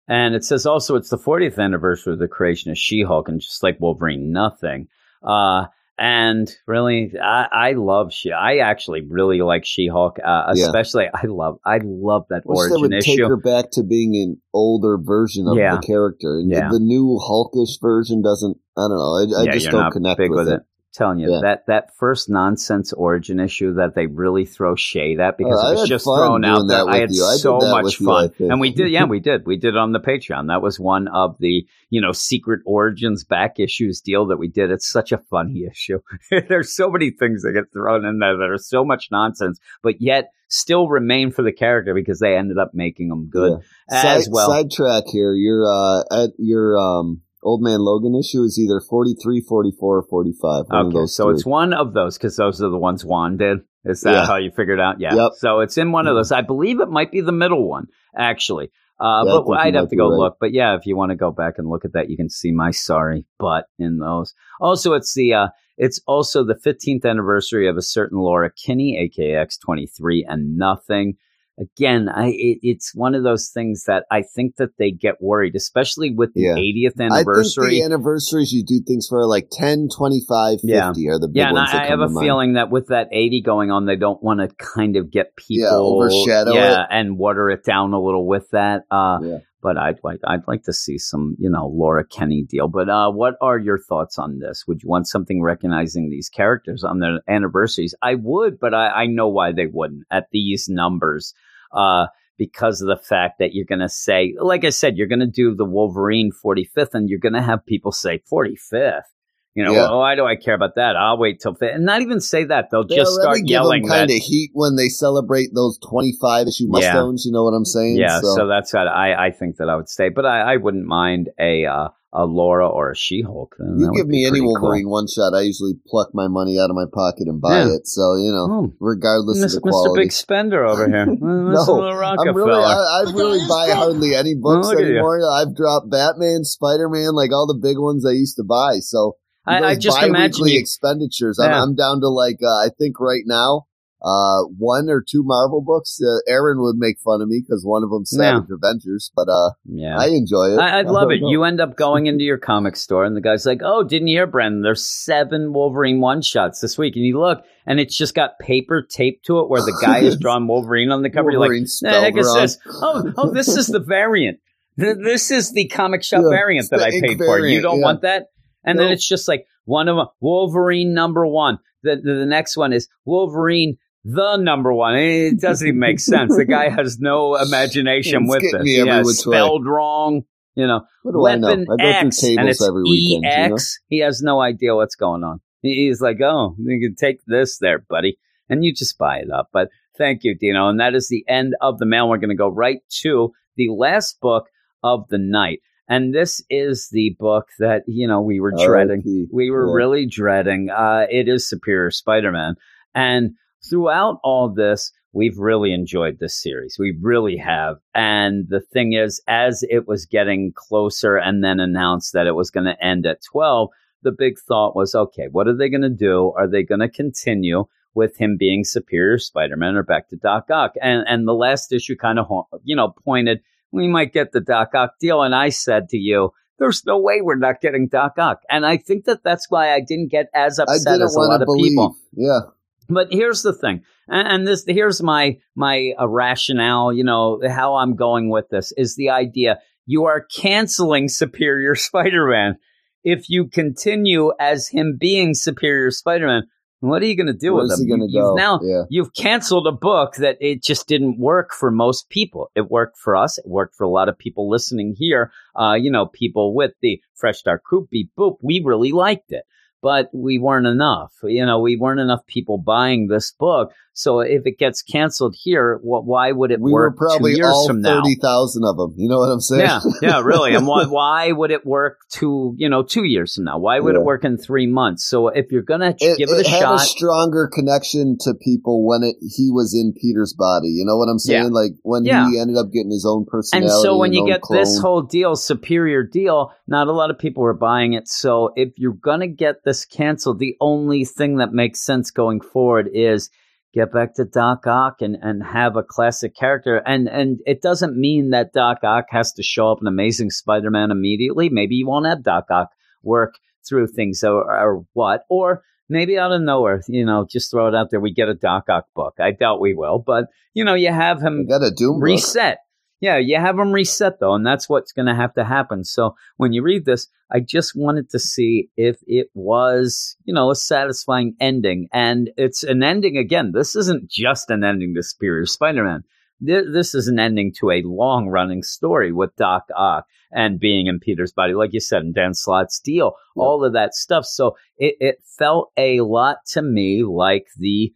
And it says also it's the 40th anniversary of the creation of She-Hulk, and just like Wolverine, nothing. Uh, and really, I, I love she. I actually really like She-Hulk, uh, Yeah. especially I love I love that they origin would take her back to being an older version of Yeah. the character. And Yeah. The, the new Hulkish version doesn't. I don't know. I, I yeah, just don't connect big with, it. Telling you Yeah. that that first nonsense origin issue that they really throw shade at because Oh, it was just thrown out there. that I had. I so that much with you, fun, and we did. Yeah, we did. We did on the Patreon. That was one of the you know secret origins back issues deal that we did. It's such a funny issue. There's so many things that get thrown in there that are so much nonsense, but yet still remain for the character because they ended up making them good Yeah. as Side, well. Sidetrack here. Your uh, at your um, Old Man Logan issue is either 43, 44, or 45. One of Okay, those so three. it's one of those because those are the ones Juan did. Is that Yeah. how you figured out? Yeah. Yep. So it's in one of Mhm. those. I believe it might be the middle one, actually. Uh, Yeah, but I'd have to go right. look. But yeah, if you want to go back and look at that, you can see my sorry butt in those. Also, it's the uh, it's also the 15th anniversary of a certain Laura Kinney, aka X23, and nothing. Again, I it, it's one of those things that I think that they get worried, especially with the Yeah. 80th I think anniversary. the anniversaries you do things for like 10, 25, 50 Yeah. are the big Yeah, and ones I, I have a mind. feeling that with that 80 going on, they don't want to kind of get people Yeah, overshadow yeah, it. and water it down a little with that. Uh, Yeah. But I'd like I'd like to see some, you know, Laura Kinney deal. But uh, what are your thoughts on this? Would you want something recognizing these characters on their anniversaries? I would, but I, I know why they wouldn't at these numbers. Uh, because of the fact that you're going to say, like I said, you're going to do the Wolverine 45th, and you're going to have people say 45th. You know, Yeah. well, why do I care about that? I'll wait till fifth. And not even say that. They'll They just start give yelling them kind that. of heat when they celebrate those 25 issue Yeah. milestones. You know what I'm saying? Yeah, so, that's what I, I think that I would say. But I, I wouldn't mind a uh, a Laura or a She Hulk. you give me any Wolverine one shot, I usually pluck my money out of my pocket and buy Yeah. it. So, you know, Oh, regardless Mr. of the Mr. Big Spender over here. No, Mr. Little Rockefeller. I'm really, I, I really buy hardly any books Look anymore. I've dropped Batman, Spider Man, like all the big ones I used to buy. So I, I just imagine expenditures. I'm, I'm down to like uh, I think right now, uh, one or two Marvel books. Uh, Aaron would make fun of me because one of them Savage Avengers, but uh, Yeah. I enjoy it. I, I'd love it. know. You end up going into your comic store, and the guy's like, "Oh, didn't you hear, Brendan? There's seven Wolverine one shots this week." And you look, and it's just got paper taped to it where the guy has drawn Wolverine on the cover. Wolverine You're like, "The heck is this? Oh, oh, this is the variant. This is the comic shop Yeah, variant that I paid for. You don't yeah. want that." And then it's just like one of them, Wolverine number one. The, the the next one is Wolverine the number one. It doesn't even make sense. The guy has no imagination It's with this. me has which way. spelled wrong. You know, Weapon I know? I go X, through and it's every weekend. You know? EX. He has no idea what's going on. He's like, oh, you can take this there, buddy. And you just buy it up. But thank you, Dino. And that is the end of the mail. We're going to go right to the last book of the night. And this is the book that, you know, we were dreading. We were Yeah. really dreading. Uh, it is Superior Spider Man. And throughout all this, we've really enjoyed this series. We really have. And the thing is, as it was getting closer and then announced that it was going to end at 12, the big thought was okay, what are they going to do? Are they going to continue with him being Superior Spider-Man or back to Doc Ock. And and the last issue kind of you know pointed we might get the Doc Ock deal, and I said to you. There's no way we're not getting Doc Ock, and I think that that's why I didn't get as upset as a lot of believe. people. Yeah, But here's the thing, and, and this here's my my uh, rationale. You know how I'm going with this is the idea you are canceling Superior Spider-Man if you continue as him being Superior Spider-Man. What are you going to do Where's with gonna You- you've go? now Yeah. you've canceled a book that it just didn't work for most people. It worked for us. It worked for a lot of people listening here. Uh, you know, people with the Fresh Start Group Beep Boop. We really liked it, but we weren't enough. You know, we weren't enough people buying this book. So if it gets canceled here, what? Why would it we were work probably two years all from now? thirty thousand of them. You know what I'm saying? Yeah, yeah, really. And why, why would it work two, you know, two years from now? Why would Yeah. it work in three months? So if you're gonna it, give it, a had shot, a stronger connection to people when it he was in Peter's body. You know what I'm saying? Yeah. Like when Yeah. he ended up getting his own personality. And so when you get this whole deal, superior deal, not a lot of people are buying it. So if you're going to get this canceled, the only thing that makes sense going forward is get back to Doc Ock and, and have a classic character. And and it doesn't mean that Doc Ock has to show up an amazing Spider-Man immediately. Maybe you won't have Doc Ock work through things or, or what. Or maybe out of nowhere, you know, just throw it out there. We get a Doc Ock book. I doubt we will, but you know, you have him we got a Doom book. Yeah, you have them reset though, and that's what's going to have to happen. So when you read this, I just wanted to see if it was, you know, a satisfying ending. And it's an ending again. This isn't just an ending to Superior Spider-Man. This is an ending to a long-running story with Doc Ock and being in Peter's body, like you said, and Dan Slott's deal, Yeah. all of that stuff. So it, it felt a lot to me like the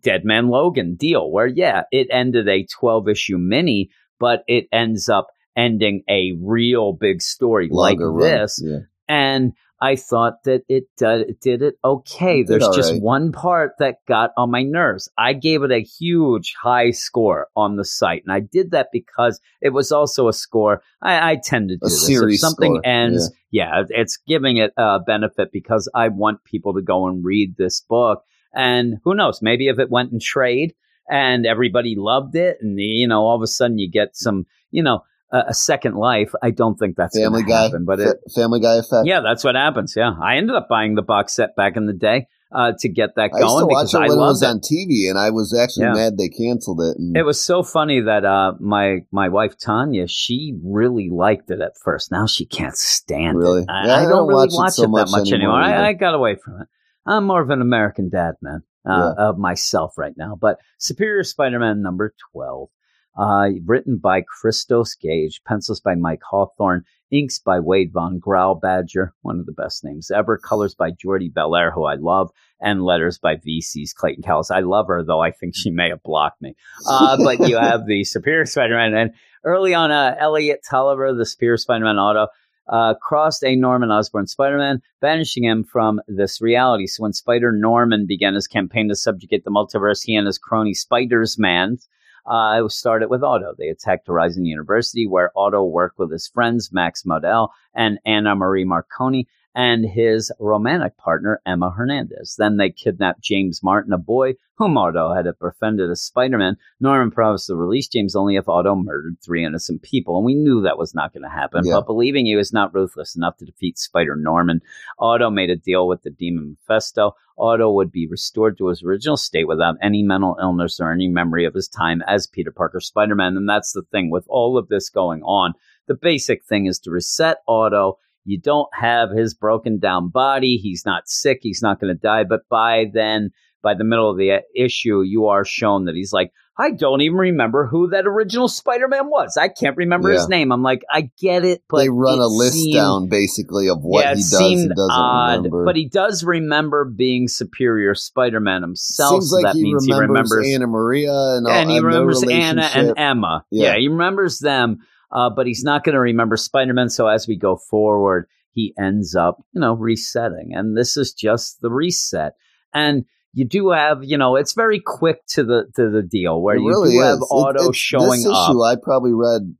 Dead Man Logan deal, where yeah, it ended a 12 issue mini, but it ends up ending a real big story Longer like this. Yeah. And I thought that it uh, did it okay. It There's just right. one part that got on my nerves. I gave it a huge high score on the site, and I did that because it was also a score. I, I tend to do A this. if something score, ends, yeah. it's giving it a benefit because I want people to go and read this book. And who knows? Maybe if it went in trade and everybody loved it, and you know, all of a sudden you get some, you know, a, a second life. I don't think that's Family Guy, happen, but it, Family Guy effect. yeah, that's what happens. Yeah, I ended up buying the box set back in the day uh, to get that I used to going watch because it I when it loved was it. on TV, and I was actually Yeah. mad they canceled it. And It was so funny that uh, my my wife Tanya, she really liked it at first. Now she can't stand Really? it. I, Yeah, I I don't, don't really watch it so it that much much anymore. anymore. I, I got away from it. I'm more of an American dad, man, uh, of myself right now. But Superior Spider-Man number twelve, uh, written by Christos Gage, pencils by Mike Hawthorne, inks by Wade von Grawbadger, one of the best names ever, colors by Jordie Bellaire, who I love, and letters by VC's Clayton Cowles. I love her, though I think she may have blocked me. Uh, but you have the Superior Spider-Man, and early on, uh, Elliot Tolliver, the Superior Spider-Man Otto, uh, crossed a Norman Osborn Spider-Man, banishing him from this reality. So when Spider Norman began his campaign to subjugate the multiverse, he and his crony Spiders-Man uh, started with Otto. They attacked Horizon University, where Otto worked with his friends Max Modell and Anna Marie Marconi and his romantic partner Emma Hernandez. Then they kidnapped James Martin, a boy whom Otto had befriended as Spider-Man. Norman promised to release James only if Otto murdered three innocent people, and we knew that was not going to happen. Yeah. But believing he was not ruthless enough to defeat Spider Norman, Otto made a deal with the demon Mephisto. Otto would be restored to his original state without any mental illness or any memory of his time as Peter Parker Spider Man. And that's the thing with all of this going on. The basic thing is to reset Otto. You don't have his broken down body. He's not sick. He's not going to die. But by then, by the middle of the uh, issue, you are shown that he's like, I don't even remember who that original Spider Man was. I can't remember his name. I'm like, I get it, but they run a list seemed- down basically of what yeah, he does and doesn't odd, remember. but he does remember being Superior Spider-Man himself. Seems so like that he means remembers, he remembers Anna Maria and, all, and he remembers Anna and. Emma. Yeah. Yeah, he remembers them, uh, but he's not going to remember Spider-Man. So as we go forward, he ends up, you know, resetting, and this is just the reset. And you do have, you know, it's very quick to the to the deal where It you really do have is. It- Otto showing this up. issue I probably read.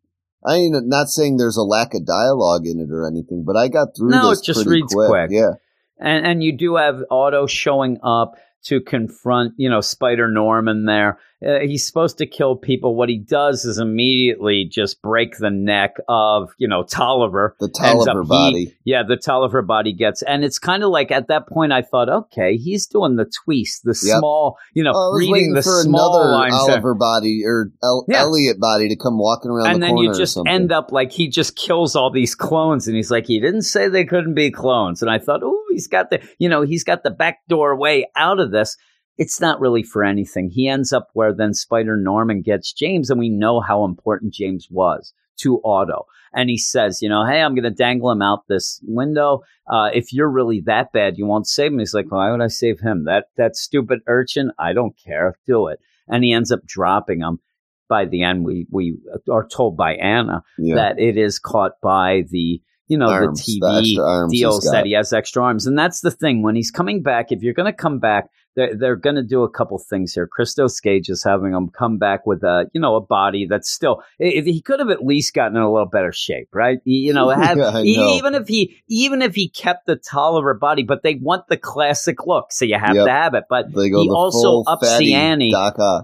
I ain't not saying there's a lack of dialogue in it or anything, but I got through No, this it just pretty reads quick. quick. Yeah, and and you do have Otto showing up to confront, you know, Spider Norman there. Uh, he's supposed to kill people. What he does is immediately just break the neck of, you know, Tolliver. The Tolliver up he- body. yeah, the Tolliver body gets, and it's kind of like at that point I thought, okay, he's doing the tweets, the Yep. small, you know, Oh, reading the for small another lines there. Body or El- Yeah. Elliot body to come walking around and the then you just end up like he just kills all these clones and he's like he didn't say they couldn't be clones and i thought oh he's got the you know he's got the backdoor way out of this it's not really for anything. He ends up where then spider norman gets james and we know how important james was to otto. And he says you know hey i'm going to dangle him out this window. Uh, if you're really that bad you won't save him he's like why would i save him? That that stupid urchin i don't care. Do it. And he ends up dropping him by the end. We we are told by Anna yeah. that it is caught by the you know Arms, the the TV he's deals that he has extra arms, and that's the thing. When he's coming back. If you're going to come back, they're, they're going to do a couple things here. Christos Gage is having him come back with a you know a body that's still. If he could have at least gotten in a little better shape, right? He- You know, have, Yeah, know. even if he even if he kept the Tolliver body, but they want the classic look, so you have Yep. to have it. But he also ups the ante.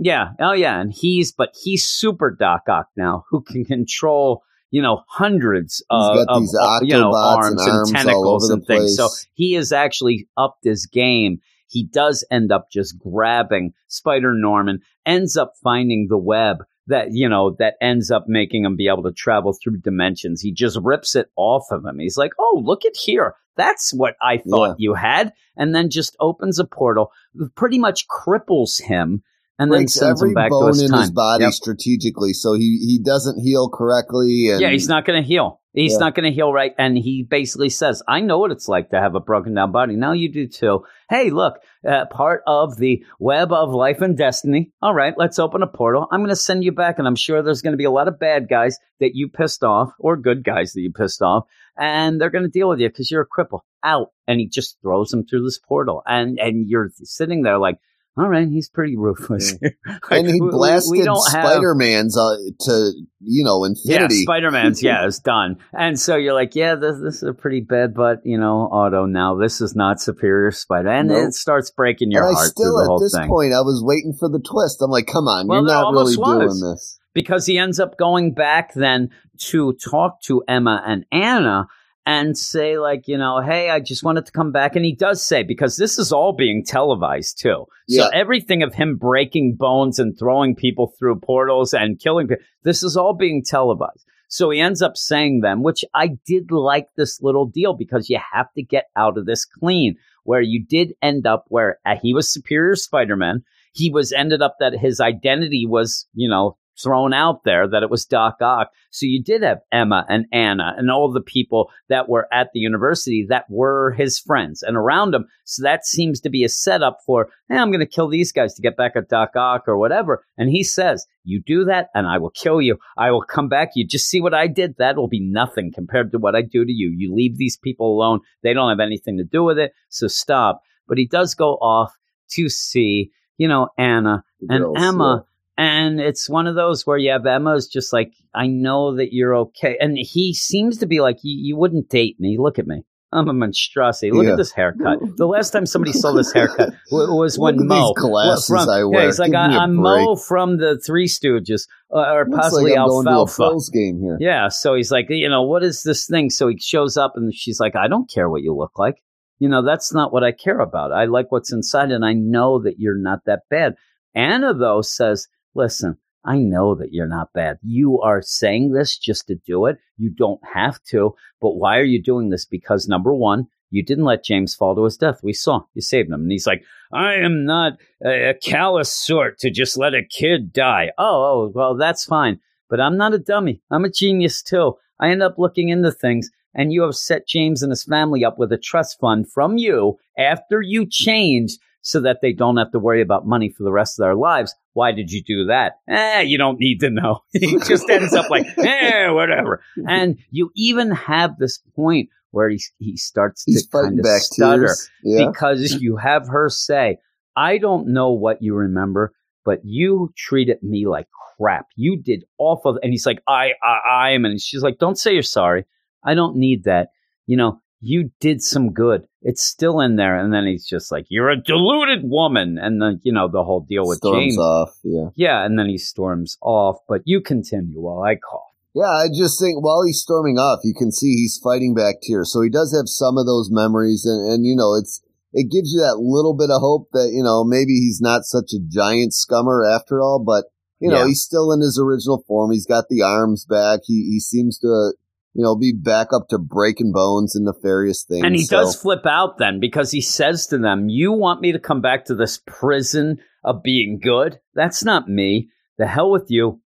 Yeah. Oh, yeah. And he's, but he's super Doc Ock now, who can control, you know, hundreds of, of you know, arms and and, arms all tentacles and things. So he has actually upped his game. He does end up just grabbing Spider Norman, ends up finding the web that, you know, that ends up making him be able to travel through dimensions. He just rips it off of him. He's like, oh, look at here. That's what I thought Yeah. you had. And then just opens a portal, pretty much cripples him. And then sends him back to his in time. his body Yep. strategically, so he he doesn't heal correctly. And Yeah, he's not going to heal. He's Yeah. not going to heal right. And he basically says, I know what it's like to have a broken down body. Now you do too. Hey, look, uh, part of the web of life and destiny. All right, let's open a portal. I'm going to send you back. And I'm sure there's going to be a lot of bad guys that you pissed off or good guys that you pissed off. And they're going to deal with you because you're a cripple. Out. And he just throws them through this portal. And, and you're sitting there like, all right, he's pretty ruthless. here. and he blasted Spider Man's uh, to you know infinity. yeah, Spider Man's yeah is done, and so you're like, yeah, this this is a pretty bad, but you know, Otto now this is not Superior Spider, and Nope. it starts breaking your and I heart still the at this thing point I was waiting for the twist. I'm like, come on, Well, you're not really was. doing this. because he ends up going back then to talk to Emma and Anna and say like, you know, hey, I just wanted to come back, and he does say because this is all being televised too, so everything of him breaking bones and throwing people through portals and killing people, this is all being televised. So he ends up saying them, which I did like this little deal because you have to get out of this clean. Where you did end up where uh, he was Superior Spider-Man, he was ended up that his identity was, you know, thrown out there that it was Doc Ock. So you did have Emma and Anna and all the people that were at the university that were his friends and around him. So that seems to be a setup for, hey, I'm going to kill these guys to get back at Doc Ock or whatever. And he says, you do that and I will kill you. I will come back. You just see what I did. That will be nothing compared to what I do to you. You leave these people alone. They don't have anything to do with it. So stop. But he does go off to see, you know, Anna and Girls, Emma. And it's one of those where you have Emma's just like, I know that you're okay. And he seems to be like, you, you wouldn't date me. Look at me. I'm a monstrosity. Look Yeah. at this haircut. The last time somebody saw this haircut was Look when at Moe. these glasses from, I Yeah, he's like, Give I, me a I'm break. Moe from the Three Stooges, uh, or Looks possibly like I'm going to a Alfalfa. Game here. Yeah, so he's like, you know, what is this thing? So he shows up and she's like, I don't care what you look like. You know, that's not what I care about. I like what's inside and I know that you're not that bad. Anna, though, says, listen, I know that you're not bad. You are saying this just to do it. You don't have to. But why are you doing this? Because number one, you didn't let James fall to his death. We saw you saved him. And he's like, I am not a, a callous sort to just let a kid die. Oh, oh, well, that's fine. But I'm not a dummy. I'm a genius too. I end up looking into things, and you have set James and his family up with a trust fund from you after you changed so that they don't have to worry about money for the rest of their lives. Why did you do that? Eh, you don't need to know. he just ends up like, eh, whatever. And you even have this point where he, he starts He's to kind of stutter. Yeah. because you have her say, I don't know what you remember, but you treated me like crap. You did awful. And he's like, I, I, I'm, and she's like, don't say you're sorry. I don't need that. You know, you did some good. It's still in there. And then he's just like, you're a deluded woman. And then, you know, the whole deal with Storms James. off. Yeah. Yeah. And then he storms off, but you continue while I cough. Yeah, I just think while he's storming off, you can see he's fighting back tears. So he does have some of those memories, and, and you know, it's it gives you that little bit of hope that you know maybe he's not such a giant scummer after all. But you know, Yeah. he's still in his original form. He's got the arms back. He he seems to you know be back up to breaking bones and nefarious things. And he So- does flip out then because he says to them, You want me to come back to this prison of being good? That's not me. The hell with you.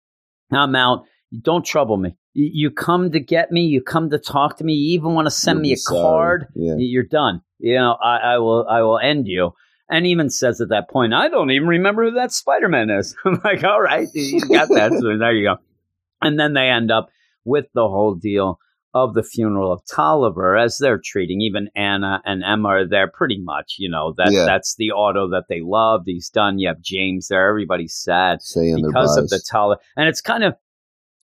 I'm out. Don't trouble me. You, come to get me. You come to talk to me. You even want to send You'll me a sorry. card. Yeah. You're done. You know, I, I will. I will end you. And even says at that point, I don't even remember who that Spider Man is. I'm like, all right, you got that. so there you go. And then they end up with the whole deal of the funeral of Tolliver as they're treating. Even Anna and Emma are there pretty much. You know that Yeah. that's the Otto that they loved. He's done. You have James there. Everybody's sad saying because of the Tolliver, and it's kind of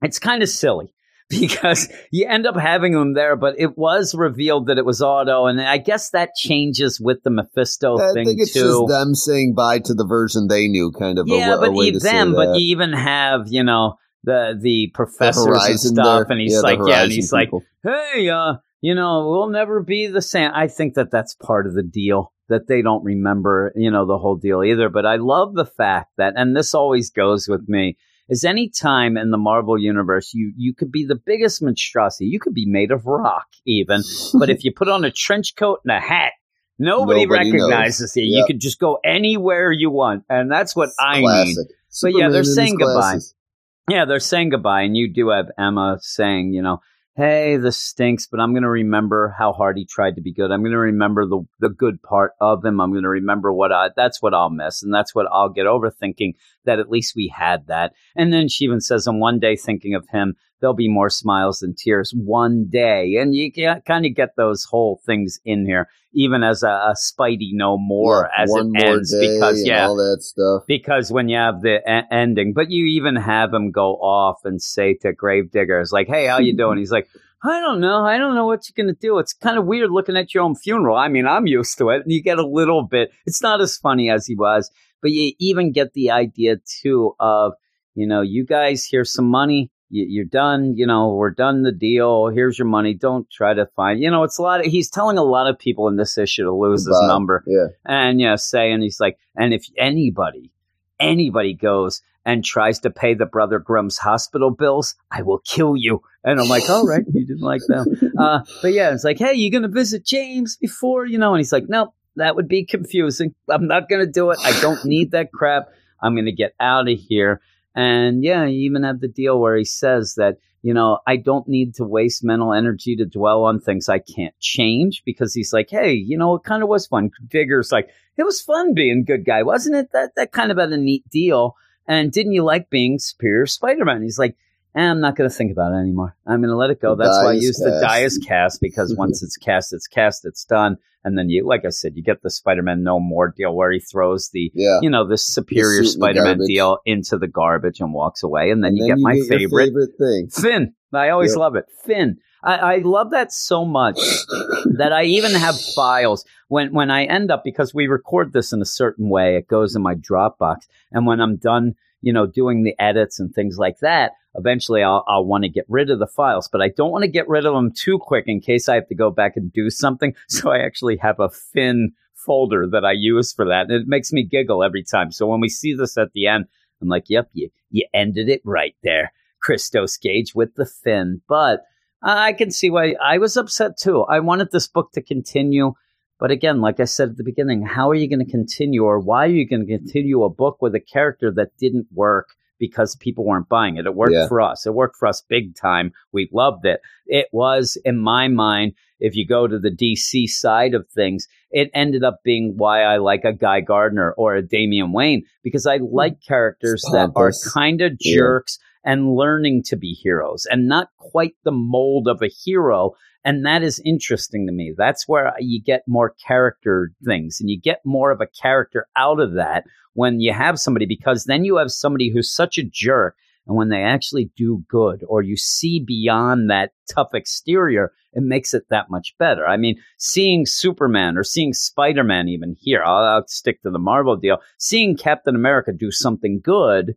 it's kind of silly because you end up having them there, but it was revealed that it was Otto, and I guess that changes with the Mephisto I thing think it's too. just them saying bye to the version they knew, kind of. yeah, a, wa- a but way even them, but you even have you know the the professors and stuff, and he's Yeah, like, yeah, and he's like, hey, uh, you know, we'll never be the same. I think that that's part of the deal that they don't remember, you know, the whole deal either. But I love the fact that, and this always goes with me, is any time in the Marvel universe, you you could be the biggest monstrosity, you could be made of rock even, but if you put on a trench coat and a hat. Nobody, Nobody recognizes you. You Yep. could just go anywhere you want, and that's what I need. Classic. But yeah, they're saying goodbye. glasses. Yeah, they're saying goodbye, and you do have Emma saying, you know, hey, this stinks, but I'm going to remember how hard he tried to be good. I'm going to remember the the good part of him. I'm going to remember what I that's what I'll miss, and that's what I'll get over thinking that at least we had that. And then she even says, on one day thinking of him, there'll be more smiles than tears one day, and you can kind of get those whole things in here, even as a, a Spidey no more Yeah, as it more ends because yeah, all that stuff. because when you have the e- ending, but you even have him go off and say to Gravediggers like, hey, how you doing?" He's like, "I don't know. I don't know what you're gonna do. It's kind of weird looking at your own funeral. I mean, I'm used to it. And you get a little bit. It's not as funny as he was, but you even get the idea too of, you know, you guys here's some money. You, you're done. You know, we're done the deal. Here's your money. Don't try to find. You know, it's a lot. Of, he's telling a lot of people in this issue to lose his number Yeah. and yeah, saying he's like, and if anybody, anybody goes and tries to pay the brother Grimm's hospital bills, I will kill you. And I'm like, all right, you didn't like them, uh, but yeah, it's like, hey, you gonna visit James before you know? And he's like, nope, that would be confusing. I'm not gonna do it. I don't need that crap. I'm gonna get out of here. And yeah, you even have the deal where he says that, you know, I don't need to waste mental energy to dwell on things I can't change because he's like, hey, you know, it kind of was fun. Digger's like, it was fun being a good guy, wasn't it? That that kind of had a neat deal. And didn't you like being Superior Spider-Man? He's like, eh, I'm not going to think about it anymore. I'm going to let it go. The That's why I use the cast. die is cast because once it's cast, it's cast, it's done. And then you, like I said, you get the Spider-Man No More deal where he throws the Yeah. you know, the superior the Spider-Man garbage. deal into the garbage and walks away. And then And you get my your favorite, favorite thing. Fin. I always Yep. love it. Fin. I, I love that so much that I even have files when, when I end up, because we record this in a certain way, it goes in my Dropbox. And when I'm done, you know, doing the edits and things like that, eventually I'll, I'll want to get rid of the files, but I don't want to get rid of them too quick in case I have to go back and do something. So I actually have a fin folder that I use for that. And it makes me giggle every time. So when we see this at the end, I'm like, yep, you, you ended it right there. Christos Gage with the fin. But I can see why I was upset too. I wanted this book to continue. But again, like I said at the beginning, how are you going to continue or why are you going to continue a book with a character that didn't work because people weren't buying it? It worked Yeah. for us. It worked for us big time. We loved it. It was, in my mind, if you go to the DC side of things, it ended up being why I like a Guy Gardner or a Damian Wayne because I like characters that are kind of Yeah. And learning to be heroes and not quite the mold of a hero. And that is interesting to me. That's where you get more character things and you get more of a character out of that when you have somebody, because then you have somebody who's such a jerk And when they actually do good or you see beyond that tough exterior, it makes it that much better. I mean, seeing Superman or seeing Spider Man even here, I'll, I'll stick to the Marvel deal, seeing Captain America do something good.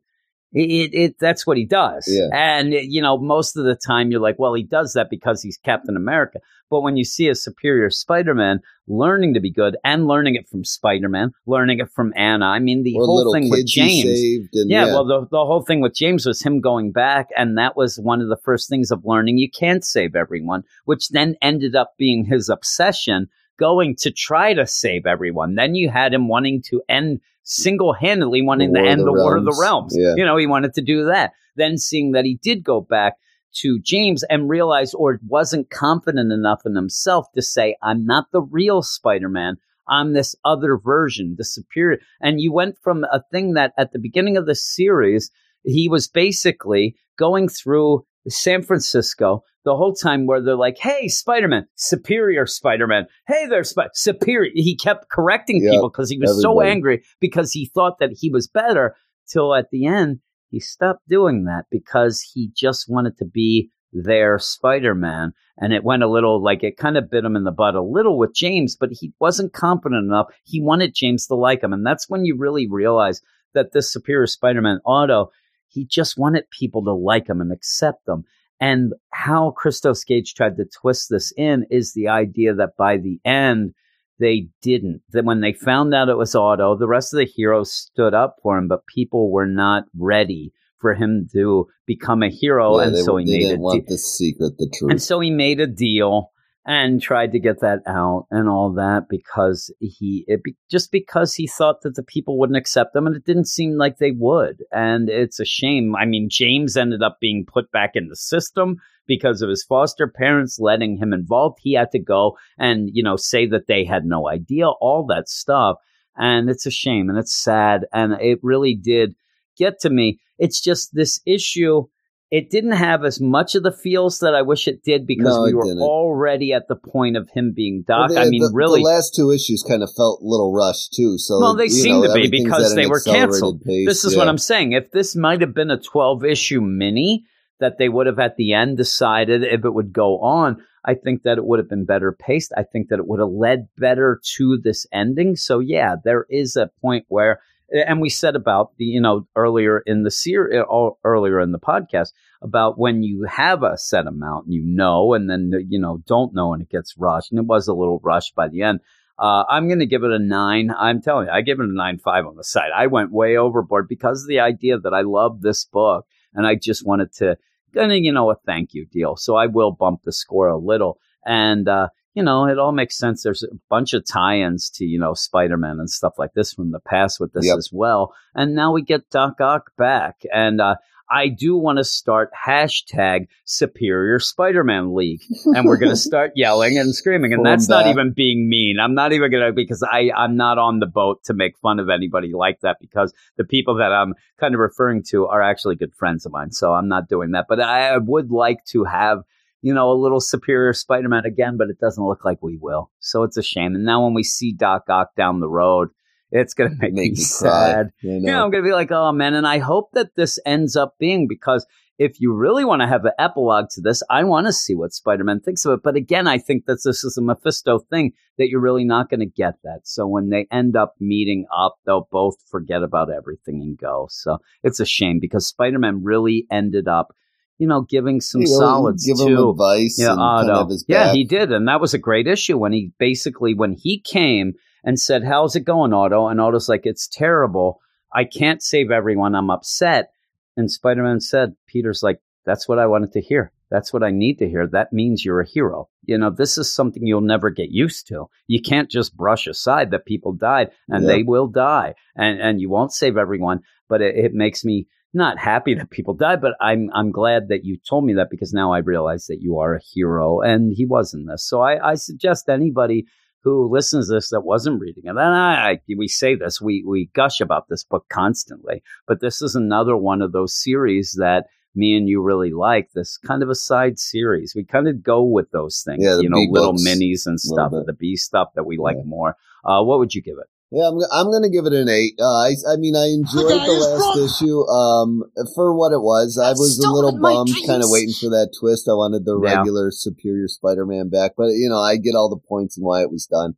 It, it, that's what he does. Yeah. And, you know, most of the time you're like, well, he does that because he's Captain America. But when you see a superior Spider Man learning to be good and learning it from Spider Man, learning it from Anna, I mean, the or whole thing with James. and Yeah, well, the, the whole thing with James was him going back, and that was one of the first things of learning you can't save everyone, which then ended up being his obsession, going to try to save everyone. Then you had him wanting to end single handedly, wanting to end the the War of the Realms. Realms. Yeah. You know, he wanted to do that. Then seeing that he did go back to James and realized or wasn't confident enough in himself to say, I'm not the real Spider Man. I'm this other version, the superior. And you went from a thing that at the beginning of the series, he was basically going through San Francisco the whole time where they're like, hey, Spider Man, superior Spider Man. Hey there, Spider superior. He kept correcting Yeah, people because he was so angry because he thought that he was better till at the end he stopped doing that because he just wanted to be their Spider Man. And it went a little like it kind of bit him in the butt a little with James, but he wasn't confident enough. He wanted James to like him. And that's when you really realize that this superior Spider Man Otto, he just wanted people to like him and accept him. And how Christos Gage tried to twist this in is the idea that by the end, they didn't. That when they found out it was Otto, the rest of the heroes stood up for him, but people were not ready for him to become a hero. Yeah, and they, so he made didn't a want the secret, the truth. and so he made a deal and tried to get that out and all that because he it be, just because he thought that the people wouldn't accept him and it didn't seem like they would. And it's a shame. I mean james ended up being put back in the system because of his foster parents letting him involved. He had to go and you know say that they had no idea all that stuff. And it's a shame and it's sad and it really did get to me. It's just this issue it didn't have as much of the feels that I wish it did because No, we were didn't. already at the point of him being Doc. Well, I mean, the, really. the last two issues kind of felt a little rushed too. So well, they seem to be because they were canceled. pace, This is yeah. what I'm saying. If this might have been a 12 issue mini that they would have at the end decided if it would go on, I think that it would have been better paced. I think that it would have led better to this ending. So yeah, there is a point where, and we said about the, you know, earlier in the series, earlier in the podcast about when you have a set amount, and you know, and then, you know, don't know and it gets rushed. And it was a little rushed by the end. Uh, I'm going to give it a nine. I'm telling you, I give it a nine five on the side. I went way overboard because of the idea that I love this book and I just wanted to, you know, a thank you deal. So I will bump the score a little. And, uh, you know, it all makes sense. There's a bunch of tie-ins to, you know, Spider-Man and stuff like this from the past with this Yep. as well. And now we get Doc Ock back. And, uh, I do want to start hashtag Superior Spider-Man League, and we're going to start yelling and screaming. And Pull that's not even being mean. I'm not even going to because I I'm not on the boat to make fun of anybody like that because the people that I'm kind of referring to are actually good friends of mine. So I'm not doing that. But I would like to have you know, a little superior Spider Man again, but it doesn't look like we will. So it's a shame. And now when we see Doc Ock down the road, it's going to make, Make me me cry. sad. You know, I'm going to be like, oh man. And I hope that this ends up being because if you really want to have an epilogue to this, I want to see what Spider Man thinks of it. But again, I think that this is a Mephisto thing that you're really not going to get that. So when they end up meeting up, they'll both forget about everything and go. So it's a shame because Spider Man really ended up, you know, giving some You know, solids give too. him advice Yeah, and kind of yeah, he did, and that was a great issue when he basically when he came and said, "How's it going, Otto?" And Otto's like, "It's terrible. I can't save everyone. I'm upset." And Spider-Man said, "Peter's like, that's what I wanted to hear. That's what I need to hear. That means you're a hero. You know, this is something you'll never get used to. You can't just brush aside that people died, and Yeah. they will die, and and you won't save everyone. But it, it makes me." Not happy that people died, but I'm I'm glad that you told me that because now I realize that you are a hero, and he was in this. So I, I suggest anybody who listens to this that wasn't reading it, and I, I we say this, we we gush about this book constantly, but this is another one of those series that me and you really like. This kind of a side series. We kind of go with those things, Yeah, you know, B little books, minis and stuff, the B stuff that we like Yeah. more. Uh, what would you give it? Yeah, I'm, I'm going to give it an eight. Uh, I, I mean, I enjoyed guy the last drunk. issue um, for what it was. I That's was a little bummed, kind of waiting for that twist. I wanted the Yeah. regular Superior Spider-Man back, but you know, I get all the points and why it was done.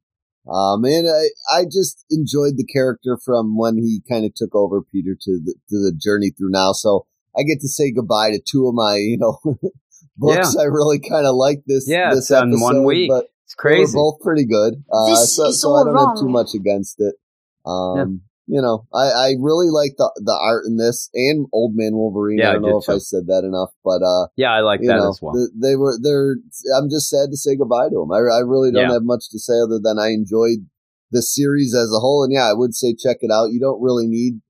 Um, and I, I just enjoyed the character from when he kind of took over Peter to the to the journey through now. So I get to say goodbye to two of my, you know, books. I really kind of like this. Yeah, this it's done one episode, week. but It's they were crazy. both pretty good. Uh, This so, is so I don't wrong. have too much against it. Um, you know, I, I really like the the art in this and Old Man Wolverine. Yeah, I I don't did know if I said that enough, but uh, Yeah, I like you that know, as well. th- they were they're. I'm just sad to say goodbye to them. I, I really don't Yeah. have much to say other than I enjoyed the series as a whole, and yeah, I would say check it out. You don't really need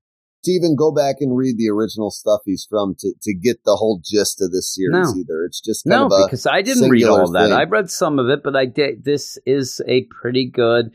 to even go back and read the original stuff he's from to to get the whole gist of this series No. either. It's just No, because I didn't read all that. thing. I read some of it, but I did. This is a pretty good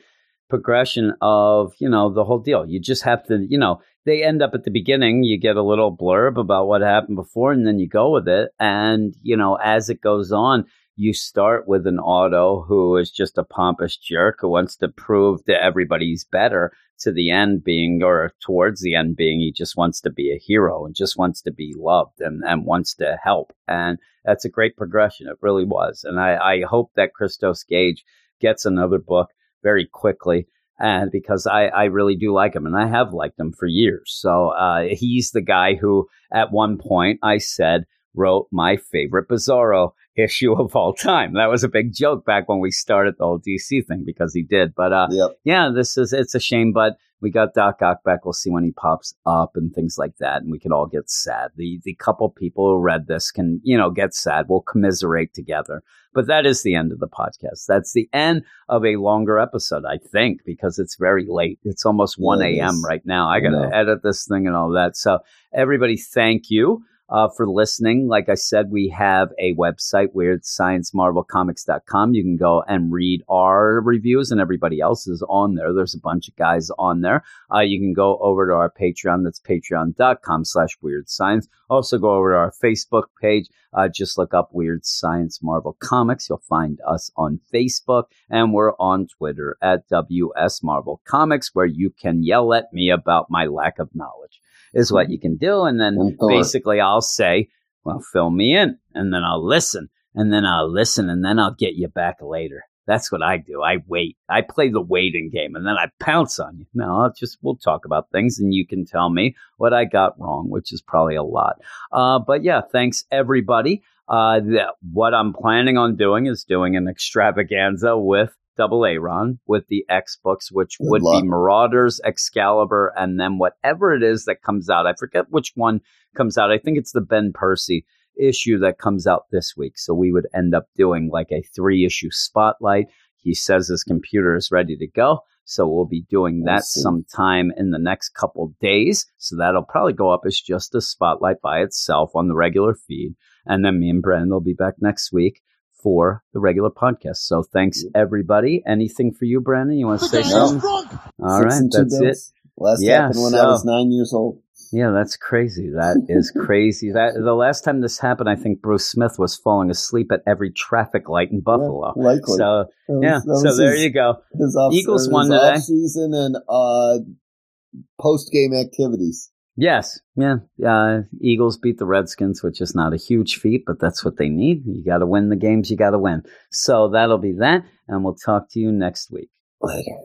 progression of you know the whole deal. You just have to, you know, they end up at the beginning. You get a little blurb about what happened before, and then you go with it. And you know, as it goes on, you start with an Otto who is just a pompous jerk who wants to prove to everybody he's better. To the end being, or towards the end being, he just wants to be a hero and just wants to be loved and, and wants to help. And that's a great progression. It really was. And I, I hope that Christos Gage gets another book very quickly. And because I, I really do like him and I have liked him for years. So uh, he's the guy who, at one point, I said, wrote my favorite Bizarro issue of all time. That was a big joke back when we started the whole DC thing because he did. But uh, Yep. yeah, this is it's a shame, but we got Doc Ock back. We'll see when he pops up and things like that, and we can all get sad. The the couple people who read this can you know get sad. We'll commiserate together. But that is the end of the podcast. That's the end of a longer episode, I think, because it's very late. It's almost one Yeah, it a.m. right now. I got to No. edit this thing and all that. So everybody, thank you uh, for listening. Like I said, we have a website, weirdsciencemarvelcomics.com. You can go and read our reviews and everybody else's on there. There's a bunch of guys on there. Uh, you can go over to our Patreon. That's patreon.com slash weird science. Also go over to our Facebook page. Uh, just look up Weird Science Marvel Comics. You'll find us on Facebook and we're on Twitter at WS Marvel Comics where you can yell at me about my lack of knowledge is what you can do. And then basically I'll say, well, fill me in and then I'll listen and then I'll listen and then I'll get you back later. That's what I do. I wait. I play the waiting game and then I pounce on you. No, I'll just, we'll talk about things and you can tell me what I got wrong, which is probably a lot. Uh, but yeah, thanks everybody. Uh, the, what I'm planning on doing is doing an extravaganza with Double Aaron with the X books, which Good would luck. be Marauders, Excalibur, and then whatever it is that comes out. I forget which one comes out. I think it's the Ben Percy issue that comes out this week. So we would end up doing like a three issue spotlight. He says his computer is ready to go. So we'll be doing that sometime in the next couple days. So that'll probably go up as just a spotlight by itself on the regular feed. And then me and Brandon will be back next week for the regular podcast. So thanks everybody. Anything for you, Brandon? You want to say guy something? All right, All Six right, and two that's it. Last Yeah, happened when I was nine years old. Yeah, that's crazy. That is crazy. That the last time this happened, I think Bruce Smith was falling asleep at every traffic light in Buffalo. Yeah, likely. So was- yeah, that was so there his- you go. His off, Eagles or won his today. Off-season and uh, post-game activities. Yes, yeah. Uh, Eagles beat the Redskins, which is not a huge feat, but that's what they need. You got to win the games you got to win. So that'll be that, and we'll talk to you next week. Later.